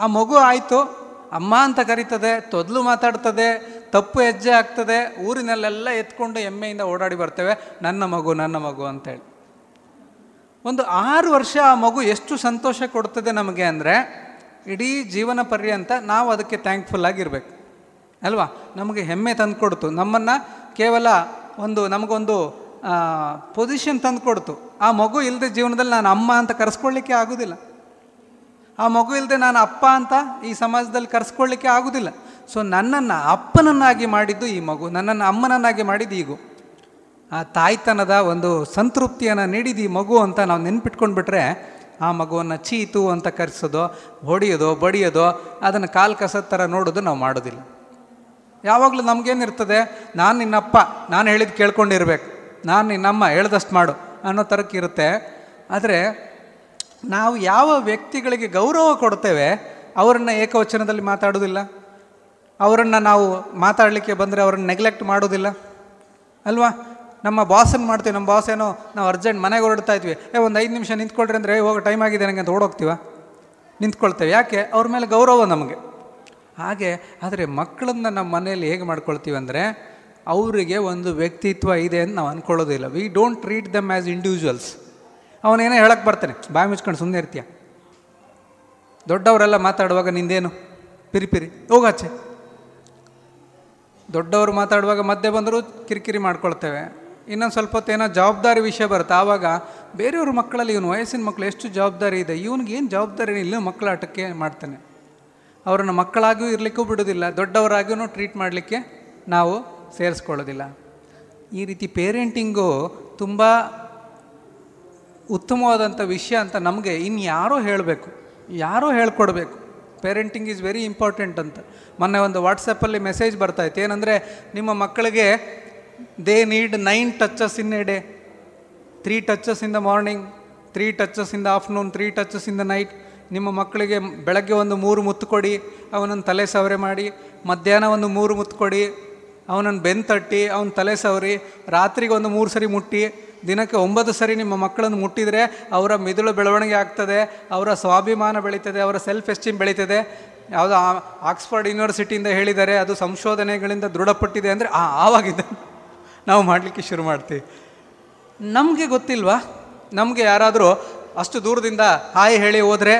ಆ ಮಗು ಆಯಿತು. ಅಮ್ಮ ಅಂತ ಕರೀತದೆ, ತೊದಲು ಮಾತಾಡ್ತದೆ, ತಪ್ಪು ಹೆಜ್ಜೆ ಆಗ್ತದೆ, ಊರಿನಲ್ಲೆಲ್ಲ ಎತ್ಕೊಂಡು ಎಮ್ಮೆಯಿಂದ ಓಡಾಡಿ ಬರ್ತೇವೆ, ನನ್ನ ಮಗು ನನ್ನ ಮಗು ಅಂತೇಳಿ. ಒಂದು ಆರು ವರ್ಷ ಆ ಮಗು ಎಷ್ಟು ಸಂತೋಷ ಕೊಡ್ತದೆ ನಮಗೆ ಅಂದರೆ, ಇಡೀ ಜೀವನ ಪರ್ಯಂತ ನಾವು ಅದಕ್ಕೆ ಥ್ಯಾಂಕ್ಫುಲ್ ಆಗಿರಬೇಕು. ಅಲ್ವಾ? ನಮಗೆ ಹೆಮ್ಮೆ ತಂದುಕೊಡ್ತು. ನಮ್ಮನ್ನು ಕೇವಲ ಒಂದು, ನಮಗೊಂದು ಪೊಸಿಷನ್ ತಂದುಕೊಡ್ತು. ಆ ಮಗು ಇಲ್ಲದೆ ಜೀವನದಲ್ಲಿ ನಾನು ಅಮ್ಮ ಅಂತ ಕರೆಸ್ಕೊಳ್ಳಿಕ್ಕೆ ಆಗೋದಿಲ್ಲ. ಆ ಮಗು ಇಲ್ಲದೆ ನಾನು ಅಪ್ಪ ಅಂತ ಈ ಸಮಾಜದಲ್ಲಿ ಕರೆಸ್ಕೊಳ್ಳಿಕ್ಕೆ ಆಗೋದಿಲ್ಲ. ಸೊ ನನ್ನನ್ನು ಅಪ್ಪನನ್ನಾಗಿ ಮಾಡಿದ್ದು ಈ ಮಗು, ನನ್ನನ್ನು ಅಮ್ಮನನ್ನಾಗಿ ಮಾಡಿದ್ದು ಈಗು. ಆ ತಾಯ್ತನದ ಒಂದು ಸಂತೃಪ್ತಿಯನ್ನು ನೀಡಿದ ಈ ಮಗು ಅಂತ ನಾವು ನೆನ್ಪಿಟ್ಕೊಂಡು ಬಿಟ್ರೆ ಆ ಮಗುವನ್ನು ಚೀತು ಅಂತ ಕರೆಸೋದು, ಹೊಡೆಯೋದು, ಬಡಿಯೋದು, ಅದನ್ನು ಕಾಲು ಕಸದ ಥರ ನೋಡೋದು ನಾವು ಮಾಡೋದಿಲ್ಲ. ಯಾವಾಗಲೂ ನಮಗೇನಿರ್ತದೆ, ನಾನು ನಿನ್ನಪ್ಪ, ನಾನು ಹೇಳಿದ್ದು ಕೇಳ್ಕೊಂಡಿರ್ಬೇಕು, ನಾನು ನಿನ್ನಮ್ಮ, ಹೇಳ್ದಷ್ಟು ಮಾಡು ಅನ್ನೋ ಥರಕ್ಕಿರುತ್ತೆ ಆದರೆ ನಾವು ಯಾವ ವ್ಯಕ್ತಿಗಳಿಗೆ ಗೌರವ ಕೊಡ್ತೇವೆ ಅವರನ್ನು ಏಕವಚನದಲ್ಲಿ ಮಾತಾಡೋದಿಲ್ಲ ಅವರನ್ನು ನಾವು ಮಾತಾಡಲಿಕ್ಕೆ ಬಂದರೆ ಅವರನ್ನು ನೆಗ್ಲೆಕ್ಟ್ ಮಾಡೋದಿಲ್ಲ ಅಲ್ವಾ? ನಮ್ಮ ಬಾಸನ್ನು ಮಾಡ್ತೀವಿ, ನಮ್ಮ ಬಾಸ್ ಏನೋ ನಾವು ಅರ್ಜೆಂಟ್ ಮನೆಗೆ ಹೊರಡ್ತಾ ಇದ್ವಿ. ಏ, ಒಂದು ಐದು ನಿಮಿಷ ನಿಂತ್ಕೊಳ್ರಿ ಅಂದರೆ ಹೋಗೋ ಟೈಮ್ ಆಗಿದೆ ನನಗೆ ಅಂತ ಓಡೋಗ್ತೀವ? ನಿಂತ್ಕೊಳ್ತೇವೆ. ಯಾಕೆ? ಅವ್ರ ಮೇಲೆ ಗೌರವ ನಮಗೆ. ಹಾಗೆ, ಆದರೆ ಮಕ್ಕಳನ್ನ ನಮ್ಮ ಮನೆಯಲ್ಲಿ ಹೇಗೆ ಮಾಡ್ಕೊಳ್ತೀವಿ ಅಂದರೆ, ಅವರಿಗೆ ಒಂದು ವ್ಯಕ್ತಿತ್ವ ಇದೆ ಅಂತ ನಾವು ಅಂದ್ಕೊಳ್ಳೋದಿಲ್ಲ we don't treat them as individuals ಅವನೇನೋ ಹೇಳಕ್ಕೆ ಬರ್ತಾನೆ. ಬಾಯಿ ಮುಚ್ಕೊಂಡು ಸುಮ್ಮನೆ ಇರ್ತೀಯ? ದೊಡ್ಡವರೆಲ್ಲ ಮಾತಾಡುವಾಗ ನಿಂದೇನು? ಪಿರಿ ಪಿರಿ. ಹೋಗಾಚೆ ದೊಡ್ಡವರು ಮಾತಾಡುವಾಗ ಮಧ್ಯೆ ಬಂದರೂ ಕಿರಿಕಿರಿ ಮಾಡ್ಕೊಳ್ತೇವೆ. ಇನ್ನೊಂದು ಸ್ವಲ್ಪ ಹೊತ್ತು ಏನೋ ಜವಾಬ್ದಾರಿ ವಿಷಯ ಬರುತ್ತೆ. ಆವಾಗ ಬೇರೆಯವ್ರ ಮಕ್ಕಳಲ್ಲಿ ಇವನು ವಯಸ್ಸಿನ ಮಕ್ಕಳು ಎಷ್ಟು ಜವಾಬ್ದಾರಿ ಇದೆ? ಇವನಿಗೆ ಏನು ಜವಾಬ್ದಾರಿ ಇಲ್ಲ. ಮಕ್ಕಳ ಆಟಕ್ಕೆ ಮಾಡ್ತಾನೆ. ಅವರನ್ನು ಮಕ್ಕಳಾಗಿಯೂ ಇರಲಿಕ್ಕೂ ಬಿಡೋದಿಲ್ಲ. ದೊಡ್ಡವರಾಗಿಯೂ ಟ್ರೀಟ್ ಮಾಡಲಿಕ್ಕೆ ನಾವು ಸೇರಿಸ್ಕೊಳ್ಳೋದಿಲ್ಲ. ಈ ರೀತಿ ಪೇರೆಂಟಿಂಗು ತುಂಬ ಉತ್ತಮವಾದಂಥ ವಿಷಯ ಅಂತ ನಮಗೆ ಇನ್ಯಾರೋ ಯಾರೋ ಹೇಳಬೇಕು, ಯಾರೋ ಹೇಳ್ಕೊಡ್ಬೇಕು. ಪೇರೆಂಟಿಂಗ್ ಈಸ್ ವೆರಿ ಇಂಪಾರ್ಟೆಂಟ್ ಅಂತ. ಮೊನ್ನೆ ಒಂದು ವಾಟ್ಸಪ್ಪಲ್ಲಿ ಮೆಸೇಜ್ ಬರ್ತಾ ಇತ್ತು. ಏನಂದರೆ, ನಿಮ್ಮ ಮಕ್ಕಳಿಗೆ they need nine touches in a day three touches in the morning three touches in the afternoon three touches in the night ನಿಮ್ಮ ಮಕ್ಕಳಿಗೆ ಬೆಳಗ್ಗೆ ಒಂದು ಮೂರು ಮುತ್ತು ಕೊಡಿ, ಅವನನ್ನು ತಲೆ ಸವರೆ ಮಾಡಿ. ಮಧ್ಯಾಹ್ನ ಒಂದು ಮೂರು ಮುತ್ತು ಕೊಡಿ, ಅವನನ್ನು ಬೆನ್ ತಟ್ಟಿ, ಅವನ ತಲೆ ಸವರಿ. ರಾತ್ರಿಗೆ ಒಂದು ಮೂರು ಸರಿ ಮುಟ್ಟಿ. ದಿನಕ್ಕೆ ಒಂಬತ್ತು ಸರಿ ನಿಮ್ಮ ಮಕ್ಕಳನ್ನು ಮುಟ್ಟಿದರೆ ಅವರ ಮಿದುಳು ಬೆಳವಣಿಗೆ ಆಗ್ತದೆ, ಅವರ ಸ್ವಾಭಿಮಾನ ಬೆಳೀತದೆ, ಅವರ ಸೆಲ್ಫ್ ಎಸ್ಟೀಮ್ ಬೆಳೀತದೆ. ಯಾವುದೋ ಆಕ್ಸ್ಫರ್ಡ್ ಯೂನಿವರ್ಸಿಟಿಯಿಂದ ಹೇಳಿದ್ದಾರೆ ಅದು ಸಂಶೋಧನೆಗಳಿಂದ ದೃಢಪಟ್ಟಿದೆ ಅಂದರೆ, ಆ ಆವಾಗಿದ್ದ ನಾವು ಮಾಡಲಿಕ್ಕೆ ಶುರು ಮಾಡ್ತೀವಿ. ನಮಗೆ ಗೊತ್ತಿಲ್ವಾ? ನಮಗೆ ಯಾರಾದರೂ ಅಷ್ಟು ದೂರದಿಂದ ಹಾಯ್ ಹೇಳಿ ಹೋದರೆ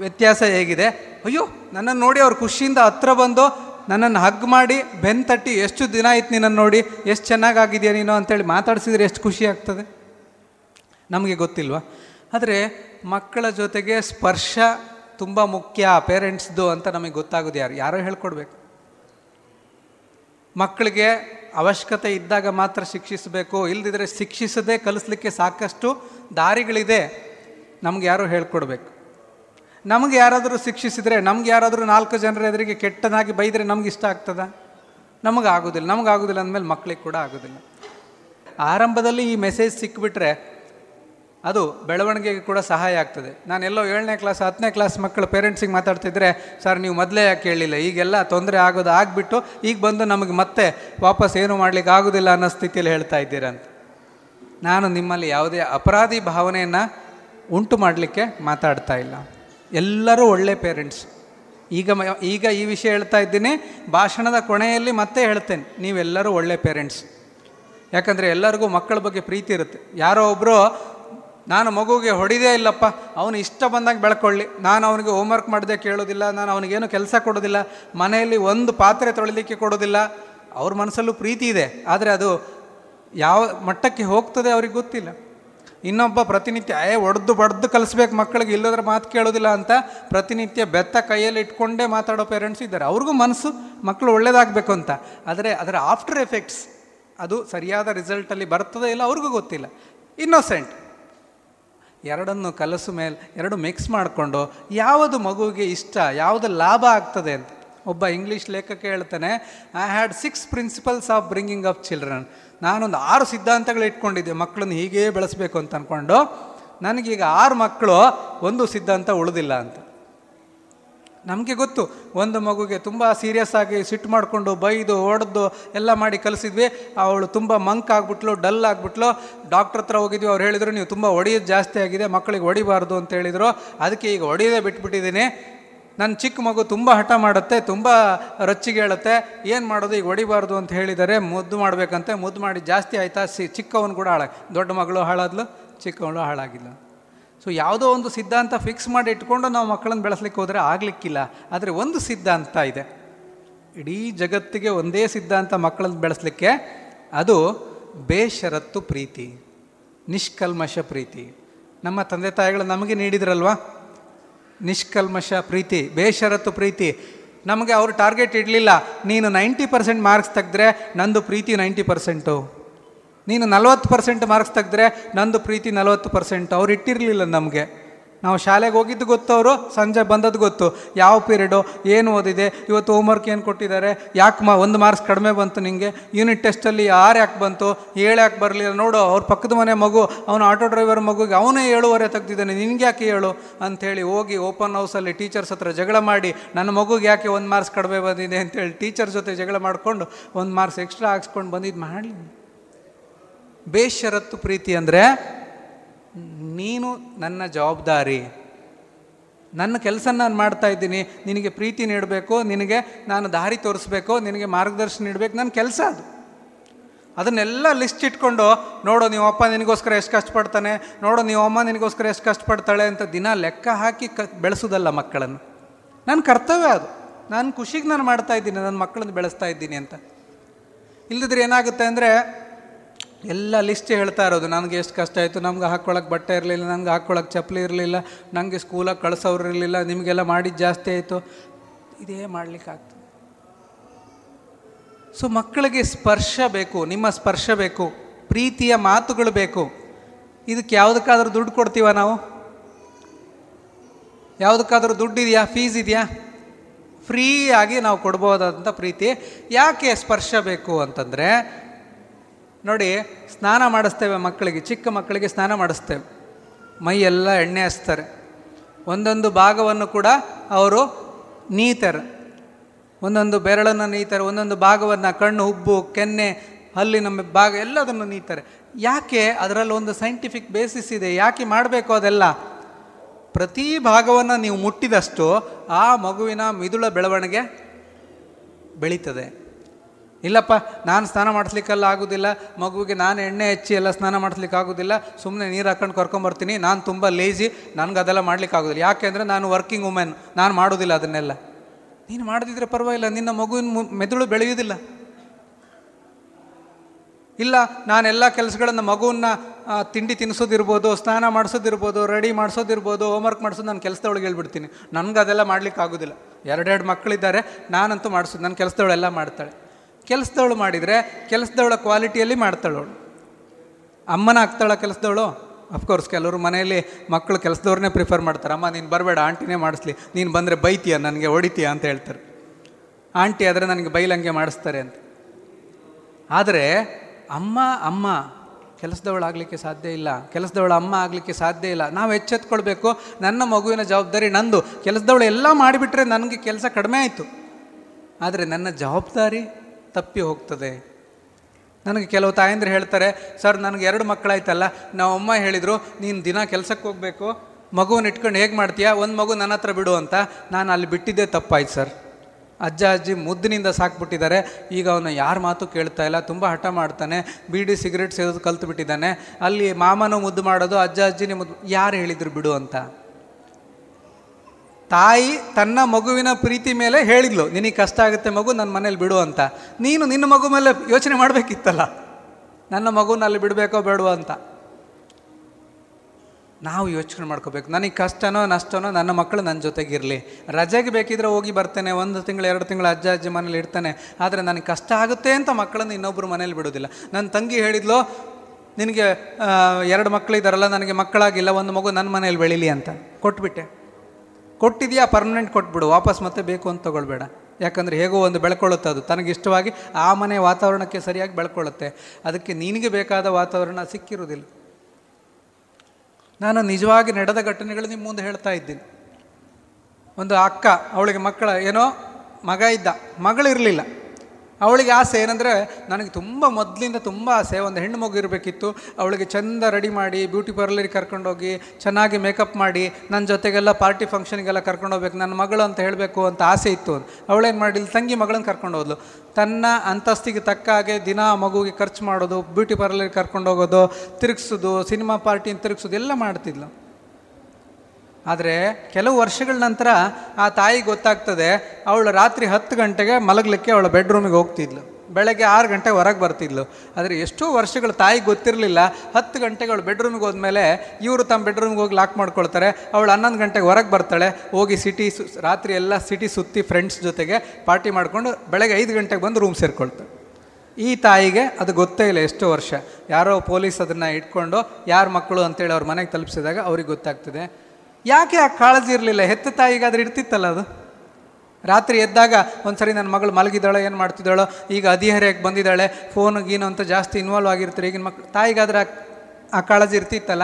ವ್ಯತ್ಯಾಸ ಹೇಗಿದೆ? ಅಯ್ಯೋ, ನನ್ನನ್ನು ನೋಡಿ ಅವ್ರು ಖುಷಿಯಿಂದ ಹತ್ರ ಬಂದು ನನ್ನನ್ನು ಹಗ್ ಮಾಡಿ, ಬೆನ್ ತಟ್ಟಿ, ಎಷ್ಟು ದಿನ ಆಯ್ತು ನಿನ್ನನ್ನು ನೋಡಿ? ಎಷ್ಟು ಚೆನ್ನಾಗಾಗಿದೆಯಾ ನೀನು? ಅಂತೇಳಿ ಮಾತಾಡಿಸಿದ್ರೆ ಎಷ್ಟು ಖುಷಿ ಆಗ್ತದೆ? ನಮಗೆ ಗೊತ್ತಿಲ್ವಾ? ಆದರೆ ಮಕ್ಕಳ ಜೊತೆಗೆ ಸ್ಪರ್ಶ ತುಂಬ ಮುಖ್ಯ ಪೇರೆಂಟ್ಸ್ದು ಅಂತ ನಮಗೆ ಗೊತ್ತಾಗೋದು ಯಾರು? ಯಾರೋ ಹೇಳ್ಕೊಡ್ಬೇಕು. ಮಕ್ಕಳಿಗೆ ಅವಶ್ಯಕತೆ ಇದ್ದಾಗ ಮಾತ್ರ ಶಿಕ್ಷಿಸಬೇಕು. ಇಲ್ಲದಿದ್ದರೆ ಶಿಕ್ಷಿಸದೆ ಕಲಿಸ್ಲಿಕ್ಕೆ ಸಾಕಷ್ಟು ದಾರಿಗಳಿದೆ. ನಮ್ಗೆ ಯಾರೋ ಹೇಳ್ಕೊಡ್ಬೇಕು. ನಮಗೆ ಯಾರಾದರೂ ಶಿಕ್ಷಿಸಿದರೆ, ನಮ್ಗೆ ಯಾರಾದರೂ ನಾಲ್ಕು ಜನರ ಎದುರಿಗೆ ಕೆಟ್ಟದಾಗಿ ಬೈದರೆ ನಮ್ಗೆ ಇಷ್ಟ ಆಗ್ತದ? ನಮಗೆ ಆಗೋದಿಲ್ಲ. ನಮಗೆ ಆಗೋದಿಲ್ಲ ಅಂದಮೇಲೆ ಮಕ್ಕಳಿಗೆ ಕೂಡ ಆಗೋದಿಲ್ಲ. ಆರಂಭದಲ್ಲಿ ಈ ಮೆಸೇಜ್ ಸಿಕ್ಕಿಬಿಟ್ರೆ ಅದು ಬೆಳವಣಿಗೆಗೆ ಕೂಡ ಸಹಾಯ ಆಗ್ತದೆ. ನಾನು ಎಲ್ಲೋ ಏಳನೇ ಕ್ಲಾಸ್ ಹತ್ತನೇ ಕ್ಲಾಸ್ ಮಕ್ಕಳು ಪೇರೆಂಟ್ಸಿಗೆ ಮಾತಾಡ್ತಿದ್ರೆ ಸರ್ ನೀವು ಮೊದಲೇ ಯಾಕೆ ಕೇಳಲಿಲ್ಲ ಈಗೆಲ್ಲ ತೊಂದರೆ ಆಗೋದು ಆಗಿಬಿಟ್ಟು, ಈಗ ಬಂದು ನಮಗೆ ಮತ್ತೆ ವಾಪಸ್ ಏನು ಮಾಡ್ಲಿಕ್ಕೆ ಆಗೋದಿಲ್ಲ ಅನ್ನೋ ಸ್ಥಿತಿಯಲ್ಲಿ ಹೇಳ್ತಾ ಇದ್ದೀರಂತ ನಾನು ನಿಮ್ಮಲ್ಲಿ ಯಾವುದೇ ಅಪರಾಧಿ ಭಾವನೆಯನ್ನು ಉಂಟು ಮಾಡಲಿಕ್ಕೆ ಮಾತಾಡ್ತಾ ಇಲ್ಲ. ಎಲ್ಲರೂ ಒಳ್ಳೆ ಪೇರೆಂಟ್ಸ್. ಈಗ ಈಗ ಈ ವಿಷಯ ಹೇಳ್ತಾ ಇದ್ದೀನಿ, ಭಾಷಣದ ಕೊನೆಯಲ್ಲಿ ಮತ್ತೆ ಹೇಳ್ತೇನೆ, ನೀವೆಲ್ಲರೂ ಒಳ್ಳೆ ಪೇರೆಂಟ್ಸ್. ಯಾಕಂದರೆ ಎಲ್ಲರಿಗೂ ಮಕ್ಕಳ ಬಗ್ಗೆ ಪ್ರೀತಿ ಇರುತ್ತೆ. ಯಾರೋ ಒಬ್ಬರು ನಾನು ಮಗುಗೆ ಹೊಡಿದೇ ಇಲ್ಲಪ್ಪ, ಅವನು ಇಷ್ಟ ಬಂದಾಗ ಬೆಳ್ಕೊಳ್ಳಿ, ನಾನು ಅವನಿಗೆ ಹೋಮ್ವರ್ಕ್ ಮಾಡದೆ ಕೇಳೋದಿಲ್ಲ, ನಾನು ಅವನಿಗೇನು ಕೆಲಸ ಕೊಡೋದಿಲ್ಲ, ಮನೆಯಲ್ಲಿ ಒಂದು ಪಾತ್ರೆ ತೊಳಿಲಿಕ್ಕೆ ಕೊಡೋದಿಲ್ಲ. ಅವ್ರ ಮನಸ್ಸಲ್ಲೂ ಪ್ರೀತಿ ಇದೆ, ಆದರೆ ಅದು ಯಾವ ಮಟ್ಟಕ್ಕೆ ಹೋಗ್ತದೆ ಅವ್ರಿಗೆ ಗೊತ್ತಿಲ್ಲ. ಇನ್ನೊಬ್ಬ ಪ್ರತಿನಿತ್ಯ, ಏ, ಒಡೆದು ಬಡ್ದು ಕಲಿಸ್ಬೇಕು ಮಕ್ಕಳಿಗೆ, ಇಲ್ಲದ್ರ ಮಾತು ಕೇಳೋದಿಲ್ಲ ಅಂತ ಪ್ರತಿನಿತ್ಯ ಬೆತ್ತ ಕೈಯಲ್ಲಿ ಇಟ್ಕೊಂಡೇ ಮಾತಾಡೋ ಪೇರೆಂಟ್ಸ್ ಇದ್ದಾರೆ. ಅವ್ರಿಗೂ ಮನಸ್ಸು, ಮಕ್ಕಳು ಒಳ್ಳೇದಾಗಬೇಕು ಅಂತ. ಆದರೆ ಅದರ ಆಫ್ಟರ್ ಎಫೆಕ್ಟ್ಸ್ ಅದು ಸರಿಯಾದ ರಿಸಲ್ಟಲ್ಲಿ ಬರ್ತದೆ ಇಲ್ಲ ಅವ್ರಿಗೂ ಗೊತ್ತಿಲ್ಲ. ಇನ್ನೋಸೆಂಟ್ ಎರಡನ್ನು ಕಲಸು ಮೇಲೆ, ಎರಡು ಮಿಕ್ಸ್ ಮಾಡಿಕೊಂಡು, ಯಾವುದು ಮಗುವಿಗೆ ಇಷ್ಟ, ಯಾವುದು ಲಾಭ ಆಗ್ತದೆ ಅಂತ. ಒಬ್ಬ ಇಂಗ್ಲೀಷ್ ಲೇಖಕ ಹೇಳ್ತಾನೆ I had six principles of bringing up children ನಾನೊಂದು ಆರು ಸಿದ್ಧಾಂತಗಳು ಇಟ್ಕೊಂಡಿದ್ದೆ, ಮಕ್ಕಳನ್ನು ಹೀಗೇ ಬೆಳೆಸಬೇಕು ಅಂತ ಅಂದ್ಕೊಂಡು ನನಗೀಗ ಆರು ಮಕ್ಕಳು, ಒಂದು ಸಿದ್ಧಾಂತ ಉಳಿದಿಲ್ಲ ಅಂತ. ನಮಗೆ ಗೊತ್ತು, ಒಂದು ಮಗುಗೆ ತುಂಬ ಸೀರಿಯಸ್ ಆಗಿ ಸಿಟ್ಟು ಮಾಡಿಕೊಂಡು ಬೈದು, ಹೊಡೆದು ಎಲ್ಲ ಮಾಡಿ ಕಲಿಸಿದ್ವಿ. ಅವಳು ತುಂಬ ಮಂಕ್ ಆಗಿಬಿಟ್ಲು, ಡಲ್ ಆಗಿಬಿಟ್ಲು. ಡಾಕ್ಟ್ರ್ ಹತ್ರ ಹೋಗಿದ್ವಿ, ಅವ್ರು ಹೇಳಿದರು, ನೀವು ತುಂಬ ಹೊಡೆಯೋದು ಜಾಸ್ತಿ ಆಗಿದೆ, ಮಕ್ಕಳಿಗೆ ಹೊಡಿಬಾರ್ದು ಅಂತ ಹೇಳಿದರು. ಅದಕ್ಕೆ ಈಗ ಹೊಡೆಯೋದೇ ಬಿಟ್ಬಿಟ್ಟಿದ್ದೀನಿ. ನನ್ನ ಚಿಕ್ಕ ಮಗು ತುಂಬ ಹಠ ಮಾಡುತ್ತೆ, ತುಂಬ ರೊಚ್ಚಿಗೆ ಹೇಳುತ್ತೆ, ಏನು ಮಾಡೋದು ಈಗ ಹೊಡಿಬಾರ್ದು ಅಂತ ಹೇಳಿದರೆ ಮುದ್ದು ಮಾಡಬೇಕಂತೆ, ಮುದ್ದು ಮಾಡಿ ಜಾಸ್ತಿ ಆಯಿತಾ, ಸಿ ಚಿಕ್ಕವನು ಕೂಡ ಹಾಳಾಗಿ, ದೊಡ್ಡ ಮಗಳು ಹಾಳಾದ್ಲು, ಚಿಕ್ಕವಳು ಹಾಳಾಗಿಲ್ಲ ಸೊ ಯಾವುದೋ ಒಂದು ಸಿದ್ಧಾಂತ ಫಿಕ್ಸ್ ಮಾಡಿ ಇಟ್ಕೊಂಡು ನಾವು ಮಕ್ಕಳನ್ನು ಬೆಳೆಸ್ಲಿಕ್ಕೆ ಹೋದರೆ ಆಗಲಿಕ್ಕಿಲ್ಲ, ಆದರೆ ಒಂದು ಸಿದ್ಧಾಂತ ಇದೆ. ಇಡೀ ಜಗತ್ತಿಗೆ ಒಂದೇ ಸಿದ್ಧಾಂತ ಮಕ್ಕಳನ್ನು ಬೆಳೆಸಲಿಕ್ಕೆ, ಅದು ಬೇಷರತ್ತು ಪ್ರೀತಿ, ನಿಷ್ಕಲ್ಮಶ ಪ್ರೀತಿ. ನಮ್ಮ ತಂದೆ ತಾಯಿಗಳು ನಮಗೆ ನೀಡಿದ್ರಲ್ವಾ? ನಿಷ್ಕಲ್ಮಶ ಪ್ರೀತಿ, ಬೇಷರತ್ತು ಪ್ರೀತಿ. ನಮಗೆ ಅವರು ಟಾರ್ಗೆಟ್ ಇಡಲಿಲ್ಲ. ನೀನು ನೈಂಟಿ ಪರ್ಸೆಂಟ್ ಮಾರ್ಕ್ಸ್ ತೆಗೆದ್ರೆ ನಂದು ಪ್ರೀತಿ ನೈಂಟಿ ಪರ್ಸೆಂಟು ನೀನು ನಲವತ್ತು ಪರ್ಸೆಂಟ್ ಮಾರ್ಕ್ಸ್ ತೆಗೆದ್ರೆ ನಂದು ಪ್ರೀತಿ ನಲವತ್ತು ಪರ್ಸೆಂಟ್ ಅವ್ರು ಇಟ್ಟಿರಲಿಲ್ಲ ನಮಗೆ. ನಾವು ಶಾಲೆಗೆ ಹೋಗಿದ್ದು ಗೊತ್ತು ಅವರು, ಸಂಜೆ ಬಂದದ್ದು ಗೊತ್ತು. ಯಾವ ಪೀರಿಯಡು, ಏನು ಓದಿದೆ, ಇವತ್ತು ಹೋಮ್ವರ್ಕ್ ಏನು ಕೊಟ್ಟಿದ್ದಾರೆ, ಯಾಕೆ ಮಾ ಒಂದು ಮಾರ್ಕ್ಸ್ ಕಡಿಮೆ ಬಂತು ನಿಮಗೆ ಯೂನಿಟ್ ಟೆಸ್ಟಲ್ಲಿ ಆರು ಯಾಕೆ ಬಂತು, ಏಳು ಯಾಕೆ ಬರಲಿಲ್ಲ, ನೋಡು, ಅವ್ರ ಪಕ್ಕದ ಮನೆ ಮಗು, ಅವನು ಆಟೋ ಡ್ರೈವರ್ ಮಗುಗೆ ಅವನೇ ಏಳುವರೆ ತೆಗ್ದಿದ್ದಾನೆ, ನಿನ್ಗೆ ಯಾಕೆ ಹೇಳು ಅಂಥೇಳಿ ಹೋಗಿ ಓಪನ್ ಹೌಸಲ್ಲಿ ಟೀಚರ್ಸ್ ಹತ್ರ ಜಗಳ ಮಾಡಿ, ನನ್ನ ಮಗುಗೆ ಯಾಕೆ ಒಂದು ಮಾರ್ಕ್ಸ್ ಕಡಿಮೆ ಬಂದಿದೆ ಅಂತೇಳಿ ಟೀಚರ್ ಜೊತೆ ಜಗಳ ಮಾಡಿಕೊಂಡು ಒಂದು ಮಾರ್ಕ್ಸ್ ಎಕ್ಸ್ಟ್ರಾ ಹಾಕ್ಸ್ಕೊಂಡು ಬಂದಿದ್ದು ಮಾಡಲಿ ಬೇಷರತ್ತು ಪ್ರೀತಿ ಅಂದರೆ ನೀನು ನನ್ನ ಜವಾಬ್ದಾರಿ. ನನ್ನ ಕೆಲಸ ನಾನು ಮಾಡ್ತಾ ಇದ್ದೀನಿ. ನಿನಗೆ ಪ್ರೀತಿ ನೀಡಬೇಕು, ನಿನಗೆ ನಾನು ದಾರಿ ತೋರಿಸ್ಬೇಕು, ನಿನಗೆ ಮಾರ್ಗದರ್ಶನ ನೀಡಬೇಕು ನನ್ನ ಕೆಲಸ ಅದು. ಅದನ್ನೆಲ್ಲ ಲಿಸ್ಟ್ ಇಟ್ಕೊಂಡು, ನೋಡು ನೀವು ಅಪ್ಪ ನಿನಗೋಸ್ಕರ ಎಷ್ಟು ಕಷ್ಟಪಡ್ತಾನೆ, ನೋಡು ನೀವು ಅಮ್ಮ ನಿನಗೋಸ್ಕರ ಎಷ್ಟು ಕಷ್ಟಪಡ್ತಾಳೆ ಅಂತ ದಿನ ಲೆಕ್ಕ ಹಾಕಿ ಕ, ಬೆಳೆಸೋದಲ್ಲ ಮಕ್ಕಳನ್ನು. ನನ್ನ ಕರ್ತವ್ಯ ಅದು. ನಾನು ಖುಷಿಗೆ ನಾನು ಮಾಡ್ತಾ ಇದ್ದೀನಿ ನನ್ನ ಮಕ್ಕಳನ್ನು ಬೆಳೆಸ್ತಾ ಇದ್ದೀನಿ ಅಂತ. ಇಲ್ಲದಿದ್ರೆ ಏನಾಗುತ್ತೆ ಅಂದರೆ ಎಲ್ಲ ಲಿಸ್ಟ್ ಹೇಳ್ತಾ ಇರೋದು. ನನಗೆ ಎಷ್ಟು ಕಷ್ಟ ಆಯಿತು, ನಮ್ಗೆ ಹಾಕ್ಕೊಳಕ್ಕೆ ಬಟ್ಟೆ ಇರಲಿಲ್ಲ, ನಂಗೆ ಹಾಕ್ಕೊಳಕ್ಕೆ ಚಪ್ಪಲಿ ಇರಲಿಲ್ಲ ನನಗೆ ಸ್ಕೂಲಾಗಿ ಕಳ್ಸೋರು ಇರಲಿಲ್ಲ, ನಿಮಗೆಲ್ಲ ಮಾಡಿದ್ದು ಜಾಸ್ತಿ ಆಯಿತು. ಇದೇ ಮಾಡಲಿಕ್ಕಾಗ್ತದೆ. ಸೊ ಮಕ್ಕಳಿಗೆ ಸ್ಪರ್ಶ ಬೇಕು, ನಿಮ್ಮ ಸ್ಪರ್ಶ ಬೇಕು, ಪ್ರೀತಿಯ ಮಾತುಗಳು ಬೇಕು. ಇದಕ್ಕೆ ಯಾವುದಕ್ಕಾದ್ರೂ ದುಡ್ಡು ಕೊಡ್ತೀವ ನಾವು? ಯಾವುದಕ್ಕಾದ್ರೂ ದುಡ್ಡು ಇದೆಯಾ? ಫೀಸ್ ಇದೆಯಾ? ಫ್ರೀಯಾಗಿ ನಾವು ಕೊಡ್ಬೋದಾದಂಥ ಪ್ರೀತಿ. ಯಾಕೆ ಸ್ಪರ್ಶ ಬೇಕು ಅಂತಂದರೆ ನೋಡಿ, ಸ್ನಾನ ಮಾಡಿಸ್ತೇವೆ ಮಕ್ಕಳಿಗೆ, ಚಿಕ್ಕ ಮಕ್ಕಳಿಗೆ ಸ್ನಾನ ಮಾಡಿಸ್ತೇವೆ. ಎಲ್ಲ ಎಣ್ಣೆ ಹಚ್ತಾರೆ. ಒಂದೊಂದು ಭಾಗವನ್ನು ಕೂಡ ಅವರು ನೀತಾರೆ. ಒಂದೊಂದು ಬೆರಳನ್ನು ನೀತಾರೆ, ಒಂದೊಂದು ಭಾಗವನ್ನು ಕಣ್ಣು ಹುಬ್ಬು ಕೆನ್ನೆ, ಹಲ್ಲಿನ ಭಾಗ ಎಲ್ಲದನ್ನು ನೀತಾರೆ. ಯಾಕೆ ಅದರಲ್ಲಿ ಒಂದು ಸೈಂಟಿಫಿಕ್ ಬೇಸಿಸ್ ಇದೆ, ಯಾಕೆ ಮಾಡಬೇಕು ಅದೆಲ್ಲ? ಪ್ರತಿ ಭಾಗವನ್ನು ನೀವು ಮುಟ್ಟಿದಷ್ಟು ಆ ಮಗುವಿನ ಮಿದುಳ ಬೆಳವಣಿಗೆ ಬೆಳೀತದೆ. ಇಲ್ಲಪ್ಪ, ನಾನು ಸ್ನಾನ ಮಾಡಿಸ್ಲಿಕ್ಕೆಲ್ಲ ಆಗೋದಿಲ್ಲ, ಮಗುವಿಗೆ ನಾನು ಎಣ್ಣೆ ಹಚ್ಚಿ ಎಲ್ಲ ಸ್ನಾನ ಮಾಡಿಸ್ಲಿಕ್ಕೆ ಆಗೋದಿಲ್ಲ ಸುಮ್ಮನೆ ನೀರು ಹಾಕೊಂಡು ಕರ್ಕೊಂಬರ್ತೀನಿ ನಾನು ತುಂಬ ಲೇಜಿ ನನಗೆ ಅದೆಲ್ಲ ಮಾಡ್ಲಿಕ್ಕೆ ಆಗೋದಿಲ್ಲ. ಯಾಕೆಂದರೆ ನಾನು ವರ್ಕಿಂಗ್ ವುಮೆನ್ ನಾನು ಮಾಡೋದಿಲ್ಲ ಅದನ್ನೆಲ್ಲ. ನೀನು ಮಾಡದಿದ್ರೆ ಪರವಾಗಿಲ್ಲ, ನಿನ್ನ ಮಗುವಿನ ಮೆದುಳು ಬೆಳೆಯುವುದಿಲ್ಲ ಇಲ್ಲ ನಾನೆಲ್ಲ ಕೆಲಸಗಳನ್ನು ಮಗುವನ್ನ ತಿಂಡಿ ತಿನ್ನಿಸೋದಿರ್ಬೋದು ಸ್ನಾನ ಮಾಡಿಸೋದಿರ್ಬೋದು ರೆಡಿ ಮಾಡಿಸೋದಿರ್ಬೋದು ಹೋಮ್ವರ್ಕ್ ಮಾಡಿಸೋದು ನಾನು ಕೆಲಸದೊಳಗೆ ಹೇಳ್ಬಿಡ್ತೀನಿ. ನನಗೆ ಅದೆಲ್ಲ ಮಾಡ್ಲಿಕ್ಕೆ ಆಗೋದಿಲ್ಲ. ಎರಡೆರಡು ಮಕ್ಕಳಿದ್ದಾರೆ ನಾನಂತೂ ಮಾಡಿಸೋದು ನನ್ನ ಕೆಲಸದವಳೆಲ್ಲ ಮಾಡ್ತಾಳೆ. ಕೆಲಸದವಳು ಮಾಡಿದರೆ ಕೆಲಸದವಳ ಕ್ವಾಲಿಟಿಯಲ್ಲಿ ಮಾಡ್ತಾಳವಳು ಅಮ್ಮನ ಆಗ್ತಾಳ ಕೆಲಸದವಳು? ಅಫ್ಕೋರ್ಸ್ ಕೆಲವರು ಮನೆಯಲ್ಲಿ ಮಕ್ಕಳು ಕೆಲಸದವ್ರನ್ನೇ ಪ್ರಿಫರ್ ಮಾಡ್ತಾರೆ. ಅಮ್ಮ, ನೀನು ಬರಬೇಡ, ಆಂಟಿನೇ ಮಾಡಿಸ್ಲಿ. ನೀನು ಬಂದರೆ ಬೈತೀಯ, ನನಗೆ ಹೊಡಿತೀಯ ಅಂತ ಹೇಳ್ತಾರೆ. ಆಂಟಿ ಆದರೆ ನನಗೆ ಬೈಲಂಗೆ ಮಾಡಿಸ್ತಾರೆ ಅಂತ. ಆದರೆ ಅಮ್ಮ ಅಮ್ಮ ಕೆಲಸದವಳಾಗಲಿಕ್ಕೆ ಸಾಧ್ಯ ಇಲ್ಲ. ಕೆಲಸದವಳ ಅಮ್ಮ ಆಗಲಿಕ್ಕೆ ಸಾಧ್ಯ ಇಲ್ಲ. ನಾವು ಎಚ್ಚೆತ್ಕೊಳ್ಬೇಕು. ನನ್ನ ಮಗುವಿನ ಜವಾಬ್ದಾರಿ ನಂದು. ಕೆಲಸದವಳು ಎಲ್ಲ ಮಾಡಿಬಿಟ್ರೆ ನನಗೆ ಕೆಲಸ ಕಡಿಮೆ ಆಯಿತು. ಆದರೆ ನನ್ನ ಜವಾಬ್ದಾರಿ ತಪ್ಪಿ ಹೋಗ್ತದೆ. ನನಗೆ ಕೆಲವು ತಾಯಂದ್ರೆ ಹೇಳ್ತಾರೆ, ಸರ್, ನನಗೆ ಎರಡು ಮಕ್ಕಳಾಯ್ತಲ್ಲ, ನಾವು ಅಮ್ಮ ಹೇಳಿದರು, ನೀನು ದಿನ ಕೆಲಸಕ್ಕೆ ಹೋಗಬೇಕು ಮಗುವನ್ನು ಇಟ್ಕೊಂಡು ಹೇಗೆ ಮಾಡ್ತೀಯಾ, ಒಂದು ಮಗು ನನ್ನ ಹತ್ರ ಬಿಡು ಅಂತ, ನಾನು ಅಲ್ಲಿ ಬಿಟ್ಟಿದ್ದೇ ತಪ್ಪಾಯ್ತು, ಸರ್. ಅಜ್ಜ, ಅಜ್ಜಿ ಮುದ್ದಿನಿಂದ ಸಾಕ್ಬಿಟ್ಟಿದ್ದಾರೆ, ಈಗ ಅವನು ಯಾರ ಮಾತು ಕೇಳ್ತಾ ಇಲ್ಲ, ತುಂಬ ಹಠ ಮಾಡ್ತಾನೆ, ಬೀಡಿ ಸಿಗರೇಟ್ ಸೇರೋದು ಕಲ್ತು ಬಿಟ್ಟಿದ್ದಾನೆ ಅಲ್ಲಿ ಮಾಮನೂ ಮುದ್ದು ಮಾಡೋದು, ಅಜ್ಜ ಅಜ್ಜಿ ಮುದ್ದು, ಯಾರು ಹೇಳಿದ್ರು ಬಿಡು ಅಂತ. ತಾಯಿ ತನ್ನ ಮಗುವಿನ ಪ್ರೀತಿ ಮೇಲೆ ಹೇಳಿದ್ಲು, ನಿನಗೆ ಕಷ್ಟ ಆಗುತ್ತೆ ಮಗು ನನ್ನ ಮನೇಲಿ ಬಿಡು ಅಂತ. ನೀನು ನಿನ್ನ ಮಗು ಮೇಲೆ ಯೋಚನೆ ಮಾಡಬೇಕಿತ್ತಲ್ಲ? ನನ್ನ ಮಗುನ ಅಲ್ಲಿ ಬಿಡಬೇಕೋ ಬೇಡವೋ ಅಂತ. ನಾವು ಯೋಚನೆ ಮಾಡ್ಕೋಬೇಕು. ನನಗೆ ಕಷ್ಟನೋ ನಷ್ಟನೋ ನನ್ನ ಮಕ್ಕಳು ನನ್ನ ಜೊತೆಗಿರಲಿ. ರಜೆಗೆ ಬೇಕಿದ್ರೆ ಹೋಗಿ ಬರ್ತೇನೆ, ಒಂದು ತಿಂಗಳು, ಎರಡು ತಿಂಗಳು ಅಜ್ಜ ಅಜ್ಜಿ ಮನೇಲಿ ಇರ್ತಾನೆ. ಆದರೆ ನನಗೆ ಕಷ್ಟ ಆಗುತ್ತೆ ಅಂತ ಮಕ್ಕಳನ್ನು ಇನ್ನೊಬ್ಬರು ಮನೇಲಿ ಬಿಡೋದಿಲ್ಲ. ನನ್ನ ತಂಗಿ ಹೇಳಿದ್ಲು, ನಿನಗೆ ಎರಡು ಮಕ್ಕಳಿದ್ದಾರಲ್ಲ ನನಗೆ ಮಕ್ಕಳಾಗಿಲ್ಲ, ಒಂದು ಮಗು ನನ್ನ ಮನೇಲಿ ಬೆಳೀಲಿ ಅಂತ. ಕೊಟ್ಬಿಟ್ಟೆ. ಕೊಟ್ಟಿದ್ಯಾ ಪರ್ಮನೆಂಟ್ ಕೊಟ್ಬಿಡು, ವಾಪಸ್ ಮತ್ತೆ ಬೇಕು ಅಂತ ತೊಗೊಳ್ಬೇಡ. ಯಾಕಂದರೆ ಹೇಗೋ ಒಂದು ಬೆಳ್ಕೊಳ್ಳುತ್ತೆ ಅದು. ತನಗಿಷ್ಟವಾಗಿ ಆ ಮನೆ ವಾತಾವರಣಕ್ಕೆ ಸರಿಯಾಗಿ ಬೆಳ್ಕೊಳ್ಳುತ್ತೆ. ಅದಕ್ಕೆ ನಿನಗೆ ಬೇಕಾದ ವಾತಾವರಣ ಸಿಕ್ಕಿರುವುದಿಲ್ಲ. ನಾನು ನಿಜವಾಗಿ ನಡೆದ ಘಟನೆಗಳು ನಿಮ್ಮ ಮುಂದೆ ಹೇಳ್ತಾ ಇದ್ದೀನಿ. ಒಂದು ಅಕ್ಕ, ಅವಳಿಗೆ ಮಕ್ಕಳ, ಏನೋ ಮಗ ಇದ್ದ. ಮಗಳಿರಲಿಲ್ಲ. ಅವಳಿಗೆ ಆಸೆ ಏನಂದರೆ, ನನಗೆ ತುಂಬ ಮೊದಲಿಂದ ತುಂಬ ಆಸೆ, ಒಂದು ಹೆಣ್ಣು ಮಗು ಇರಬೇಕಿತ್ತು. ಅವಳಿಗೆ ಚೆಂದ ರೆಡಿ ಮಾಡಿ ಬ್ಯೂಟಿ ಪಾರ್ಲರಿಗೆ ಕರ್ಕೊಂಡೋಗಿ ಚೆನ್ನಾಗಿ ಮೇಕಪ್ ಮಾಡಿ ನನ್ನ ಜೊತೆಗೆಲ್ಲ ಪಾರ್ಟಿ ಫಂಕ್ಷನ್ಗೆಲ್ಲ ಕರ್ಕೊಂಡು ಹೋಗ್ಬೇಕು, ನನ್ನ ಮಗಳು ಅಂತ ಹೇಳಬೇಕು ಅಂತ ಆಸೆ ಇತ್ತು ಅವಳೇನು ಮಾಡಿಲ್ಲ ತಂಗಿ ಮಗಳನ್ನ ಕರ್ಕೊಂಡು ತನ್ನ ಅಂತಸ್ತಿಗೆ ತಕ್ಕ ಹಾಗೆ ದಿನ ಮಗುವಿಗೆ ಖರ್ಚು ಮಾಡೋದು ಬ್ಯೂಟಿ ಪಾರ್ಲರಿಗೆ ಕರ್ಕೊಂಡು ಹೋಗೋದು, ತಿರುಗಿಸೋದು ಸಿನಿಮಾ ಪಾರ್ಟಿನ ತಿರುಗಿಸೋದು, ಎಲ್ಲ ಮಾಡ್ತಿದ್ಲು. ಆದರೆ ಕೆಲವು ವರ್ಷಗಳ ನಂತರ ಆ ತಾಯಿಗೆ ಗೊತ್ತಾಗ್ತದೆ, ಅವಳು ರಾತ್ರಿ ಹತ್ತು ಗಂಟೆಗೆ ಮಲಗಲಿಕ್ಕೆ ಅವಳ ಬೆಡ್ರೂಮಿಗೆ ಹೋಗ್ತಿದ್ಲು. ಬೆಳಗ್ಗೆ ಆರು ಗಂಟೆಗೆ ಹೊರಗೆ ಬರ್ತಿದ್ಲು. ಆದರೆ ಎಷ್ಟೋ ವರ್ಷಗಳು ತಾಯಿಗೆ ಗೊತ್ತಿರಲಿಲ್ಲ, ಹತ್ತು ಗಂಟೆಗೆ ಅವಳು ಬೆಡ್ರೂಮಿಗೆ ಹೋದ್ಮೇಲೆ ಇವರು ತಮ್ಮ ಬೆಡ್ರೂಮ್ಗೆ ಹೋಗಿ ಲಾಕ್ ಮಾಡ್ಕೊಳ್ತಾರೆ, ಅವಳು ಹನ್ನೊಂದು ಗಂಟೆಗೆ ಹೊರಗೆ ಬರ್ತಾಳೆ, ಹೋಗಿ ಸಿಟಿ ಸು, ರಾತ್ರಿ ಎಲ್ಲ ಸಿಟಿ ಸುತ್ತಿ ಫ್ರೆಂಡ್ಸ್ ಜೊತೆಗೆ ಪಾರ್ಟಿ ಮಾಡಿಕೊಂಡು ಬೆಳಗ್ಗೆ ಐದು ಗಂಟೆಗೆ ಬಂದು ರೂಮ್ ಸೇರ್ಕೊಳ್ತಾಳೆ ಈ ತಾಯಿಗೆ ಅದು ಗೊತ್ತೇ ಇಲ್ಲ ಎಷ್ಟೋ ವರ್ಷ. ಯಾರೋ ಪೊಲೀಸ್ ಅದನ್ನು ಇಟ್ಕೊಂಡು, ಯಾರ ಮಕ್ಕಳು ಅಂತೇಳಿ ಅವ್ರ ಮನೆಗೆ ತಲುಪಿಸಿದಾಗ ಅವ್ರಿಗೆ ಗೊತ್ತಾಗ್ತದೆ. ಯಾಕೆ ಆ ಕಾಳಜಿ ಇರಲಿಲ್ಲ? ಹೆತ್ತ ತಾಯಿಗಾದ್ರೆ ಇರ್ತಿತ್ತಲ್ಲ ಅದು? ರಾತ್ರಿ ಎದ್ದಾಗ ಒಂದ್ಸರಿ ನನ್ನ ಮಗಳು ಮಲಗಿದ್ದಾಳೆ, ಏನು ಮಾಡ್ತಿದ್ದಾಳೋ, ಈಗ ಅಧಿಹರ್ಯಕ್ಕೆ ಬಂದಿದ್ದಾಳೆ ಫೋನ್ ಗೀನು ಅಂತ ಜಾಸ್ತಿ ಇನ್ವಾಲ್ವ್ ಆಗಿರ್ತಾರೆ, ಈಗಿನ ಮಕ್ಳು. ತಾಯಿಗಾದ್ರೆ ಆ- ಕಾಳಜಿ ಇರ್ತಿತ್ತಲ್ಲ?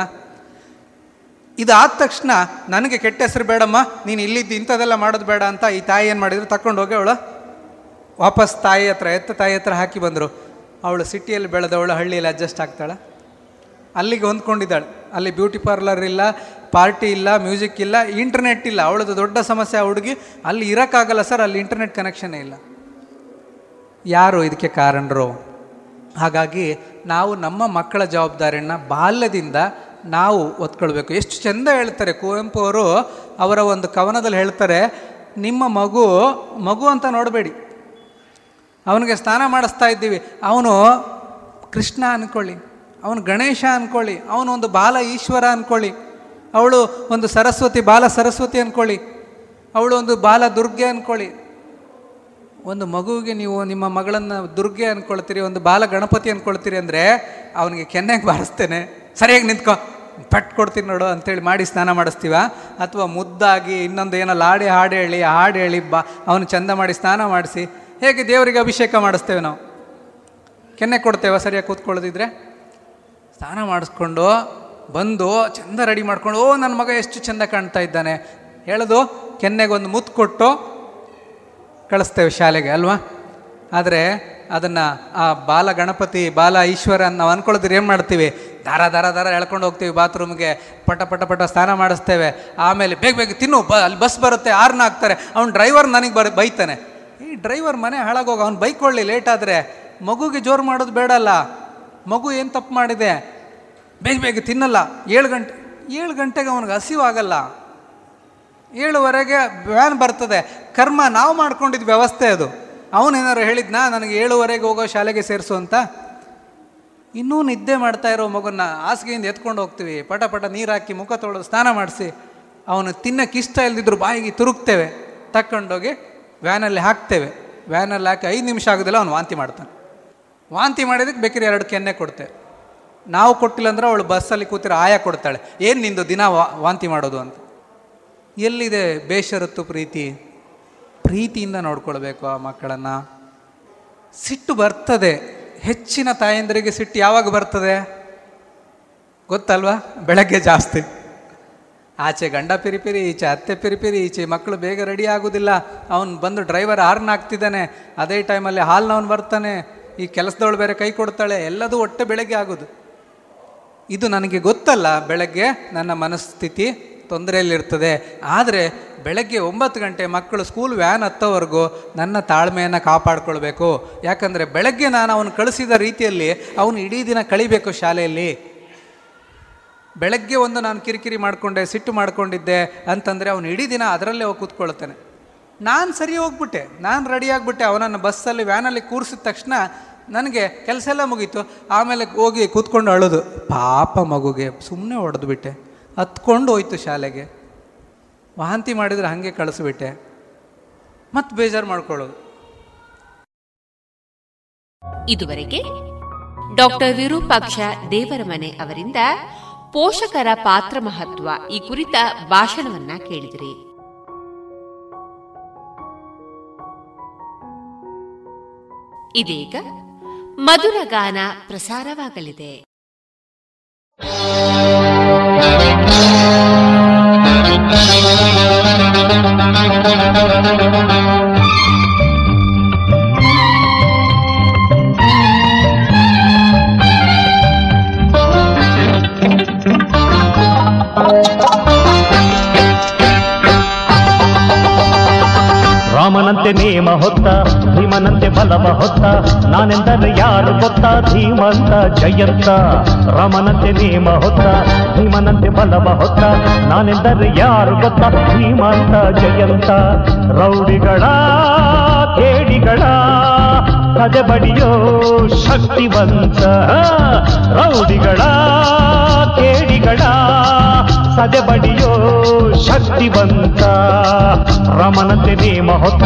ಇದಾದ ತಕ್ಷಣ ನನಗೆ ಕೆಟ್ಟ ಹೆಸರು ಬೇಡಮ್ಮ, ನೀನು ಇಲ್ಲಿದ್ದು ಇಂಥದ್ದೆಲ್ಲ ಮಾಡೋದು ಬೇಡ ಅಂತ ಈ ತಾಯಿ ಏನು ಮಾಡಿದ್ರು? ತಕೊಂಡು ಹೋಗಿ ಅವಳು ವಾಪಸ್ ತಾಯಿ ಹತ್ರ, ಎತ್ತ ತಾಯಿ ಹತ್ರ ಹಾಕಿ ಬಂದರು. ಅವಳು ಸಿಟಿಯಲ್ಲಿ ಬೆಳೆದವಳು, ಹಳ್ಳಿಯಲ್ಲಿ ಅಡ್ಜಸ್ಟ್ ಆಗ್ತಾಳೆ. ಅಲ್ಲಿಗೆ ಹೊಂದ್ಕೊಂಡಿದ್ದಾಳೆ. ಅಲ್ಲಿ ಬ್ಯೂಟಿ ಪಾರ್ಲರ್ ಇಲ್ಲ, ಪಾರ್ಟಿ ಇಲ್ಲ, ಮ್ಯೂಸಿಕ್ ಇಲ್ಲ, ಇಂಟರ್ನೆಟ್ ಇಲ್ಲ. ಅವಳದು ದೊಡ್ಡ ಸಮಸ್ಯೆ ಆ ಹುಡುಗಿ. ಅಲ್ಲಿ ಇರೋಕ್ಕಾಗಲ್ಲ ಸರ್, ಅಲ್ಲಿ ಇಂಟರ್ನೆಟ್ ಕನೆಕ್ಷನ್ನೇ ಇಲ್ಲ. ಯಾರು ಇದಕ್ಕೆ ಕಾರಣರು? ಹಾಗಾಗಿ ನಾವು ನಮ್ಮ ಮಕ್ಕಳ ಜವಾಬ್ದಾರಿಯನ್ನು ಬಾಲ್ಯದಿಂದ ನಾವು ಒತ್ಕೊಳ್ಬೇಕು. ಎಷ್ಟು ಚೆಂದ ಹೇಳ್ತಾರೆ ಕುವೆಂಪು ಅವರು. ಅವರ ಒಂದು ಕವನದಲ್ಲಿ ಹೇಳ್ತಾರೆ, ನಿಮ್ಮ ಮಗು ಮಗು ಅಂತ ನೋಡಬೇಡಿ. ಅವನಿಗೆ ಸ್ನಾನ ಮಾಡಿಸ್ತಾ ಇದ್ದೀವಿ. ಅವನು ಕೃಷ್ಣ ಅನ್ಕೊಳ್ಳಿ. ಅವನು ಗಣೇಶ ಅಂದ್ಕೊಳ್ಳಿ ಅವನು ಒಂದು ಬಾಲ ಈಶ್ವರ ಅಂದ್ಕೊಳ್ಳಿ ಅವಳು ಒಂದು ಸರಸ್ವತಿ ಬಾಲ ಸರಸ್ವತಿ ಅಂದ್ಕೊಳ್ಳಿ ಅವಳು ಒಂದು ಬಾಲ ದುರ್ಗೆ ಅಂದ್ಕೊಳ್ಳಿ ಒಂದು ಮಗುವಿಗೆ ನೀವು ನಿಮ್ಮ ಮಗಳನ್ನು ದುರ್ಗೆ ಅಂದ್ಕೊಳ್ತೀರಿ ಒಂದು ಬಾಲ ಗಣಪತಿ ಅಂದ್ಕೊಳ್ತೀರಿ ಅಂದರೆ ಅವನಿಗೆ ಕೆನ್ನೆಗೆ ಬಾರಿಸ್ತೇನೆ. ಸರಿಯಾಗಿ ನಿಂತ್ಕೊ, ಪಟ್ ಕೊಡ್ತೀನಿ ನೋಡು ಅಂತೇಳಿ ಮಾಡಿ ಸ್ನಾನ ಮಾಡಿಸ್ತೀವ? ಅಥವಾ ಮುದ್ದಾಗಿ ಇನ್ನೊಂದು ಏನೋ ಲಾಡಿ ಹಾಡು ಹೇಳಿ ಹಾಡು ಹೇಳಿ ಬಾ, ಅವನು ಚಂದ ಮಾಡಿ ಸ್ನಾನ ಮಾಡಿಸಿ, ಹೇಗೆ ದೇವರಿಗೆ ಅಭಿಷೇಕ ಮಾಡಿಸ್ತೇವೆ ನಾವು? ಕೆನ್ನೆ ಕೊಡ್ತೇವೆ ಸರಿಯಾಗಿ ಕೂತ್ಕೊಳ್ಳೋದಿದ್ರೆ? ಸ್ನಾನ ಮಾಡಿಸ್ಕೊಂಡು ಬಂದು ಚಂದ ರೆಡಿ ಮಾಡ್ಕೊಂಡು, ಓ ನನ್ನ ಮಗ ಎಷ್ಟು ಚಂದ ಕಾಣ್ತಾ ಇದ್ದಾನೆ. ಹೇಳೋದು ಕೆನ್ನೆಗೆ ಒಂದು ಮುತ್ತು ಕೊಟ್ಟು ಕಳಿಸ್ತೇವೆ ಶಾಲೆಗೆ, ಅಲ್ವಾ? ಆದರೆ ಅದನ್ನು ಆ ಬಾಲ ಗಣಪತಿ, ಬಾಲ ಈಶ್ವರ ನಾವು ಅಂದ್ಕೊಳ್ಳೋದ್ರೆ ಏನು ಮಾಡ್ತೀವಿ? ದಾರ ದಾರ ದಾರ ಎಳ್ಕೊಂಡು ಹೋಗ್ತೀವಿ ಬಾತ್ರೂಮ್ಗೆ. ಪಟ ಪಟ ಪಟ ಸ್ನಾನ ಮಾಡಿಸ್ತೇವೆ. ಆಮೇಲೆ ಬೇಗ ಬೇಗ ತಿನ್ನು, ಬ, ಅಲ್ಲಿ ಬಸ್ ಬರುತ್ತೆ, ಆರ್ನ ಹಾಕ್ತಾರೆ. ಅವ್ನು ಡ್ರೈವರ್ ನನಗೆ ಬರ, ಬೈತಾನೆ. ಈ ಡ್ರೈವರ್ ಮನೆ ಹಾಳಾಗೋಗ, ಅವ್ನು ಬೈಕೊಳ್ಳಿ, ಲೇಟ್ ಆದರೆ. ಮಗುಗೆ ಜೋರು ಮಾಡೋದು ಬೇಡಲ್ಲ. ಮಗು ಏನು ತಪ್ಪು ಮಾಡಿದೆ? ಬೇಗ ಬೇಗ ತಿನ್ನಲ್ಲ. ಏಳು ಗಂಟೆ, ಏಳು ಗಂಟೆಗೆ ಅವನಿಗೆ ಹಸಿವಾಗಲ್ಲ. ಏಳುವರೆಗೆ ವ್ಯಾನ್ ಬರ್ತದೆ. ಕರ್ಮ ನಾವು ಮಾಡ್ಕೊಂಡಿದ್ದ ವ್ಯವಸ್ಥೆ ಅದು. ಅವನೇನಾರು ಹೇಳಿದ್ನಾ? ನನಗೆ ಏಳುವರೆಗೆ ಹೋಗೋ ಶಾಲೆಗೆ ಸೇರಿಸು ಅಂತ? ಇನ್ನೂ ನಿದ್ದೆ ಮಾಡ್ತಾ ಇರೋ ಮಗುನ ಹಾಸಿಗೆಯಿಂದ ಎತ್ಕೊಂಡು ಹೋಗ್ತೀವಿ. ಪಟ ಪಟ ನೀರು ಹಾಕಿ ಮುಖ ತೊಳೆದು ಸ್ನಾನ ಮಾಡಿಸಿ. ಅವನು ತಿನ್ನಕ್ಕೆ ಇಷ್ಟ ಇಲ್ಲದಿದ್ರು ಬಾಯಿಗೆ ತುರುಕ್ತೇವೆ. ತಕ್ಕೊಂಡೋಗಿ ವ್ಯಾನಲ್ಲಿ ಹಾಕ್ತೇವೆ. ವ್ಯಾನಲ್ಲಿ ಹಾಕಿ ಐದು ನಿಮಿಷ ಆಗೋದಿಲ್ಲ, ಅವನು ವಾಂತಿ ಮಾಡ್ತಾನೆ. ವಾಂತಿ ಮಾಡಿದಕ್ಕೆ ಬೇಕಿದ್ರೆ ಎರಡು ಕೆನ್ನೆ ಕೊಡ್ತೆ. ನಾವು ಕೊಟ್ಟಿಲ್ಲ ಅಂದ್ರೆ ಅವಳು ಬಸ್ಸಲ್ಲಿ ಕೂತಿರೋ ಆಯಾ ಕೊಡ್ತಾಳೆ. ಏನು ನಿಂದು ದಿನ ವಾಂತಿ ಮಾಡೋದು ಅಂತ? ಎಲ್ಲಿದೆ ಬೇಷರತ್ತು ಪ್ರೀತಿ? ಪ್ರೀತಿಯಿಂದ ನೋಡ್ಕೊಳ್ಬೇಕು ಆ ಮಕ್ಕಳನ್ನು. ಸಿಟ್ಟು ಬರ್ತದೆ. ಹೆಚ್ಚಿನ ತಾಯಂದರಿಗೆ ಸಿಟ್ಟು ಯಾವಾಗ ಬರ್ತದೆ? ಗೊತ್ತಲ್ವಾ? ಬೆಳಗ್ಗೆ ಜಾಸ್ತಿ. ಆಚೆ ಗಂಡ ಪಿರಿಪಿರಿ ಈಚೆ ಅತ್ತೆ ಪಿರಿಪಿರಿ ಈಚೆ ಮಕ್ಕಳು ಬೇಗ ರೆಡಿ ಆಗೋದಿಲ್ಲ. ಅವನು ಬಂದು ಡ್ರೈವರ್ ಹಾರ್ನ್ ಹಾಕ್ತಿದ್ದಾನೆ ಅದೇ ಟೈಮಲ್ಲಿ ಹಾಲ್ನವನು ಬರ್ತಾನೆ. ಈ ಕೆಲಸದವಳು ಬೇರೆ ಕೈ ಕೊಡ್ತಾಳೆ, ಎಲ್ಲದೂ ಒಟ್ಟು ಬೆಳಗ್ಗೆ ಆಗೋದು. ಇದು ನನಗೆ ಗೊತ್ತಲ್ಲ, ಬೆಳಗ್ಗೆ ನನ್ನ ಮನಸ್ಥಿತಿ ತೊಂದರೆಯಲ್ಲಿರ್ತದೆ. ಆದರೆ ಬೆಳಗ್ಗೆ ಒಂಬತ್ತು ಗಂಟೆ ಮಕ್ಕಳು ಸ್ಕೂಲ್ ವ್ಯಾನ್ ಹತ್ತೋವರೆಗೂ ನನ್ನ ತಾಳ್ಮೆಯನ್ನು ಕಾಪಾಡಿಕೊಳ್ಬೇಕು. ಯಾಕಂದರೆ ಬೆಳಗ್ಗೆ ನಾನು ಅವನು ಕಳಿಸಿದ ರೀತಿಯಲ್ಲಿ ಅವನು ಇಡೀ ದಿನ ಕಳಿಬೇಕು ಶಾಲೆಯಲ್ಲಿ. ಬೆಳಗ್ಗೆ ಒಂದು ನಾನು ಕಿರಿಕಿರಿ ಮಾಡಿಕೊಂಡೆ, ಸಿಟ್ಟು ಮಾಡಿಕೊಂಡಿದ್ದೆ ಅಂತಂದರೆ ಅವನು ಇಡೀ ದಿನ ಅದರಲ್ಲೇ ಹೋಗಿ ಕೂತ್ಕೊಳ್ತಾನೆ. ನಾನು ಸರಿ ಹೋಗ್ಬಿಟ್ಟೆ, ನಾನು ರೆಡಿ ಆಗಿಬಿಟ್ಟೆ, ಅವನನ್ನು ಬಸ್ಸಲ್ಲಿ ವ್ಯಾನಲ್ಲಿ ಕೂರಿಸಿದ ತಕ್ಷಣ ನನಗೆ ಕೆಲಸ ಎಲ್ಲ ಮುಗೀತು. ಆಮೇಲೆ ಹೋಗಿ ಕೂತ್ಕೊಂಡು ಅಳೋದು. ಪಾಪ ಮಗುಗೆ ಸುಮ್ಮನೆ ಹೊಡೆದ್ಬಿಟ್ಟೆ. ಹತ್ಕೊಂಡು ಹೋಯ್ತು ಶಾಲೆಗೆ. ವಾಂತಿ ಮಾಡಿದರೆ ಹಾಗೆ ಕಳಿಸ್ಬಿಟ್ಟೆ. ಮತ್ತೆ ಬೇಜಾರು ಮಾಡ್ಕೊಳ್ಳೋದು. ಇದುವರೆಗೆ ಡಾಕ್ಟರ್ ವಿರೂಪಾಕ್ಷ ದೇವರಮನೆ ಅವರಿಂದ ಪೋಷಕರ ಪಾತ್ರ ಮಹತ್ವ ಈ ಕುರಿತ ಭಾಷಣವನ್ನ ಕೇಳಿದಿರಿ. ಇದೀಗ ಮಧುರ ಗಾನ ಪ್ರಸಾರವಾಗಲಿದೆ. ರಾಮನಂತೆ ನೇಮ ಹೊತ್ತ, ಭೀಮನಂತೆ ಬಲವ ಹೊತ್ತ, ನಾನೆಂದರೆ ಯಾರು ಗೊತ್ತ ಧೀಮಂತ ಜಯಂತ. ರಾಮನಂತೆ ನೇಮ ಹೊತ್ತ, ಭೀಮನಂತೆ ಬಲವ ಹೊತ್ತ, ನಾನೆಂದರೆ ಯಾರು ಗೊತ್ತ ಧೀಮಂತ ಜಯಂತ. ರೌಡಿಗಳ, ಕೇಡಿಗಳ ಬಡಿಯೋ ಶಕ್ತಿವಂತ. ರೌಡಿಗಳ, ಕೇಡಿಗಳ ಬಡಿಯೋ ಶಕ್ತಿವಂತ ರಮನತೆ ನೇಮ ಹೊತ್ತ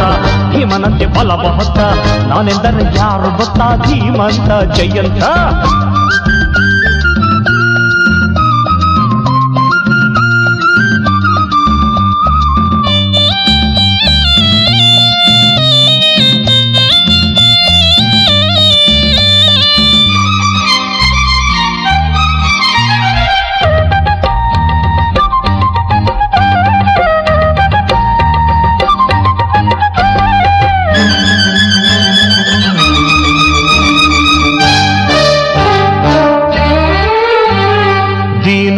ಹಿಮನತೆ ಬಲವ ಹೊತ್ತ ನಾನೆಂದರೆ ಯಾರು ಗೊತ್ತಾ ಧೀಮಂತ ಜಯಂತ?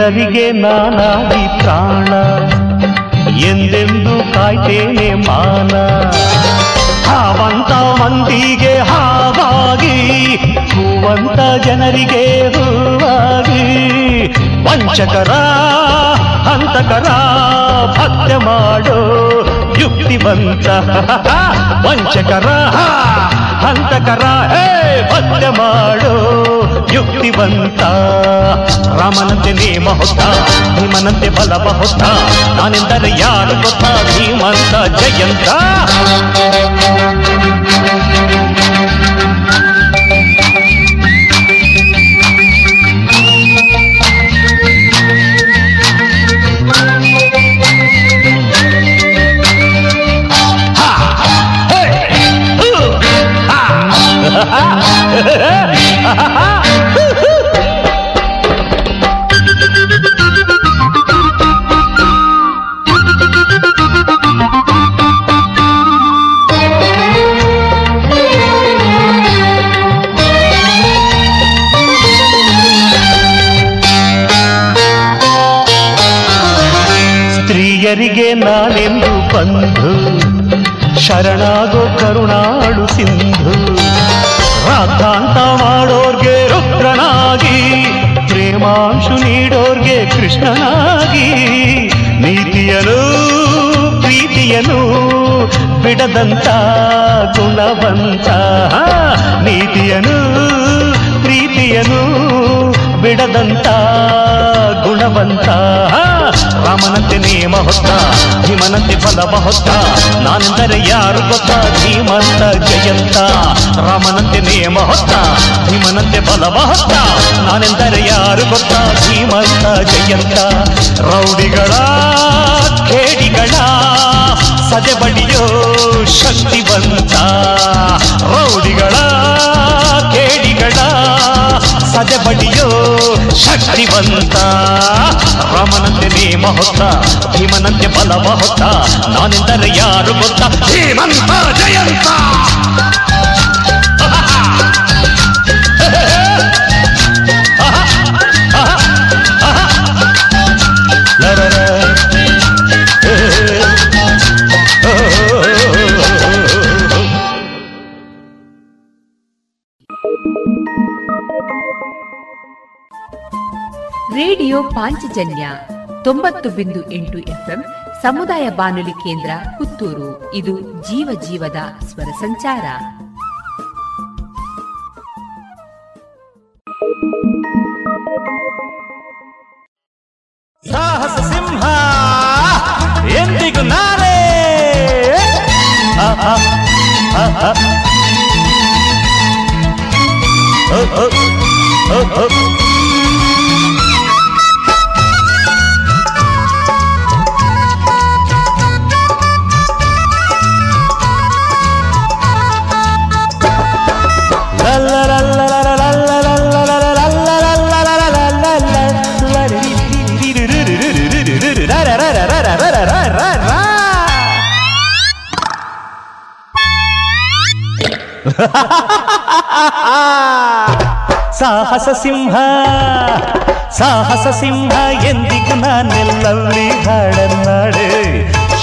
ದೀನರಿಗೆ ನಾನಾದಿ ಪ್ರಾಣ, ಎಂದೆಂದು ಕಾಯ್ತೇನೆ ಮಾನ. ಹಾವಂತ ಮಂದಿಗೆ ಹಾವಾಗಿ ಹೂವಂತ ಜನರಿಗೆ ಹೂವಾಗಿ, ವಂಚಕರ, ಹಂತಕರ ಭಕ್ತ ಮಾಡೋ, ಯುಕ್ತಿವಂತ. ವಂಚಕರ, ಹಂತಕರ, ಹೇ ಭಕ್ತ ಮಾಡೋ. ಯುಕ್ತಿವಂತ ರಾಮನಂತೆ ನೇಮ ಹೊತ್ತ ಭೀಮನಂತೆ ಬಲವ ಹೊತ್ತ ನಾನೆಂದರೆ ಯಾರು ಗೊತ್ತ ಧೀಮಂತ ಜಯಂತ ಸ್ತ್ರೀಯರಿಗೆ ಶರಣಾಗೋ ಕರುಣಾಳು ಸಿಂಧು. ರಾಧಾಂತ ಮಾಡೋರ್ಗೆ ರುದ್ರನಾಗಿ, ಪ್ರೇಮಾಂಶು ನೀಡೋರ್ಗೆ ಕೃಷ್ಣನಾಗಿ. ನೀತಿಯನು ಪ್ರೀತಿಯನು ಬಿಡದಂತ ಗುಣವಂತ. ನೀತಿಯನು ಪ್ರೀತಿಯನು ಬಿಡದಂತ ಗುಣವಂತ. ರಾಮನಂತೆ ನೇಮ ಹೊತ್ತ, ಭೀಮನಂತೆ ಫಲವ ಹೊತ್ತ ನಾನೆಂದರೆ ಯಾರು ಗೊತ್ತ? ಧೀಮಂತ ಜಯಂತ. ರಾಮನಂತೆ ನೇಮ ಹೊತ್ತ, ಭೀಮನಂತೆ ಫಲವ ಹೊತ್ತ ನಾನೆಂದರೆ ಯಾರು ಗೊತ್ತ? ಧೀಮಂತ ಜಯಂತ. ರೌಡಿಗಳ, ಖೇಡಿಗಳ ಶಕ್ತಿ ಬಂದ ರೌಡಿಗಳ ಜಗಳ ಸದೆ ಬಡಿಯೋ ಶಕ್ತಿವಂತ. ರಾಮನಂತೆ ನೇಮ ಹೊತ್ತ ಭೀಮನಂತೆ ಬಲವ ಹೊತ್ತ, ನಾನೆಂದರೆ ಯಾರು ಗೊತ್ತ? ಭೀಮಂತ ಜಯಂತ! la ರೇಡಿಯೋ ಪಾಂಚಜನ್ಯ ತೊಂಬತ್ತು ಬಿಂದು ಎಂಟು ಎಫ್ಎಂ ಸಮುದಾಯ ಬಾನುಲಿ ಕೇಂದ್ರ ಪುತ್ತೂರು. ಇದು ಜೀವ ಜೀವದ ಸ್ವರ ಸಂಚಾರ. ಸಾಹಸ ಸಿಂಹ ಎಂದಿಗೂ ಆ, ಆ, ಆ. ಸಾಹಸ ಸಿಂಹ ಸಾಹಸ ಸಿಂಹ ಎಂದಿಗೂ ನಾನೆಲ್ಲಲ್ಲಿ ಹಾಡನ್ನಾಡೆ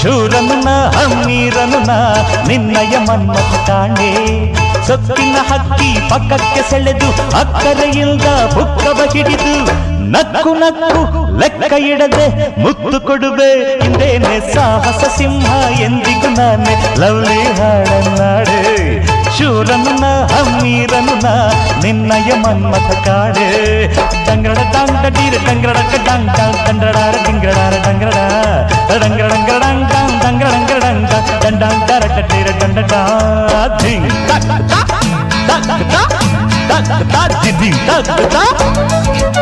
ಶೂರನು ನಾ ಹಮ್ಮೀರನು ನಾ ನಿನ್ನಯ ಮನ್ಮಥ ಕಾಣೆ ಸೊತ್ತಿನ ಹಕ್ಕಿ ಪಕ್ಕಕ್ಕೆ ಸೆಳೆದು ಅಕ್ಕರೆಯಿಂದ ಬುಕ್ಕವ ಹಿಡಿದು, ನಕ್ಕು ನಕ್ಕು ಲೆಕ್ಕ ಇಡದೆ ಮುತ್ತು ಕೊಡುವೆ. ಇಂದೇನೆ ಸಾಹಸ ಸಿಂಹ ಎಂದಿಗೂ ನಾನೆ ಲವ್ಲಿ ಹಾಡನ್ನಾಡೆ ಶೂರನುನ ಹಮ್ಮೀರನುನ ನಿನ್ನಯ ಮನ್ಮಥ ಕಾಡೆ ಡಂಗ್ರಡ ಡಾಂಗ ಡೀರ ಡಂಗ್ರಡಕ ಡಾಂಗ್ ಡಾಂಗ್ ದಂಡ್ರಡಾರ ಡಿಂಗ್ರಡಾರ ಡಂಗ್ರಡ ಡಂಗ್ರ ಡಂಗ್ರ ಡಾಂಗ್ ಡಾಂಗ್ ಡಂಗ್ರ ಡಂಗ್ರ ಡಂಗ ಡಂಡಾಂಗ್ ಡರಕ ಡೀರ ಡಂಡಡ ಧಿಂಗ್ ಟಕ್ ಟಕ್ ಟಕ್ ಟಕ್ ಟಕ್ ಟಕ್ ಧಿಂಗ್ ಟಕ್ ಟಕ್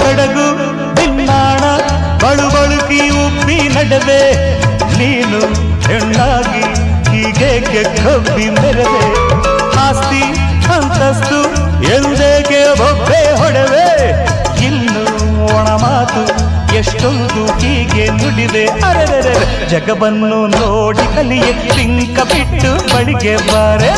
ಕಡಗು ದಿನ್ನಾಣ ಬಳು ಬಳುಕಿ ಉಪ್ಪಿ ನಡುವೆ. ನೀನು ಹೆಣ್ಣಾಗಿ ಹೀಗೆ ಕಬ್ಬಿ ಮೆರವೆ ಆಸ್ತಿ, ಅಂತಸ್ತು ಎಂದೇಗೆ ಒಬ್ಬೆ ಹೊಡವೆ. ಎಷ್ಟೊಂದು ಹೀಗೆ ನುಡಿದೆ ಅರೆರೆ ಜಗವನ್ನು ನೋಡಿ ಕಲಿಯೆ ಟಿಂಕ ಬಿಟ್ಟು ಬಳಿಗೆ ಬಾರೆ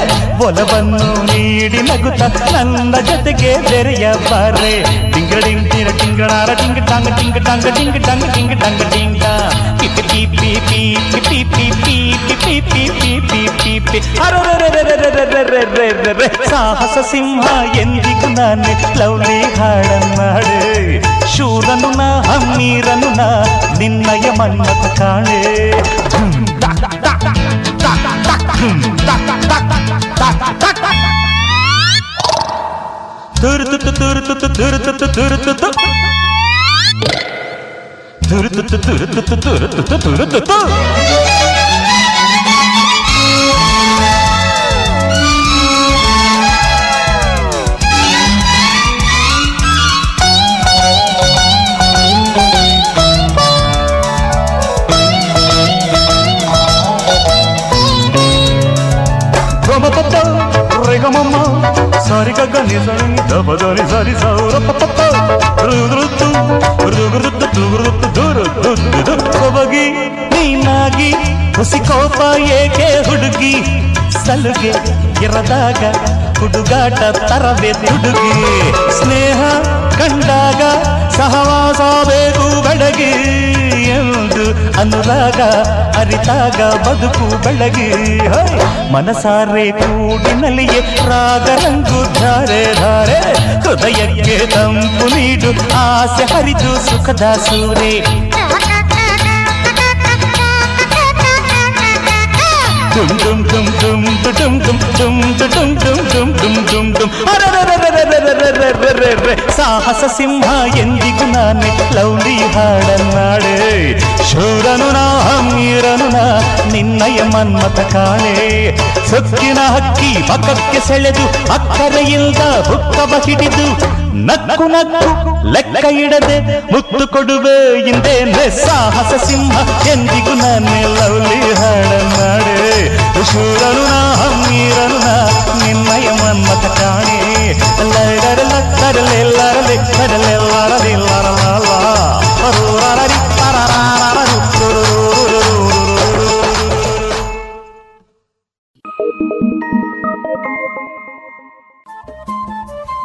ಒಲವನ್ನು ನೀಡಿ ನಗುತ್ತ ನನ್ನ ಜೊತೆಗೆ ಬೆರೆಯ ಬಾರೆ ಟಿಂಗ ಟಿಂಗ್ ಟಿಂಗ ಟಿಂಗಣಾರ ಟಿಂಗ ಟಾಂಗ ಟಿಂಗ ಟಾಂಗ ಟಿಂಗ ಟಾಂಗ ಟಿಂಗ ಟಾಂಗ ಟಿಂಗ సాహస సింహ ఎందుకు నాన్ను లవ్లీ హాడన్నాడు ಶೂರನು ನಾ ಹಮ್ಮೀರನು ನಾ ನಿನ್ನಯ ಮನ್ಮತ ಕಾಣೆ ತುರುತು ತುರುತು ತುರುತು ತುರುತು సరిగా నిజం దబదని సారి సౌర పప్ప ಕೊಬಗಿ ನೀನಾಗಿ ಹುಸಿ ಕೋಪ ಏಕೆ ಹುಡುಗಿ? ಸಲುಗೆ ಇರದಾಗ ಹುಡುಗಾಟ ತರವೇ ಹುಡುಗಿ ಸ್ನೇಹ ಕಂಡಾಗ ಸಹವಾಸ ಬೇಕು ಬೆಳಗಿ ಎಂದು ಅನುರಾಗ ಅರಿತಾಗ ಬದುಕು ಬೆಳಗಿ! ಮನಸಾರೆ ಕೂಡಿನಲ್ಲಿಯೇ ರಾಗ ರಂಗು ಧಾರೆ ಧಾರೆ, ಹೃದಯಕ್ಕೆ ತಂಪು ನೀಡು ಆಸೆ ಹರಿದು ಸುಖದ ಸೂರೆ ಸಾಹಸ ಸಿಂಹ ಎಂದಿಗೂ ನಾನೇ ಲವ್ಲಿ ಹಾಡನ್ನಾಡೆ ಶೂರನು ನಾ ಹಮ್ಮೀರನು ನಾ ನಿನ್ನಯ ಮನ್ಮಥ ಕಾಣೆ ಸೊಕ್ಕಿನ ಹಕ್ಕಿ ಪಕ್ಕಕ್ಕೆ ಸೆಳೆದು ಅಕ್ಕರೆ ಇಲ್ದ ಹುಕ್ಕವ ಹಿಡಿದು ನಕ್ಕು ನಕ್ಕು ಲೆಕ್ಕ ಇಡದೆ ಮುತ್ತು ಕೊಡುವೆ ಇಂದೇನೆ ಸಾಹಸ ಸಿಂಹ ಎಂದಿಗೂ ನಾನೇ ಲವ್ಲಿ ಹಾಡನ್ನಾಡೆ ಶೂರನು ನಾ ಹಮ್ಮೀರನು ನಾ ನಿನ್ನಯ ಮನ್ಮಥ ಕಾಣೆ. ಲಡರಲ ತರಲೆಲ್ಲರಲೆ ತರಲೆಲ್ಲರಲಿಲ್ಲರಲ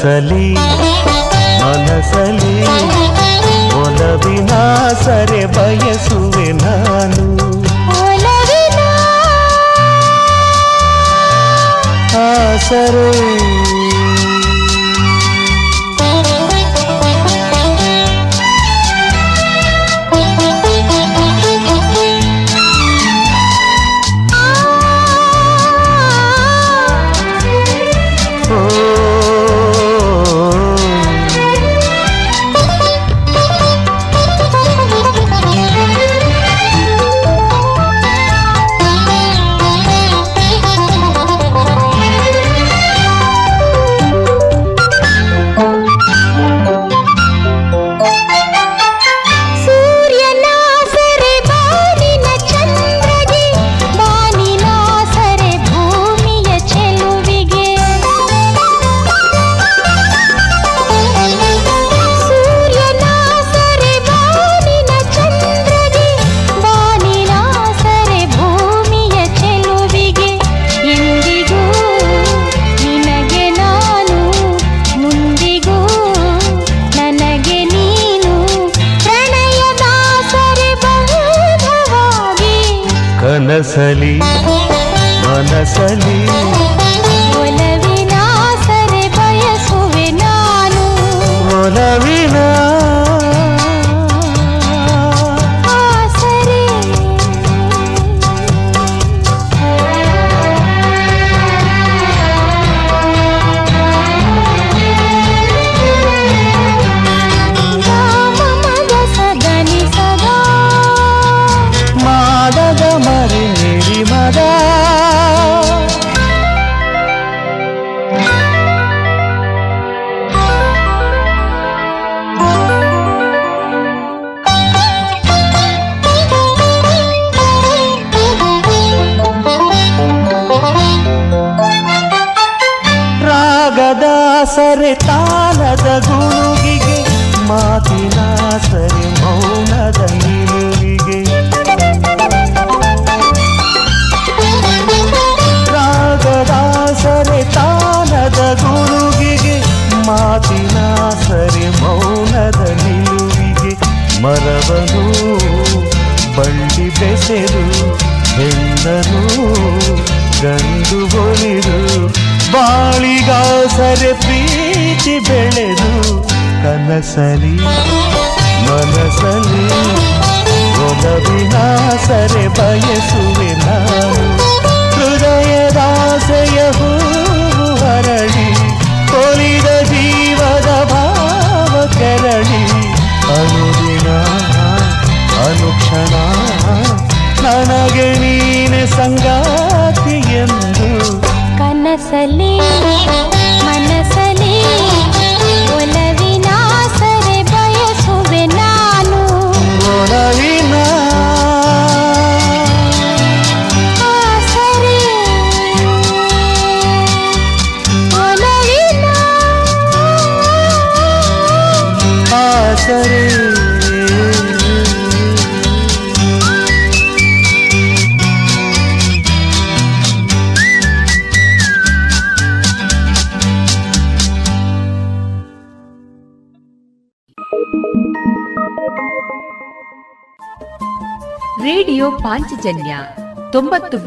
మనసలి మనసలి ఒలవినా సరే బయసువే నాను సరే